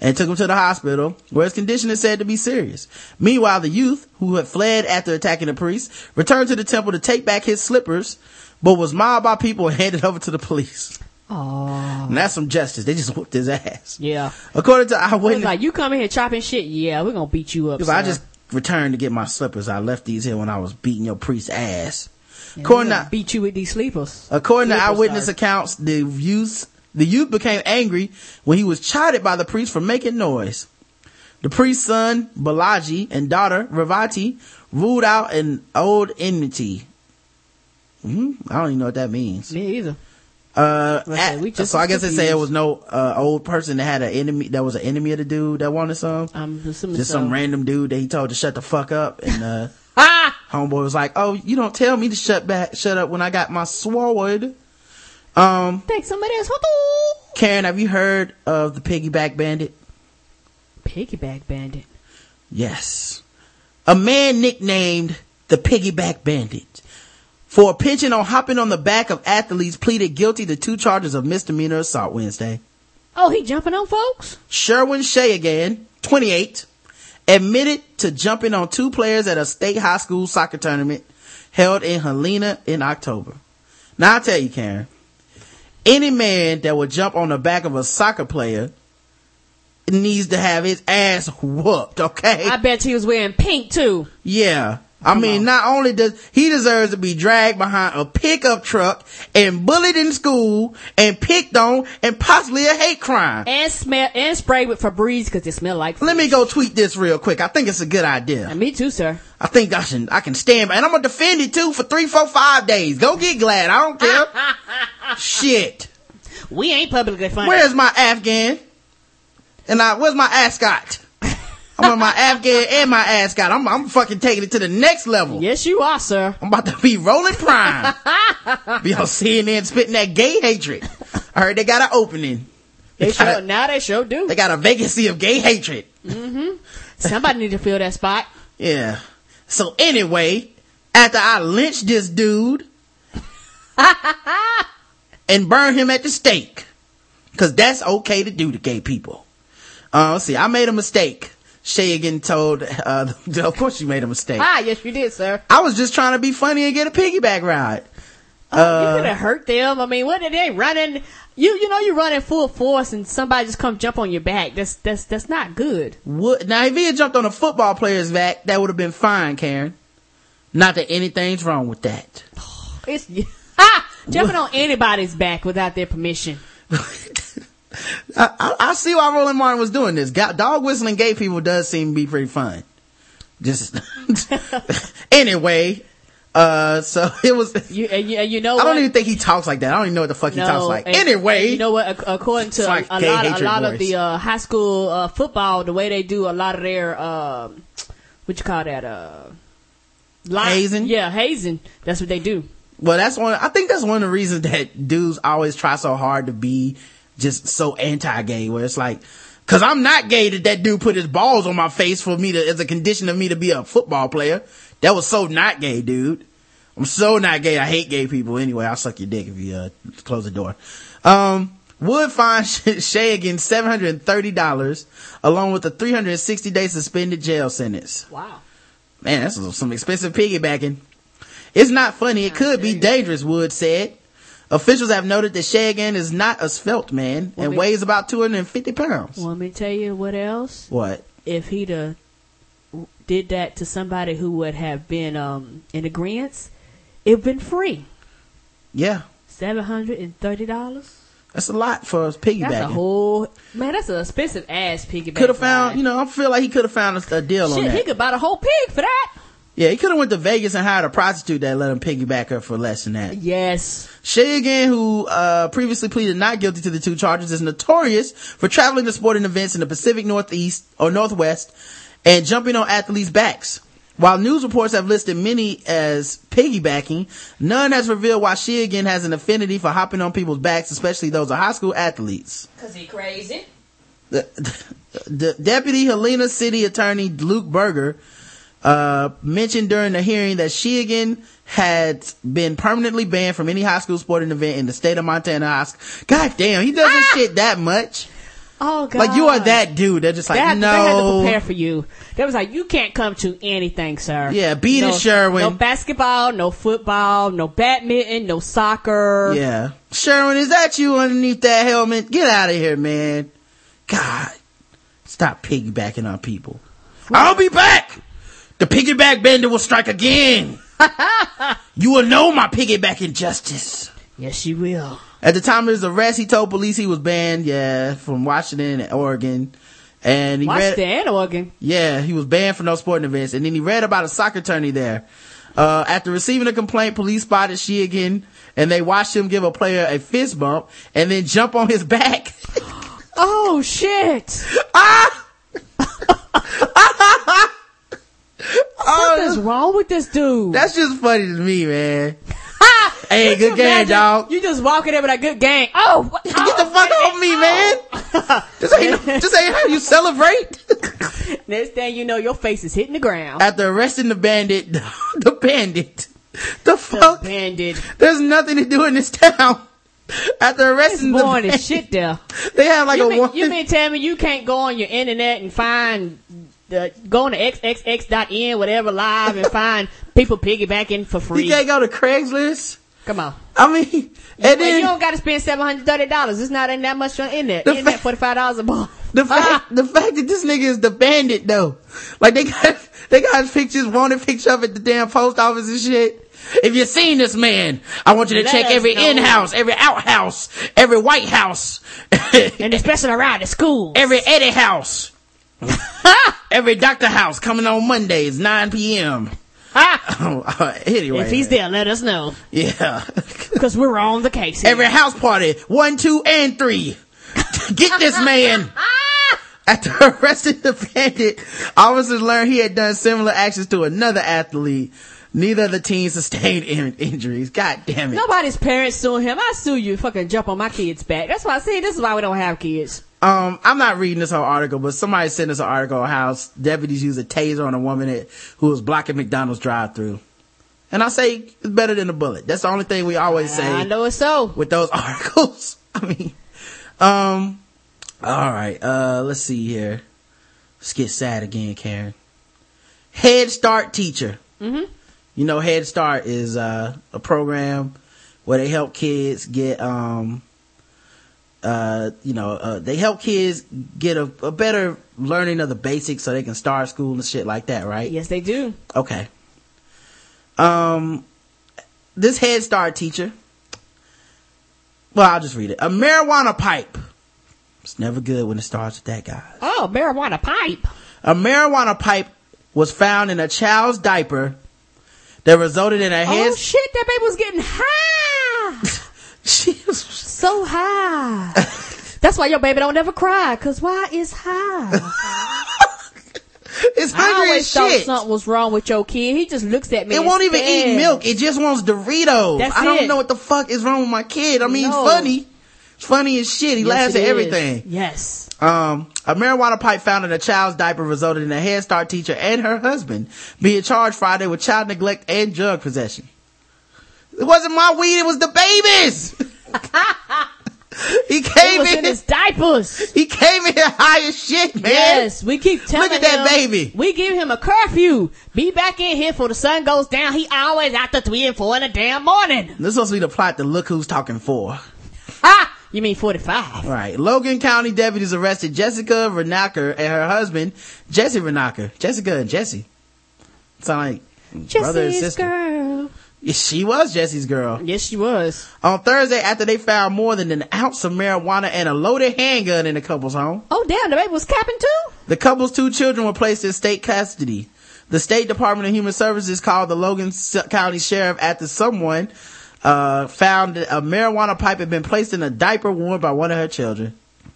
and took him to the hospital, where his condition is said to be serious. Meanwhile, the youth who had fled after attacking the priest returned to the temple to take back his slippers, but was mobbed by people and handed over to the police. Oh. That's some justice. They just whooped his ass. Yeah. According to eyewitness, like, you come in here chopping shit? Yeah, we're gonna beat you up. Because I just returned to get my slippers. I left these here when I was beating your priest's ass. According to beat you with these sleepers. According to eyewitness sorry. accounts, the youth, the youth became angry when he was chided by the priest for making noise. The priest's son, Balaji, and daughter, Ravati, ruled out an old enmity. hmm I don't even know what that means. Me either. Uh, at- just so I guess they say it was no, uh, old person that had an enemy, that was an enemy of the dude that wanted some. Just so. some random dude that he told to shut the fuck up and, uh, Ah! homeboy was like, oh, you don't tell me to shut back, shut up when I got my sword. Um, Take some of this. Karen, have you heard of the piggyback bandit? Piggyback bandit. Yes. A man nicknamed the piggyback bandit for a penchant on hopping on the back of athletes pleaded guilty to two charges of misdemeanor assault Wednesday. Oh, he jumping on folks? Sherwin Shea Shayegan, 28, admitted to jumping on two players at a state high school soccer tournament held in Helena in October. Now I'll tell you, Karen, any man that would jump on the back of a soccer player needs to have his ass whooped, okay? I bet he was wearing pink too. Yeah. I mean, not only does he deserves to be dragged behind a pickup truck and bullied in school and picked on and possibly a hate crime. And smell and spray with Febreze because it smell like. Let me go tweet this real quick. I think it's a good idea. Uh, me too, sir. I think I can I can stand by, and I'm gonna defend it too for three, four, five days. Go get GLAAD. I don't care. Shit. We ain't publicly funded. Where's my Afghan? And I where's my ascot? I'm on my Afghan and my ascot. I'm, I'm fucking taking it to the next level. Yes, you are, sir. I'm about to be Roland prime. be on CNN spitting that gay hatred. I heard they got an opening. They got sure, a- now they sure do. They got a vacancy of gay hatred. Mm-hmm. Somebody need to fill that spot. Yeah. So anyway, after I lynched this dude and burned him at the stake, cause that's okay to do to gay people. Uh, see, I made a mistake. Shagan told, uh, of course you made a mistake. Ah, yes, you did, sir. I was just trying to be funny and get a piggyback ride. Oh, you Uh, could have hurt them. I mean, what are they running? You you know you're running full force and somebody just come jump on your back. That's that's that's not good. Would, now if he had jumped on a football player's back, that would have been fine, Karen. Not that anything's wrong with that. It's ah, jumping on anybody's back without their permission. I, I, see why Roland Martin was doing this. Dog whistling gay people does seem to be pretty fun. Just anyway, uh, so it was. You and you, and you know I don't what? even think he talks like that. I don't even know what the fuck he talks like. and- Anyway, you know what? According to like a lot, a lot of the uh, high school uh, football, the way they do a lot of their um, what you call that? Uh, line- Hazing? Yeah, hazing. That's what they do. well, that's one. I think that's one of the reasons that dudes always try so hard to be just so anti-gay. Where it's like, cause I'm not gay that that dude put his balls on my face for me to, as a condition of me to be a football player. That was so not gay, dude. I'm so not gay. I hate gay people anyway. I'll suck your dick if you, uh, close the door. Um, Wood fined Shayegan $730 along with a 360 day suspended jail sentence. Wow. Man, that's some- some expensive piggybacking. It's not funny. It could be dangerous, Wood said. Officials have noted that Shagan is not a svelte man and me- weighs about 250 pounds. Want me to tell you what else? What? If he'd have did that to somebody who would have been um, in agreement, it'd been free. Yeah. Seven hundred and thirty dollars. That's a lot for piggybacking. That's a whole man. That's an expensive ass piggyback. could have found, you know, I feel like he could have found a, a deal on Shit, that. he could buy the whole pig for that. Yeah, he could have went to Vegas and hired a prostitute that let him piggyback her for less than that. Yes. Shagan, who uh, previously pleaded not guilty to the two charges, is notorious for traveling to sporting events in the Pacific Northeast or Northwest and jumping on athletes' backs. While news reports have listed many as piggybacking, none has revealed why Sheegan has an affinity for hopping on people's backs, especially those of high school athletes. Cause he crazy. The, the deputy Helena City Attorney Luke Berger uh, mentioned during the hearing that Sheegan had been permanently banned from any high school sporting event in the state of Montana. High School. God damn, he doesn't shit that much. Oh god. Like you are that dude. They're just like had, no. They had to prepare for you. They was like, you can't come to anything, sir. Yeah, beat no, it, Sherwin. No basketball, no football, no badminton, no soccer. Yeah, Sherwin, is that you underneath that helmet? Get out of here, man. God, stop piggybacking on people. I'll be back. The piggyback bender will strike again. you will know my piggyback injustice. Yes, you will. At the time of his arrest, he told police he was banned, yeah, from Washington and Oregon. And he Washington read, and Oregon. yeah, he was banned from those sporting events. And then he read about a soccer tourney there. Uh, after receiving a complaint, police spotted Sheegan and they watched him give a player a fist bump and then jump on his back. Oh shit! ah! What oh, is wrong with this dude? That's just funny to me, man. hey, good game, dog. You just walking there with a good game. Oh, what- Get the oh, fuck off oh, me, man. This ain't, this ain't how you celebrate. Next thing you know, your face is hitting the ground. After arresting the bandit, the bandit, the fuck? The Bandit. There's nothing to do in this town. After arresting the Boring bandit, as shit there. they have like you a mean, one. you mean tell me you can't go on your internet and find the go on to xxx.in whatever live and find people piggybacking for free. you can't go to Craigslist. Come on. I mean, and then you don't got to spend seven hundred thirty dollars. It's not in that much on internet. The internet fa- forty five dollars a month. the fact, the fact that this nigga is the bandit though, like they got they got pictures, wanted picture of at the damn post office and shit. If you've seen this man, I want you to Let check every know. in-house, every out-house, every White House, and especially around the school. every Eddie house, every doctor house coming on Mondays, 9 p.m. anyway. If he's there, let us know Yeah. because we're on the case. Here. Every house party, one, two, and three. Get this man. After arresting the bandit, officers learned he had done similar actions to another athlete. Neither of the teens sustained in- injuries. God damn it. Nobody's parents suing him. I sue you. Fucking jump on my kid's back. That's why I say this is why we don't have kids. Um, I'm not reading this whole article, but somebody sent us an article on how deputies use a taser on a woman that, who was blocking McDonald's drive through. And I say it's better than a bullet. That's the only thing we always say. I know it's so. With those articles. I mean, um, all right. Uh, let's see here. Let's get sad again, Karen. Head Start teacher. Mm-hmm. You know, Head Start is uh, a program where they help kids get, um, uh, you know, uh, they help kids get a, a better learning of the basics so they can start school and shit like that, right? Yes, they do. Okay. Um, this Head Start teacher. Well, I'll just read it. A marijuana pipe. It's never good when it starts with that guy. Oh, marijuana pipe. A marijuana pipe was found in a child's diaper that resulted in a head. Oh shit, that baby was getting high. she was so high. That's why your baby don't ever cry, cause why is high? it's I hungry always as thought shit. something was wrong with your kid. He just looks at me. It won't even eat milk. It just wants Doritos. That's I don't it. know what the fuck is wrong with my kid. I mean, No. funny. He's funny as shit. He Yes, laughs at is. everything. Yes. Um, a marijuana pipe found in a child's diaper resulted in a Head Start teacher and her husband being charged Friday with child neglect and drug possession. It wasn't my weed, it was the baby's! he came in, in his diapers. he came in here high as shit, man. Yes, we keep telling him. Look at that baby. We give him a curfew. Be back in here before the sun goes down. He always after three and four in the damn morning. This is supposed to be the plot to Look Who's Talking For. Ah, you mean forty-five? Right. Logan County deputies arrested Jessica Renacker and her husband, Jesse Renacker. Jessica and Jesse. Sound like brother and sister. girl. She was Jesse's girl. Yes, she was. On Thursday, after they found more than an ounce of marijuana and a loaded handgun in the couple's home, Oh damn, the baby was capping too. the couple's two children were placed in state custody. The State Department of Human Services called the Logan County Sheriff after someone uh, found a marijuana pipe had been placed in a diaper worn by one of her children.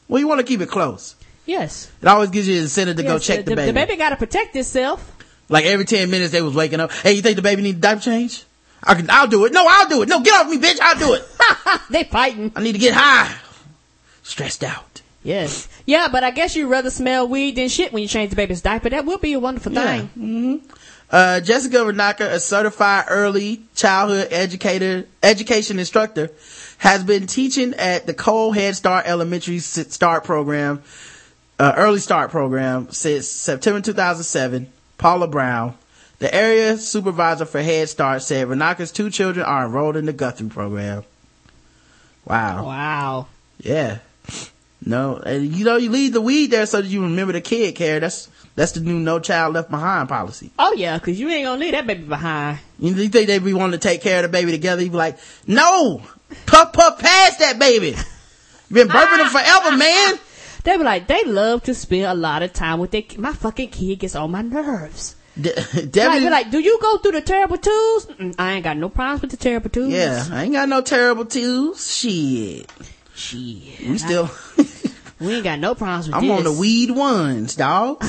Well, you want to keep it close. Yes. It always gives you an incentive to go check the, baby. The baby got to protect itself. Like every 10 minutes they was waking up. Hey, you think the baby need a diaper change? I can, I'll do it. No, I'll do it. No, get off me, bitch. I'll do it. they fighting. I need to get high. Stressed out. Yes. Yeah, but I guess you'd rather smell weed than shit when you change the baby's diaper. That would be a wonderful Yeah. thing. Uh, Jessica Renaker, a certified early childhood educator, education instructor, has been teaching at the Cole Head Start Elementary Start program, uh, early start program since September 2007. Paula Brown, the area supervisor for Head Start said Renaker's two children are enrolled in the Guthrie program. Wow. Wow. Yeah. No, and you know, you leave the weed there so that you remember the kid care. That's, that's the new no child left behind policy. Oh yeah, cause you ain't gonna leave that baby behind. You you think they be wanting to take care of the baby together? You be like, no, puff puff past that baby. Been burping him forever, man. They be like, they love to spend a lot of time with their. My fucking kid gets on my nerves. De- Like, like, do you go through the terrible twos? Mm-mm, I ain't got no problems with the terrible twos. yeah, I ain't got no terrible twos. Shit, Shit. we still, We ain't got no problems with I'm this. on the weed ones, dog.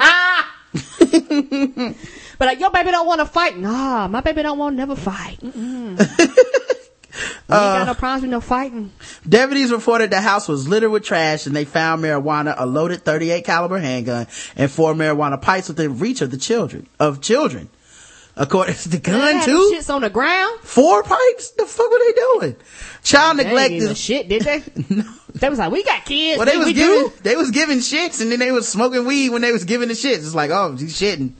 ah. But like, your baby don't want to fight. Nah, my baby don't want to never fight. We ain't Uh, got no problems with no fighting. Deputies reported the house was littered with trash and they found marijuana, a loaded 38 caliber handgun, and four marijuana pipes within reach of the children, of children. According to the gun too? Shits on the ground. Four pipes? The fuck were they doing? Child They neglect is, shit, did they? No. They was like, we got kids. well, they we, was we giving, do. they was giving shits and then they was smoking weed when they was giving the shits. It's like, oh, he's shitting.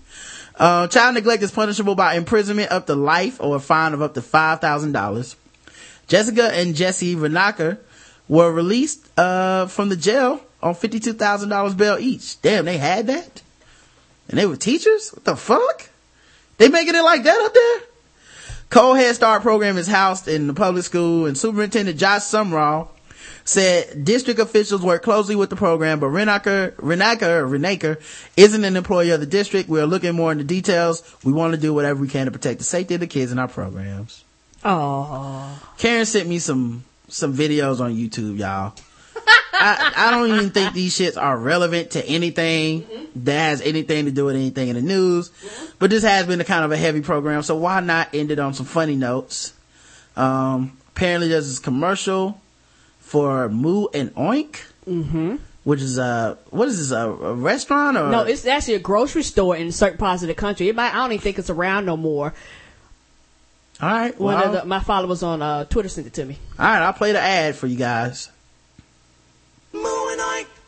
Uh, child neglect is punishable by imprisonment up to life or a fine of up to $5,000. Jessica and Jesse Renaker were released, uh, from the jail on $52,000 bail each. Damn, they had that? And they were teachers? What the fuck? They making it like that up there? Cole Head Start program is housed in the public school and Superintendent Josh Sumrall said district officials work closely with the program, but Renaker, Renaker, Renaker isn't an employee of the district. We're looking more into details. We want to do whatever we can to protect the safety of the kids in our programs. Oh. Karen sent me some, some videos on YouTube, y'all. I, I don't even think these shits are relevant to anything that has anything to do with anything in the news. But this has been a kind of a heavy program, so why not end it on some funny notes? Um, apparently there's this commercial for Moo and Oink, Mm-hmm. which is a, what is this, a, a restaurant or? No, it's actually a grocery store in certain parts of the country. It might, I don't even think it's around no more. Alright, One well, of the, my followers on uh, Twitter sent it to me. alright, I'll play the ad for you guys.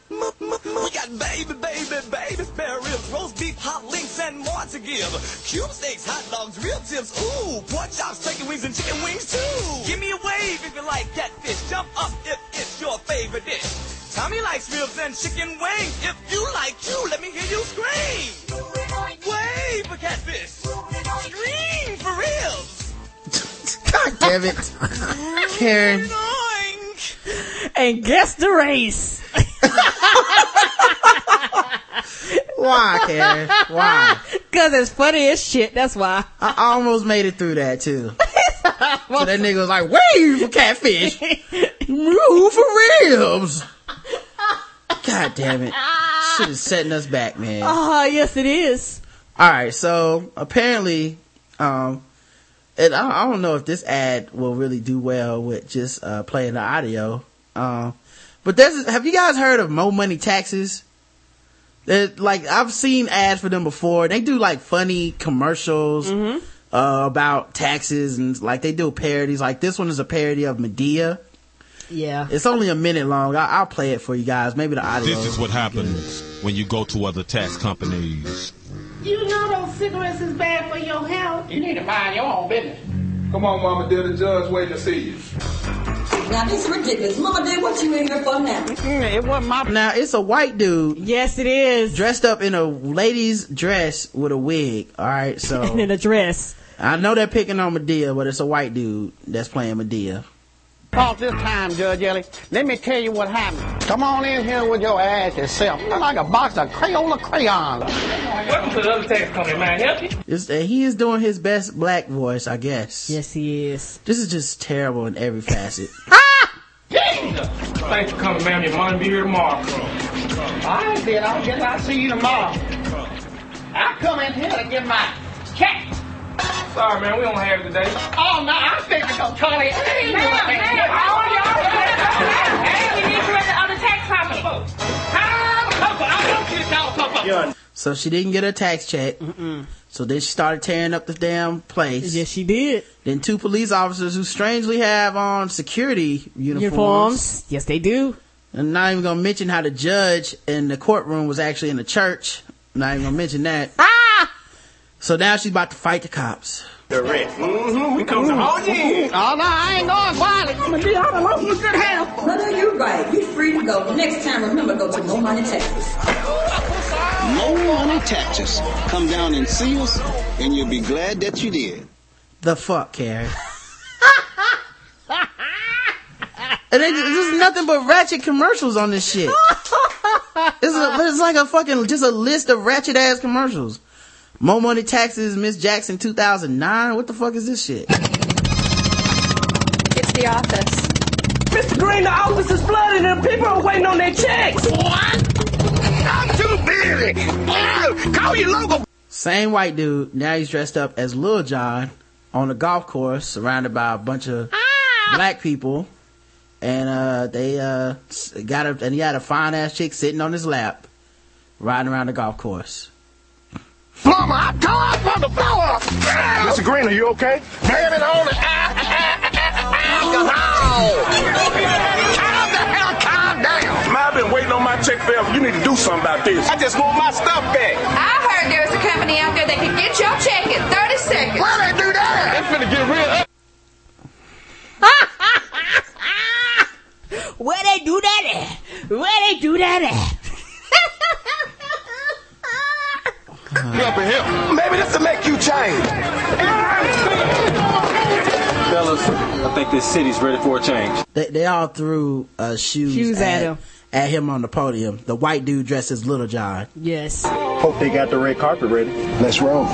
We got baby, baby, baby, spare ribs, roast beef, hot links, and more to give. Cube steaks, hot dogs, real tips, ooh, pork chops, chicken wings, and chicken wings too. Give me a wave if you like catfish. Jump up if it's your favorite dish. Tommy likes ribs and chicken wings. If you like you, let me hear you scream. Wave for catfish. Scream for ribs. God damn it. Karen. And guess the race. Why, Karen? Why? Cause it's funny as shit, that's why. I almost made it through that too. so that nigga was like, wave for catfish. Move for ribs. God damn it. Shit is setting us back, man. Oh, yes it is. Alright, so apparently, um, and I, I don't know if this ad will really do well with just, uh, playing the audio. Um, but there's, have you guys heard of Mo Money Taxes? They're, like, I've seen ads for them before. They do like funny commercials, uh, about taxes and like they do parodies. Like this one is a parody of Madea. Yeah. It's only a minute long. I, I'll play it for you guys. Maybe the audio. This is what happens when you go to other tax companies. You know those cigarettes is bad for your health. You need to mind your own business. Come on, Mama Dear, the judge waiting to see you. Now this is ridiculous. Mama Dear, what you in here for now? Mm, it wasn't my. Now it's a white dude. Yes, it is. Dressed up in a lady's dress with a wig. All right, so And in a dress. I know they're picking on Madea, but it's a white dude that's playing Madea. Pause this time, Judge Ellie. Let me tell you what happened. Come on in here with your ass yourself. Look like a box of Crayola crayons. Welcome to the other tax company, man. Help you? It's, uh, he is doing his best black voice, I guess. Yes, he is. This is just terrible in every facet. Ah! Jesus! Thanks for coming, man. Your money be here tomorrow. I ain't did. I guess I'll see you tomorrow. I come in here to get my check. Sorry, man. We don't have it today. Oh, no, I figured so Charlie. Hey, man, man, how are y'all? Hey, we need you at the other tax company. I don't want you So she didn't get her tax check. So then she started tearing up the damn place. Yes, she did. Then two police officers who strangely have on security uniforms. Uniforms. Yes, they do. I'm not even gonna mention how the judge in the courtroom was actually in the church. I'm not even gonna mention that. Ah! So now she's about to fight the cops. The red. Mm-hmm. We come to all you. Oh, no, I ain't going quietly. I'm going to be out of good health. No, no, you're right. You're free to go. Next time, remember, go to No Money Texas. No money taxes. Come down and see us, and you'll be glad that you did. The fuck, Karen? and they, there's nothing but ratchet commercials on this shit. It's, a, it's like a fucking just a list of ratchet ass commercials. More money taxes, Miss Jackson 2009. What the fuck is this shit? It's the office. Mr. Green, the office is flooded and people are waiting on their checks. What? I'm too busy. Call your local. Same white dude. Now he's dressed up as Lil Jon on a golf course, surrounded by a bunch of black people, and uh, they uh got a and he had a fine ass chick sitting on his lap, riding around the golf course. Plumber, I come up from the floor. Mr. Green, are you okay? Damn it on the Calm the hell, calm down. Man, I've been waiting on my check forever. You need to do something about this. I just want my stuff back. I heard there was a company out there that could get your check in 30 seconds. Why they do that? It's finna get real. Where they do that at? Where they do that at? Up in here. Maybe this will make you change. Fellas, I think this city's ready for a change. They they all threw uh, shoes, Shoes at him. at him on the podium. The white dude dressed as Little John. Yes. Hope they got the red carpet ready. Let's roll.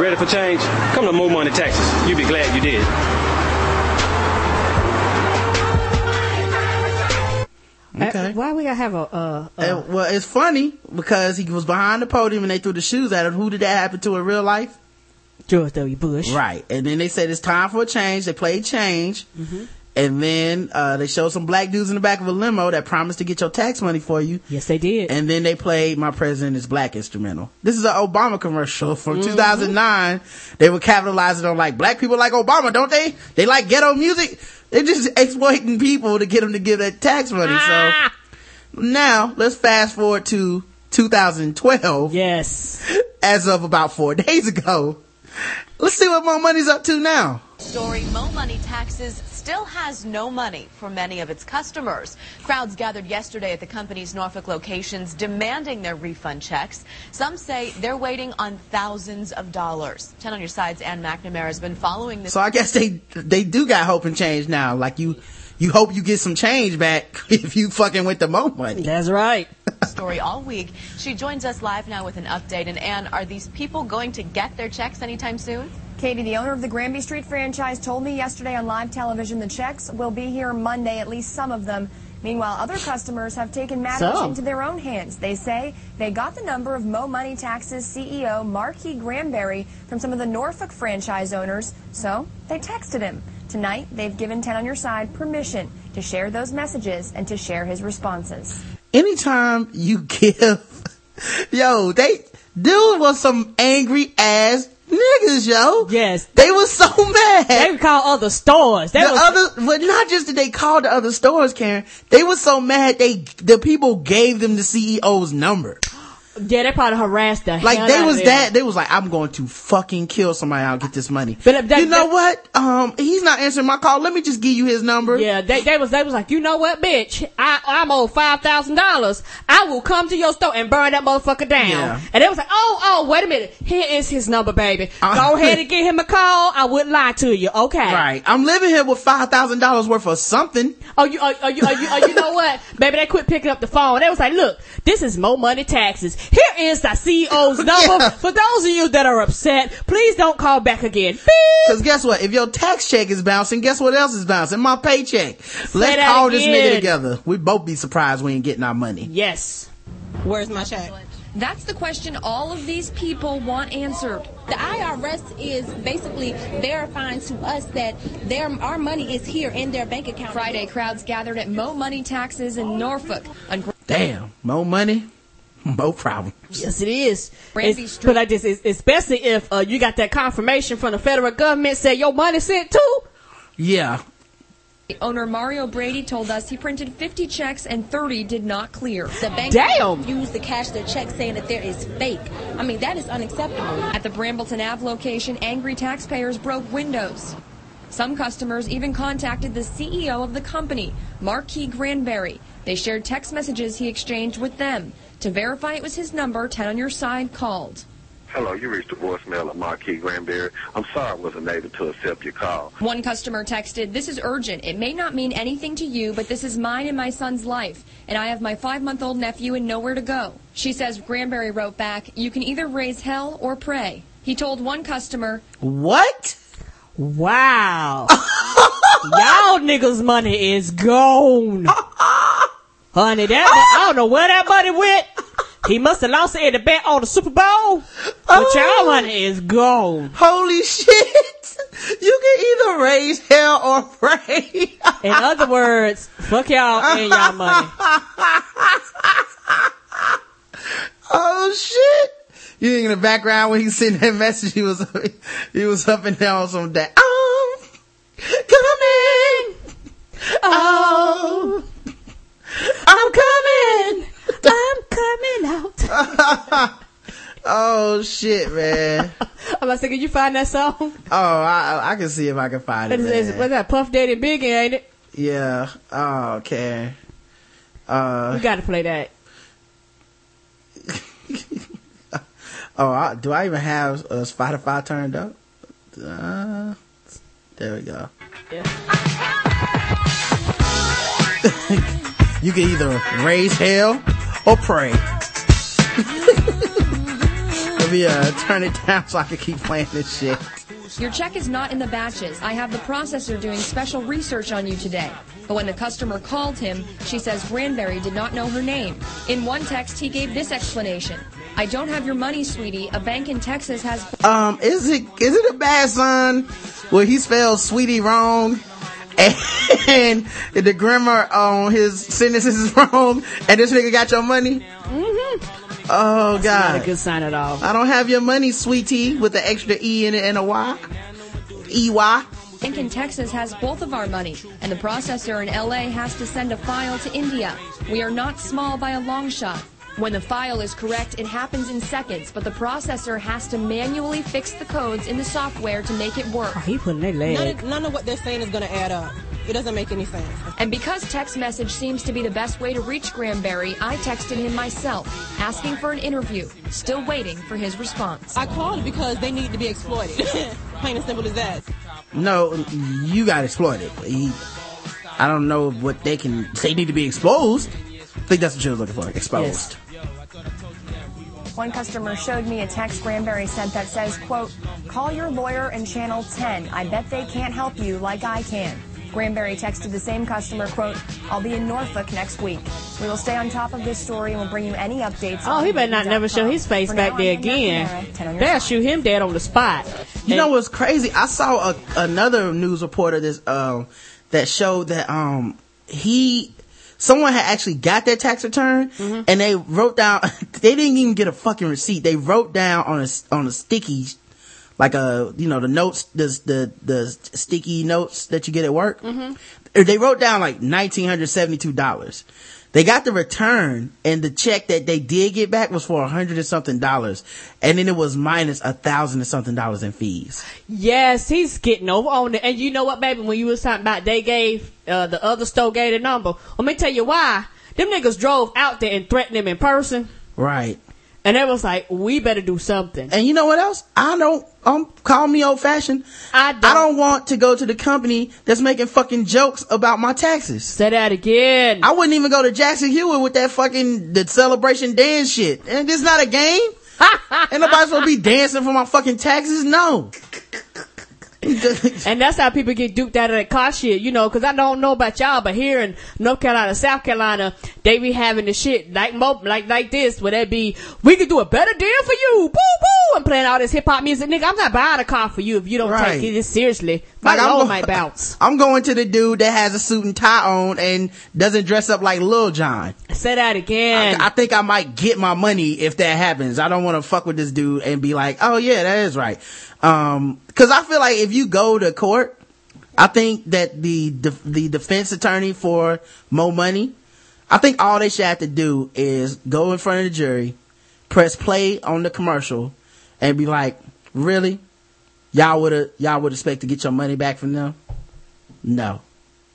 Ready for change? Come to More Money Taxes. You'll be glad you did. Okay. Uh, Why we gotta have a, uh, uh And, well, it's funny because he was behind the podium and they threw the shoes at him. Who did that happen to in real life? George W. Bush. Right. And then they said it's time for a change. They played change. Mhm. And then, uh, they showed some black dudes in the back of a limo that promised to get your tax money for you. Yes, they did. And then they played My President is Black instrumental. This is an Obama commercial from Mhm. 2009. They were capitalizing on like black people like Obama, don't they? They like ghetto music. They're just exploiting people to get them to give that tax money. Ah. So now let's fast forward to 2012. Yes. As of about four days ago. Let's see what Mo Money's up to now. Story Mo Money Taxes still has no money for many of its customers. Crowds gathered yesterday at the company's Norfolk locations demanding their refund checks. Some say they're waiting on thousands of dollars. 10 on your sides, Ann McNamara has been following this. So I guess they they do got hope and change now. Like you you hope you get some change back if you fucking with the Mo Money. That's right. story all week. She joins us live now with an update. And Ann, are these people going to get their checks anytime soon? Katie, the owner of the Granby Street franchise, told me yesterday on live television the checks will be here Monday, at least some of them. Meanwhile, other customers have taken matters Some. into their own hands. They say they got the number of Mo Money Taxes CEO Marquis Granberry from some of the Norfolk franchise owners, so they texted him. Tonight, they've given 10 on your side permission to share those messages and to share his responses. Anytime you give yo, they dude was some angry ass niggas, yo. Yes. They were so mad. They would call other stores. They the was- other, but not just that they called the other stores, Karen. They were so mad they the people gave them the CEO's number. Yeah, they probably harassed the Like hell they out of was that. They was like, I'm going to fucking kill somebody. I'll get this money. But that- you know what? Um, he's not answering my call. Let me just give you his number. Yeah, they, they was they was like, you know what, bitch? I I'm owed five thousand dollars. I will come to your store and burn that motherfucker down. Yeah. And they was like, oh oh, wait a minute, here is his number, baby. Uh, Go ahead and give him a call. I wouldn't lie to you, okay? Right. I'm living here with five thousand dollars worth of something. Oh, you, oh, oh, you, oh, you, oh, you know what, baby? They quit picking up the phone. They was like, look, this is Mo Money Taxes. Here is the CEO's number. For those of you that are upset, please don't call back again. Cause guess what? If your tax check is bouncing, guess what else is bouncing? My paycheck. Let's that call this nigga together. We both be surprised we ain't getting our money. Yes. Where's my check? That's the question all of these people want answered. The IRS is basically verifying to us that their our money is here in their bank account. Friday, crowds gathered at Mo Money Taxes in Norfolk. On Damn. Mo money, more problems. Yes, it is. Brandy It's- but I just, especially if uh, you got that confirmation from the federal government say your money sent too. Yeah. Owner Mario Brady told us he printed 50 checks and 30 did not clear. The bank Damn. use the cash their check saying that there is fake. I mean that is unacceptable. At the Brambleton Ave location, angry taxpayers broke windows. Some customers even contacted the CEO of the company, Marquis Granberry. They shared text messages he exchanged with them. To verify it was his number, 10 on your side called. Hello, you reached the voicemail of Marquis Granberry. I'm sorry I wasn't able to accept your call. One customer texted, This is urgent. It may not mean anything to you, but this is mine and my son's life. And I have my five month old nephew and nowhere to go. She says Granberry wrote back, You can either raise hell or pray. He told one customer, What? Wow. Y'all niggas' money is gone. Honey, that I don't know where that money went. He must have lost it in the bet on the Super Bowl. But oh. y'all money is gone. Holy shit. You can either raise hell or pray. In other words, fuck y'all and y'all money. oh shit. You think in the background when he sent that message, he was he was up and down on some that. Um, oh, coming. Oh, I'm coming. I'm coming out. oh shit, man. I'm about to say, can you find that song? Oh, I I can see if I can find it. Is, what's that? Puff Daddy Biggie, ain't it? Yeah. Oh, okay. Uh, We gotta play that. oh, I, do I even have uh, Spotify turned up? Uh, there we go. you can either raise hell or pray. Olivia, turn it down so I can keep playing this shit. Your check is not in the batches. I have the processor doing special research on you today. But when the customer called him, she says Granberry did not know her name. In one text, he gave this explanation. I don't have your money, sweetie. A bank in Texas has. Um, is it is it a bad sign where he spells sweetie wrong? And the grammar on his sentences is wrong, and this nigga got your money. Mm-hmm. Oh god, not a good sign at all. I don't have your money, sweetie, with the extra e in it and a y. E y. bank in Texas has both of our money, and the processor in LA has to send a file to India. We are not small by a long shot. When the file is correct, it happens in seconds, but the processor has to manually fix the codes in the software to make it work. Oh, he putting their None of, none of what they're saying is going to add up. It doesn't make any sense. And because text message seems to be the best way to reach Granberry, I texted him myself, asking for an interview, still waiting for his response. I called because they need to be exploited. Plain and simple as that. No, you got exploited. He, I don't know what they can. They need to be exposed. I think that's what you was looking for. Exposed. One customer showed me a text Granberry sent that says, quote, call your lawyer and channel 10. I bet they can't help you like I can. Granberry texted the same customer, quote, I'll be in Norfolk next week. We will stay on top of this story and we'll bring you any updates. Oh, on he better not never show his face For back now, there I'm again. Canara, 10 They'll shoot him dead on the spot. You know what's crazy? I saw a, another news reporter this um that showed that um he someone had actually got their tax return mm-hmm. and they wrote down, they didn't even get a fucking receipt. They wrote down on a, on a sticky, like a, you know, the notes, the, the, the sticky notes that you get at work. Mm-hmm. They wrote down like $1,972. They got the return and the check that they did get back was for a hundred and something dollars. And then it was minus a thousand and something dollars in fees. Yes, he's getting over on it. And you know what, baby? When you was talking about they gave uh, the other store gave the number. Let me tell you why. Them niggas drove out there and threatened him in person, Right. And it was like, we better do something. And you know what else? I don't, um, call me old fashioned. I don't. want to go to the company that's making fucking jokes about my taxes. Say that again. I wouldn't even go to Jackson Hewitt with that fucking, the celebration dance shit. And this not a game. Ain't nobody supposed to be dancing for my fucking taxes. No. and that's how people get duped out of that car shit, you know, cause I don't know about y'all, but here in North Carolina, South Carolina, they be having the shit like mo- like like this, where they be, we could do a better deal for you, boo boo, and playing all this hip hop music, nigga. I'm not buying a car for you if you don't Right. take it seriously. My Like, I'm load might bounce. I'm going to the dude that has a suit and tie on and doesn't dress up like Lil Jon. Say that again. I, I think I might get my money if that happens. I don't want to fuck with this dude and be like, oh yeah, that is right. Um, cause I feel like if you go to court, I think that the, the, the defense attorney for Mo Money, I think all they should have to do is go in front of the jury, press play on the commercial and be like, really? Y'all would have, y'all would expect to get your money back from them? No.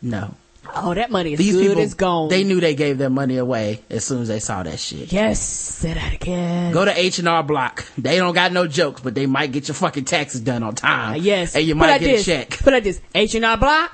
No. Oh, that money is These good people, as gone. they knew they gave their money away as soon as they saw that shit. yes, say that again. Go to H and R Block. They don't got no jokes, but they might get your fucking taxes done on time. Ah, yes. and you might get this, a check. Put like this. H&R Block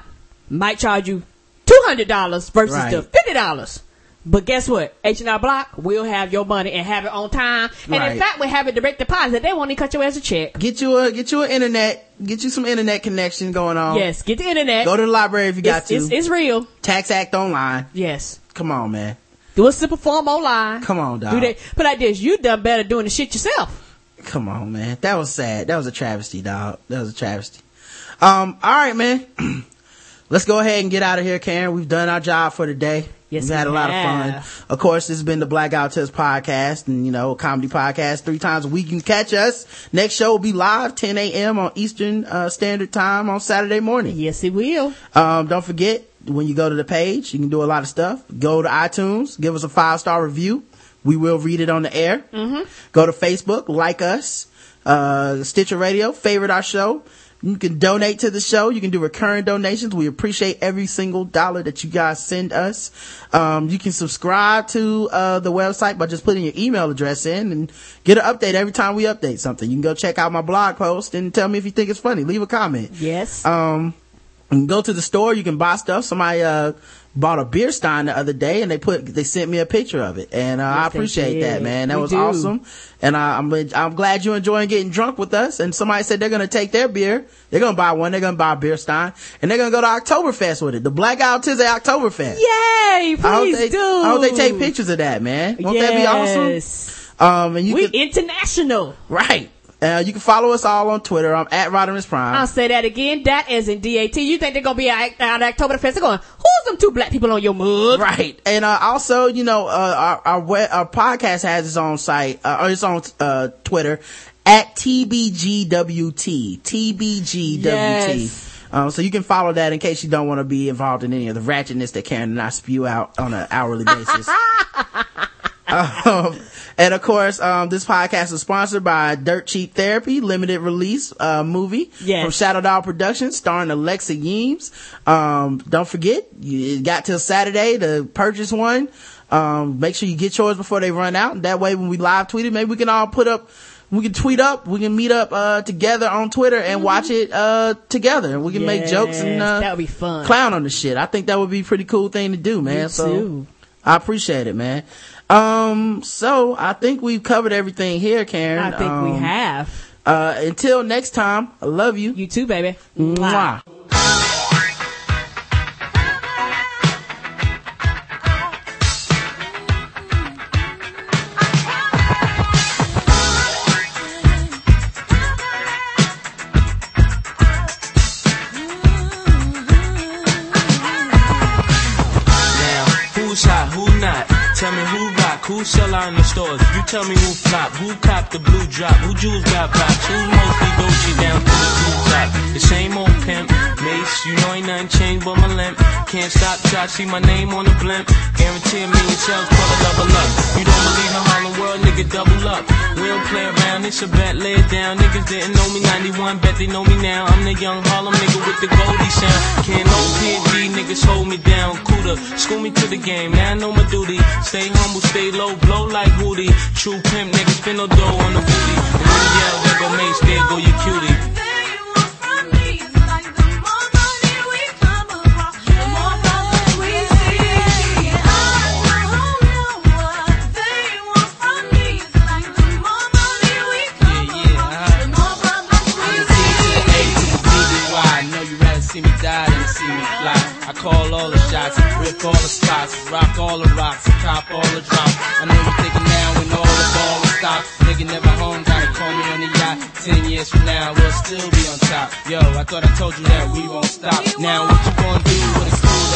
might charge you $200 versus Right. the $50. But guess what? H&R Block will have your money and have it on time. And Right. in fact, we have it direct deposit. They won't even cut your ass a check. Get you a get you an internet, get you some internet connection going on. Yes, get the internet. Go to the library if you got It's, to. it's, it's real. Tax Act Online. Yes. Come on, man. Do a simple form online. Come on, dog. Do that. Put like this. You done better doing the shit yourself. Come on, man. That was sad. That was a travesty, dog. That was a travesty. Um, all right, man. Let's go ahead and get out of here, Karen. We've done our job for the day. Yes, We've had a lot have. of fun. Of course, this has been the Black Guy Who Tips podcast and, you know, comedy podcast three times a week. You can catch us. Next show will be live 10 a.m. on Eastern uh, Standard Time on Saturday morning. Yes, it will. Um, don't forget when you go to the page, you can do a lot of stuff. Go to iTunes, give us a five star review. We will read it on the air. Mm-hmm. Go to Facebook, like us, uh, Stitcher Radio, favorite our show. You can donate to the show. You can do recurring donations. We appreciate every single dollar that you guys send us. Um, you can subscribe to, uh, the website by just putting your email address in and get an update every time we update something. You can go check out my blog post and tell me if you think it's funny. Leave a comment. Yes. Um, go to the store, you can buy stuff. Somebody, uh, bought a beer stein the other day and they put, they sent me a picture of it. And, uh, I Yes, they appreciate that, man. That We was do. awesome. And I, I'm, I'm glad you're enjoying getting drunk with us. And somebody said they're going to take their beer. They're going to buy one. They're going to buy a beer stein and they're going to go to Oktoberfest with it. The Blackout Tuesday Oktoberfest. Yay! I hope Please they, do. I hope they take pictures of that, man. Won't that be awesome? Yes. Um, and you we can, international. right. Uh, you can follow us all on Twitter. I'm at Rodimus Prime. I'll say that again. That is in DAT. You think they're gonna be at, at Oktoberfest? They're going, who's them two black people on your mug? Right. And, uh, also, you know, uh, our, our, our podcast has its own site, uh, or its own, uh, Twitter at TBGWT. TBGWT. Yes. Um, so you can follow that in case you don't want to be involved in any of the ratchetness that Karen and I spew out on an hourly basis. um, and of course, um, this podcast is sponsored by Dirt Cheap Therapy, limited release, uh, movie Yes. from Shadow Dog Productions starring Alexa Yeames. Um, don't forget, you got till Saturday to purchase one. Um, make sure you get yours before they run out. That way, when we live tweet it, maybe we can all put up, we can tweet up, we can meet up, uh, together on Twitter and watch it, uh, together. We can make jokes and, uh, that would be fun. clown on the shit. I think that would be a pretty cool thing to do, man. Me so too. I appreciate it, man. Um, so I think we've covered everything here, Karen. I think we Um, have. Uh, until next time, I love you. You too, baby. Mwah. Now, sell out in the stores? You tell me who flop, who cop the blue drop, who jewels got pops, who mostly Gucci down to the blue The same old pimp, mace, you know ain't nothing changed but my limp. Can't stop till I see my name on the blimp. Guarantee a million shells, call it level up. You don't believe in Harlem World, nigga, double up. We don't play around, it's a bet, lay it down. Niggas didn't know me 91, bet they know me now. I'm the young Harlem nigga with the Goldie sound. Can't no PNG, niggas hold me down. Cooler, school me to the game, now I know my duty. Stay humble, stay low, blow like Hootie. True pimp, niggas spin no dough on the booty. And there go Mace, there go your cutie. Call all the shots, rip all the spots, rock all the rocks, cop all the drops. I know you thinking now when all the ball will stop. Nigga never home, gotta call me on the yacht. Ten years from now, we'll still be on top. Yo, I thought I told you that we won't stop. Now what you gonna do with a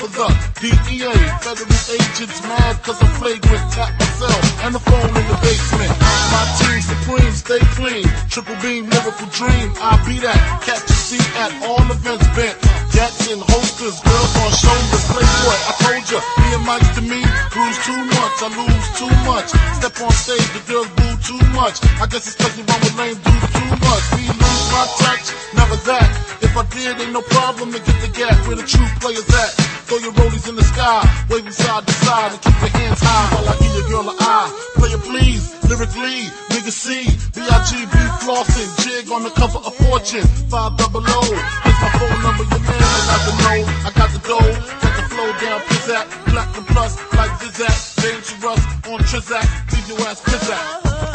For the DEA. Federal agents mad cause I'm flagrant. Tap myself and the phone in the basement. My team supreme, stay clean. Triple beam, lyrical dream. I be that. Catch a seat at all events bent. Gats and holsters, girls on shoulders. Playboy, I told ya. Me and Mike's to me, bruise too much. I lose too much. Step on stage, the girls boo too much. I guess it's cause run with lame dudes too much. Me lose my touch, never that. If I did, ain't no problem to get the gap where the true players at. Throw your rollies in the sky, them side to side, and keep your hands high while I give your girl an eye. Play it please, lyrically, nigga C, B-I-G-B flossing, jig on the cover of Fortune, five double O. Here's my phone number, your man, I got the know, I got the dough, got the flow down, pizzat, black and plus, like Zizak, dangerous on Trizak, leave your ass pizzat.